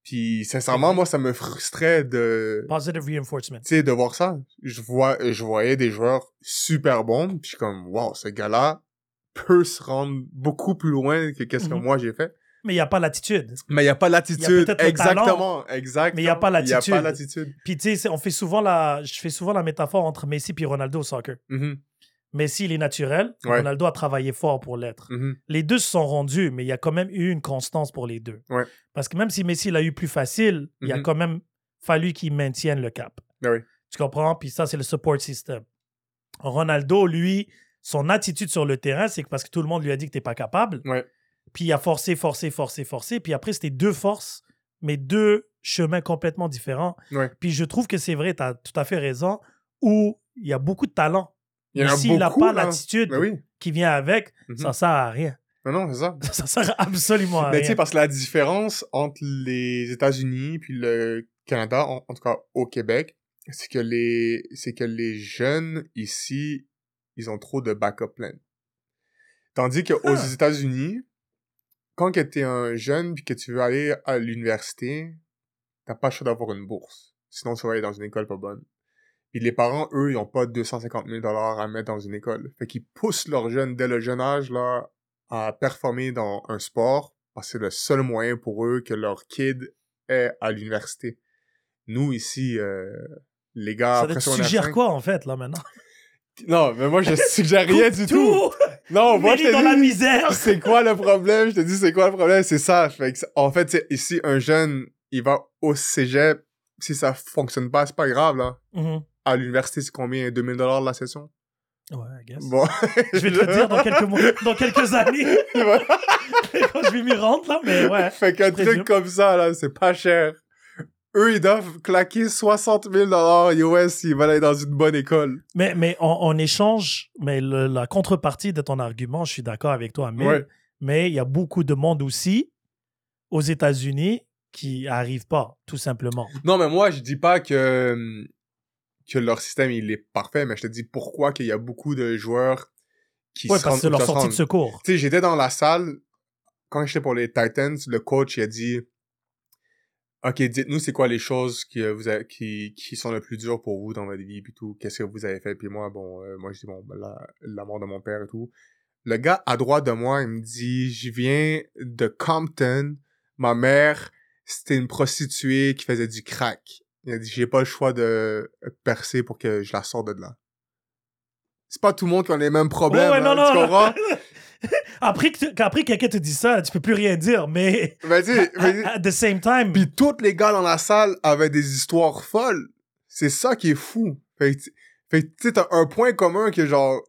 Puis, sincèrement, moi, ça me frustrait de, Positive reinforcement. tu sais, de voir ça. Je vois, je voyais des joueurs super bons, puis je suis comme, wow, ce gars-là peut se rendre beaucoup plus loin que qu'est-ce que Mhm. moi j'ai fait. Mais il n'y a pas l'attitude. Mais il n'y a pas Il l'attitude. Exactement, exactement. mais il y a pas Il n'y a l'attitude. pas l'attitude. Puis tu sais, on fait souvent la, je fais souvent la métaphore entre Messi et Ronaldo au soccer. Mhm, Messi, il est naturel. Ouais. Ronaldo a travaillé fort pour l'être. mhm. Les deux se sont rendus, mais il y a quand même eu une constance pour les deux. Ouais. Parce que même si Messi l'a eu plus facile, il a Mhm. quand même fallu qu'il maintienne le cap. Oui. Tu comprends? Puis ça, c'est le support system. Ronaldo, lui, son attitude sur le terrain, c'est que parce que tout le monde lui a dit que t'es pas capable. Ouais. Puis il a forcé, forcé, forcé, forcé. Puis après, c'était deux forces, mais deux chemins complètement différents. Ouais. Puis je trouve que c'est vrai, tu as tout à fait raison, où il y a beaucoup de talent. Il y en Mais a s'il n'a pas là. l'attitude Ben oui. qui vient avec, Mhm. ça sert à rien. Non, non, c'est ça. [laughs] Ça sert absolument à Mais tu sais, rien. parce que la différence entre les États-Unis puis le Canada, en, en tout cas au Québec, c'est que les, c'est que les jeunes ici, ils ont trop de backup plan. Tandis qu'aux Ah. États-Unis, quand que t'es un jeune puis que tu veux aller à l'université, t'as pas le choix d'avoir une bourse. Sinon, tu vas aller dans une école pas bonne. Puis les parents, eux, ils ont pas 250 000 dollars à mettre dans une école. Fait qu'ils poussent leurs jeunes dès le jeune âge, là, à performer dans un sport parce que c'est le seul moyen pour eux que leur kid est à l'université. Nous, ici, euh, les gars, Ça, tu suggères cinq- quoi, en fait, là, maintenant? [laughs] Non, mais moi, je [laughs] suggère rien du tout. Non, moi, je te dans la misère. [laughs] c'est quoi le problème? Je te dis, c'est quoi le problème? C'est ça. Fait que, c'est- en fait, ici, un jeune, il va au cégep. Si ça fonctionne pas, c'est pas grave, là. Mhm. À l'université, c'est combien? 2000 dollars la session? Ouais, I guess. Bon. [laughs] Je vais te le dire dans quelques, mois, dans quelques années, [laughs] quand je vais m'y rendre, là, mais ouais. Fait qu'un truc comme ça, là, c'est pas cher. Eux, ils doivent claquer 60 000 dollars US s'ils veulent aller dans une bonne école. Mais, mais échange, mais le- la contrepartie de ton argument, je suis d'accord avec toi, mais Ouais. mais il y a beaucoup de monde aussi aux États-Unis qui arrivent pas, tout simplement. Non, mais moi, je dis pas que, hum, que leur système, il est parfait, mais je te dis pourquoi qu'il y a beaucoup de joueurs qui Ouais, se parce que c'est rendent- leur sortie de rendent. secours. Tu sais, j'étais dans la salle, quand j'étais pour les Titans, le coach, il a dit, OK, dites-nous c'est quoi les choses qui, euh, vous avez- qui, qui sont le plus dures pour vous dans votre vie, puis tout, qu'est-ce que vous avez fait, puis moi, bon, euh, moi, je dis, bon, ben, la, la mort de mon père et tout. Le gars à droite de moi, il me dit, je viens de Compton, ma mère, c'était une prostituée qui faisait du crack. Il a dit, j'ai pas le choix de percer pour que je la sorte de là. C'est pas tout le monde qui a les mêmes problèmes, Ouais, ouais, hein, non, tu non. comprends? [laughs] [laughs] Après que, quelqu'un te dit ça, tu peux plus rien dire, mais Mais [laughs] tu at the same time, Puis tous les gars dans la salle avaient des histoires folles. C'est ça qui est fou. Fait que, tu- sais, t'as un point commun que genre,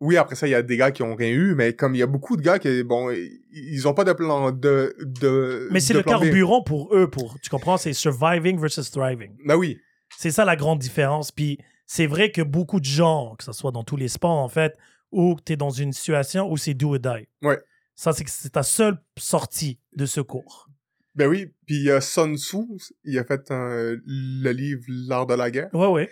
oui, après ça, il y a des gars qui ont rien eu, mais comme il y a beaucoup de gars qui, bon, ils- ont pas de plan de, de, mais c'est le carburant pour eux, pour, tu comprends, c'est surviving versus thriving. Ben oui. C'est ça la grande différence. Puis c'est vrai que beaucoup de gens, que ce soit dans tous les sports en fait, où tu es dans une situation où c'est do or die. Ouais. Ça, c'est ta seule sortie de secours. Ben oui. Puis il y a Sun Tzu, il a fait un- le livre L'art de la guerre. Ouais, ouais.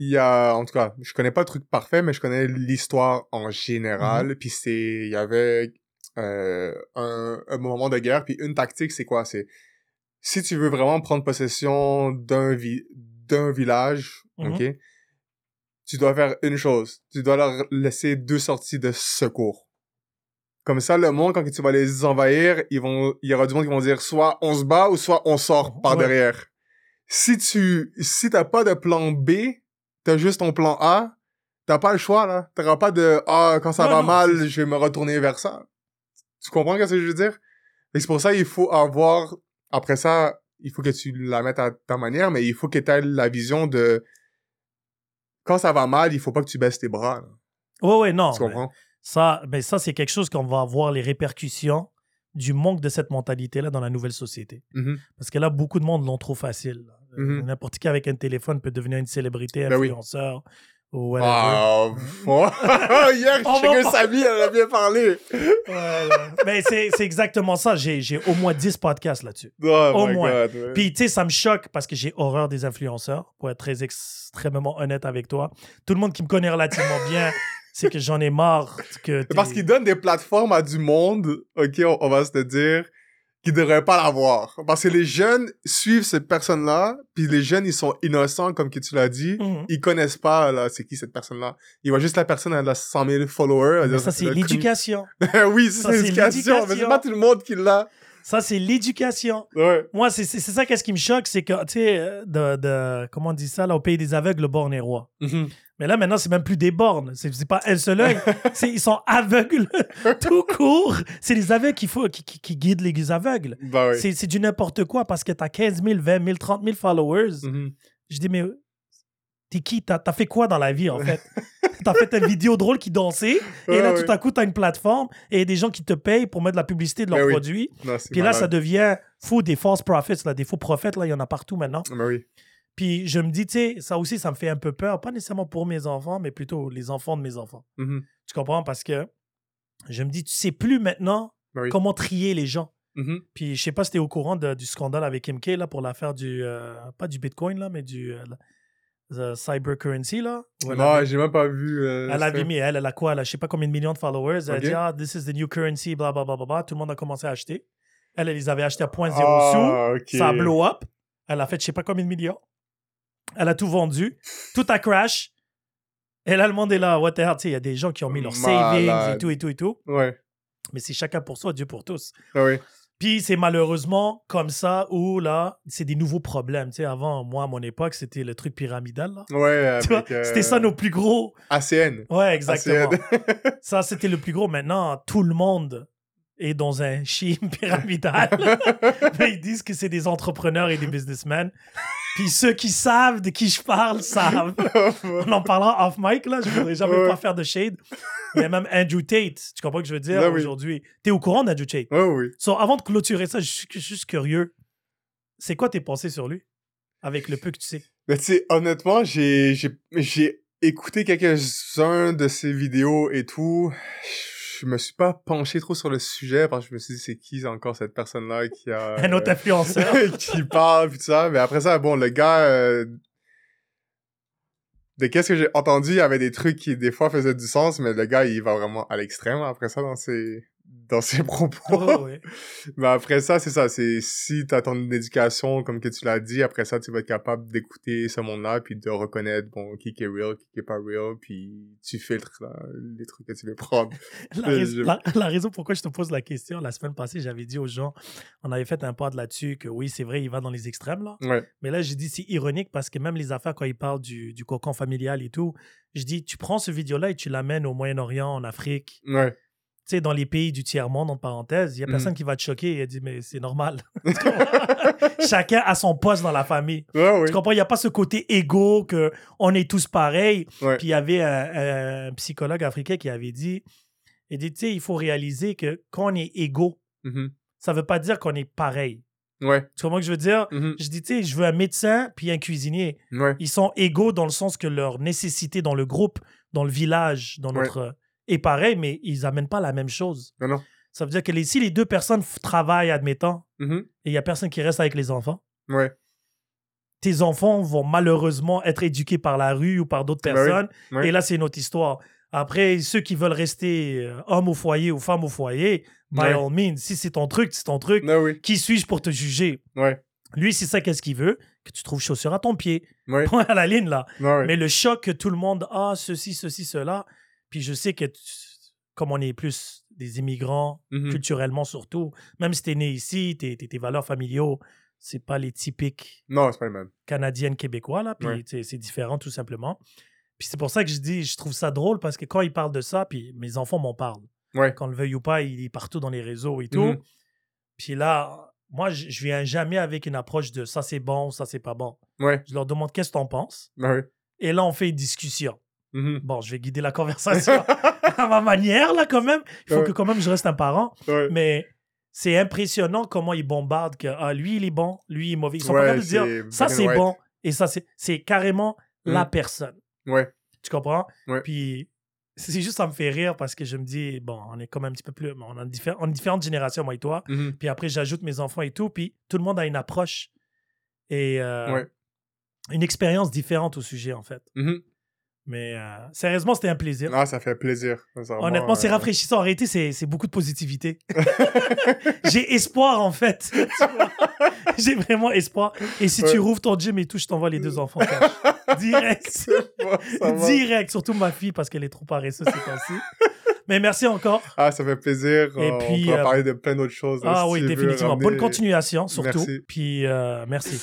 Il y a, en tout cas, je connais pas le truc parfait, mais je connais l'histoire en général. Mhm. Puis c'est, il y avait euh, un, un moment de guerre. Puis une tactique, c'est quoi? C'est si tu veux vraiment prendre possession d'un vi- d'un village, Mhm. ok, tu dois faire une chose. Tu dois leur laisser deux sorties de secours. Comme ça, le monde, quand tu vas les envahir, ils vont, il y aura du monde qui vont dire soit on se bat ou soit on sort par Ouais. derrière. Si tu, si t'as pas de plan B, t'as juste ton plan A, t'as pas le choix, là. T'auras pas de, ah, quand ça va non, mal, je vais me retourner vers ça. Tu comprends ce que je veux dire? Et c'est pour ça, il faut avoir, après ça, il faut que tu la mettes à ta manière, mais il faut que t'aies la vision de, quand ça va mal, il faut pas que tu baisses tes bras, là. Ouais, ouais, non. Tu mais comprends? Ça, ça c'est quelque chose qu'on va voir les répercussions du manque de cette mentalité-là dans la nouvelle société. Mhm. Parce que là, beaucoup de monde l'ont trop facile. Mhm. N'importe qui avec un téléphone peut devenir une célébrité, Ben oui. Ou whatever. [laughs] Ouais. [laughs] Hier, pas- Samy, elle a bien parlé. Ouais, là. Ben, c'est c'est exactement ça. J'ai j'ai au moins 10 podcasts là-dessus. Oh Au my moins. God, ouais. Puis, tu sais, ça me choque parce que j'ai horreur des influenceurs, pour être très extrêmement honnête avec toi. Tout le monde qui me connaît relativement bien, [laughs] c'est que j'en ai marre. Que t'es- Parce qu'ils donnent des plateformes à du monde, ok, on, on va se le dire, qui devraient pas l'avoir. Parce que les jeunes suivent cette personne-là, puis les jeunes, ils sont innocents, comme que tu l'as dit. Mhm. Ils connaissent pas, là, c'est qui cette personne-là. Ils voient juste la personne, elle a 100 000 followers. Mais ça, c'est l'éducation. crime. [laughs] oui, ça, Ça, c'est c'est l'éducation. Mais c'est pas tout le monde qui l'a. Ça, c'est l'éducation. Ouais. Moi, c'est c'est- c'est ça qu'est-ce qui me choque, c'est que, tu sais, euh, de, de- comment on dit ça, là, au pays des aveugles, le borne est roi. Mhm. Mais là, maintenant, c'est même plus des bornes. C'est c'est pas un seul œil. C'est- ils sont aveugles [laughs] tout court. C'est les aveugles qui, faut, qui, qui, qui guident les aveugles. Bah oui. C'est c'est du n'importe quoi parce que t'as 15 000, 20 000, 30 000 followers. Mhm. Je dis, mais t'es qui? T'as as fait quoi dans la vie, en fait? [laughs] t'as fait une vidéo drôle qui dansait, et là, ouais. tout à coup, t'as une plateforme et des gens qui te payent pour mettre de la publicité de leurs Ben oui. produits. Non, Puis là, ça devient fou, des false prophets, là, des faux prophètes, là, il y en a partout maintenant. Bah oui. Puis je me dis, tu sais, ça aussi, ça me fait un peu peur, pas nécessairement pour mes enfants, mais plutôt les enfants de mes enfants. Mhm. Tu comprends? Parce que je me dis, tu sais plus maintenant oui. comment trier les gens. Mhm. Puis je sais pas si t'es au courant de- du scandale avec MK, là, pour l'affaire du, euh, pas du Bitcoin, là, mais du euh, the cyber currency, là. Non, j'ai même pas vu. euh, elle avait mis, elle, elle a quoi? Elle a je sais pas combien de millions de followers. Elle a dit, ah, this is the new currency, bla, bla, bla, bla. Tout le monde a commencé à acheter. Elle, elle les avait achetés à 0.0 sous. Ah, ok. Ça a blow up. Elle a fait je sais pas combien de millions. Elle a tout vendu. Tout a crash. Et là, le monde est là. What the hell? Tu sais, Il y a des gens qui ont mis leurs savings et tout et tout et tout. Ouais. Mais c'est chacun pour soi, Dieu pour tous. Ah oui. Puis c'est malheureusement comme ça où là, c'est des nouveaux problèmes. Tu sais, avant, moi, à mon époque, c'était le truc pyramidal. Là. Ouais, [laughs] Tu vois, avec, euh, C'était ça nos plus gros. ACN. Ouais, exactement. ACN. ça, c'était le plus gros. Maintenant, tout le monde est dans un [laughs] scheme pyramidal. Mais [laughs] ils disent que c'est des entrepreneurs et des businessmen. Puis ceux qui savent de qui je parle savent. [laughs] On en parlera off mic, là. Je voudrais jamais Ouais. pas faire de shade. Mais même Andrew Tate, tu comprends ce que je veux dire Ah oui. aujourd'hui? T'es au courant d'Andrew Tate? Oh oui. So, avant de clôturer ça, je suis juste curieux. C'est quoi tes pensées sur lui? Avec le peu que tu sais. Mais tu sais, honnêtement, j'ai écouté quelques-uns de ses vidéos et tout. Je me suis pas penché trop sur le sujet parce que je me suis dit, c'est qui encore cette personne-là qui a... [laughs] Un autre influenceur. [laughs] qui parle, puis tout ça. Mais après ça, bon, le gars... euh, De qu'est-ce que j'ai entendu, il y avait des trucs qui, des fois, faisaient du sens, mais le gars, il va vraiment à l'extrême après ça dans ses, dans ses propos. Oh, ouais. [laughs] Mais après ça, c'est ça. C'est si t'as ton éducation, comme que tu l'as dit, après ça, tu vas être capable d'écouter ce monde-là, puis de reconnaître, bon, qui est real, qui est pas real, puis tu filtres là, les trucs que tu veux prendre. [laughs] La, rais- je- la- la raison pourquoi je te pose la question, la semaine passée, j'avais dit aux gens, on avait fait un pod là-dessus, que oui, c'est vrai, il va dans les extrêmes, là. Ouais. Mais là, j'ai dit, c'est ironique parce que même les affaires, quand ils parlent du, du cocon familial et tout, je dis, tu prends ce vidéo-là et tu l'amènes au Moyen-Orient, en Afrique, Ouais. Tu sais, dans les pays du tiers-monde, entre parenthèses, il y a Mhm. personne qui va te choquer et dit, mais c'est normal. [laughs] [laughs] Chacun a son poste dans la famille. Ouais, oui. Tu comprends? Il n'y a pas ce côté égo que on est tous pareils. Ouais. Puis il y avait un, un psychologue africain qui avait dit, il dit, tu sais, il faut réaliser que quand on est égaux, Mhm. ça veut pas dire qu'on est pareil. Ouais. Tu comprends ce que je veux dire? Mhm. Je dis, tu sais, je veux un médecin puis un cuisinier. Ouais. Ils sont égaux dans le sens que leur nécessité dans le groupe, dans le village, dans notre... est pareil, mais ils amènent pas la même chose. Non, non. Ça veut dire que les, si les deux personnes travaillent, admettons, Mhm. et il y a personne qui reste avec les enfants, Ouais. tes enfants vont malheureusement être éduqués par la rue ou par d'autres Ben oui. personnes. Ouais. Et là, c'est une autre histoire. Après, ceux qui veulent rester euh, homme au foyer ou femme au foyer, by Ouais. all means, si c'est ton truc, c'est ton truc. Oui. Qui suis-je pour te juger? Ouais. Lui, c'est ça, qu'est-ce qu'il veut? Que tu trouves chaussures à ton pied. [laughs] Point à la ligne, là. Mais le choc que tout le monde a, ceci, ceci, cela. Puis je sais que, tu- comme on est plus des immigrants, Mhm. culturellement surtout. Même si t'es né ici, tes, valeurs familiaux, c'est pas les typiques Non, pas canadiennes québécois, là. Puis Ouais. c'est différent, tout simplement. Puis c'est pour ça que je dis, je trouve ça drôle parce que quand ils parlent de ça, puis mes enfants m'en parlent. Ouais. Qu'on le veuille ou pas, il est partout dans les réseaux et tout. Mhm. Puis là, moi, je viens jamais avec une approche de ça c'est bon, ça c'est pas bon. Ouais. Je leur demande qu'est-ce que t'en penses? Ben. Et là, on fait une discussion. Mhm. Bon, je vais guider la conversation [laughs] à ma manière, là, quand même. Il faut Ouais. que quand même je reste un parent. Ouais. Mais c'est impressionnant comment ils bombardent que ah, lui, il est bon, lui, il est mauvais. Ils sont Ouais, pas capables de dire ça, c'est bon et ça, c'est c'est carrément la Mm. personne. Ouais. Tu comprends? Puis c'est juste, ça me fait rire parce que je me dis, bon, on est comme un petit peu plus. On a diffé- différentes générations, moi et toi. Mhm. Puis après, j'ajoute mes enfants et tout. Puis tout le monde a une approche et euh, Ouais. une expérience différente au sujet, en fait. Mhm. Mais euh, sérieusement, c'était un plaisir. Ah, ça fait plaisir. Honnêtement, c'est euh, rafraîchissant. En réalité, c'est beaucoup de positivité. [laughs] [laughs] J'ai espoir, en fait. [laughs] J'ai vraiment espoir. Et si tu rouvres ton gym et tout, je t'envoie les deux enfants. Direct. Bon. Direct. Surtout ma fille, parce qu'elle est trop paresseuse ces temps-ci. Mais merci encore. Ah, ça fait plaisir. Et on puis, pourra euh, parler de plein d'autres choses. là, Ah si oui, définitivement. ramener- Bonne continuation, surtout. Merci. Puis, euh, merci.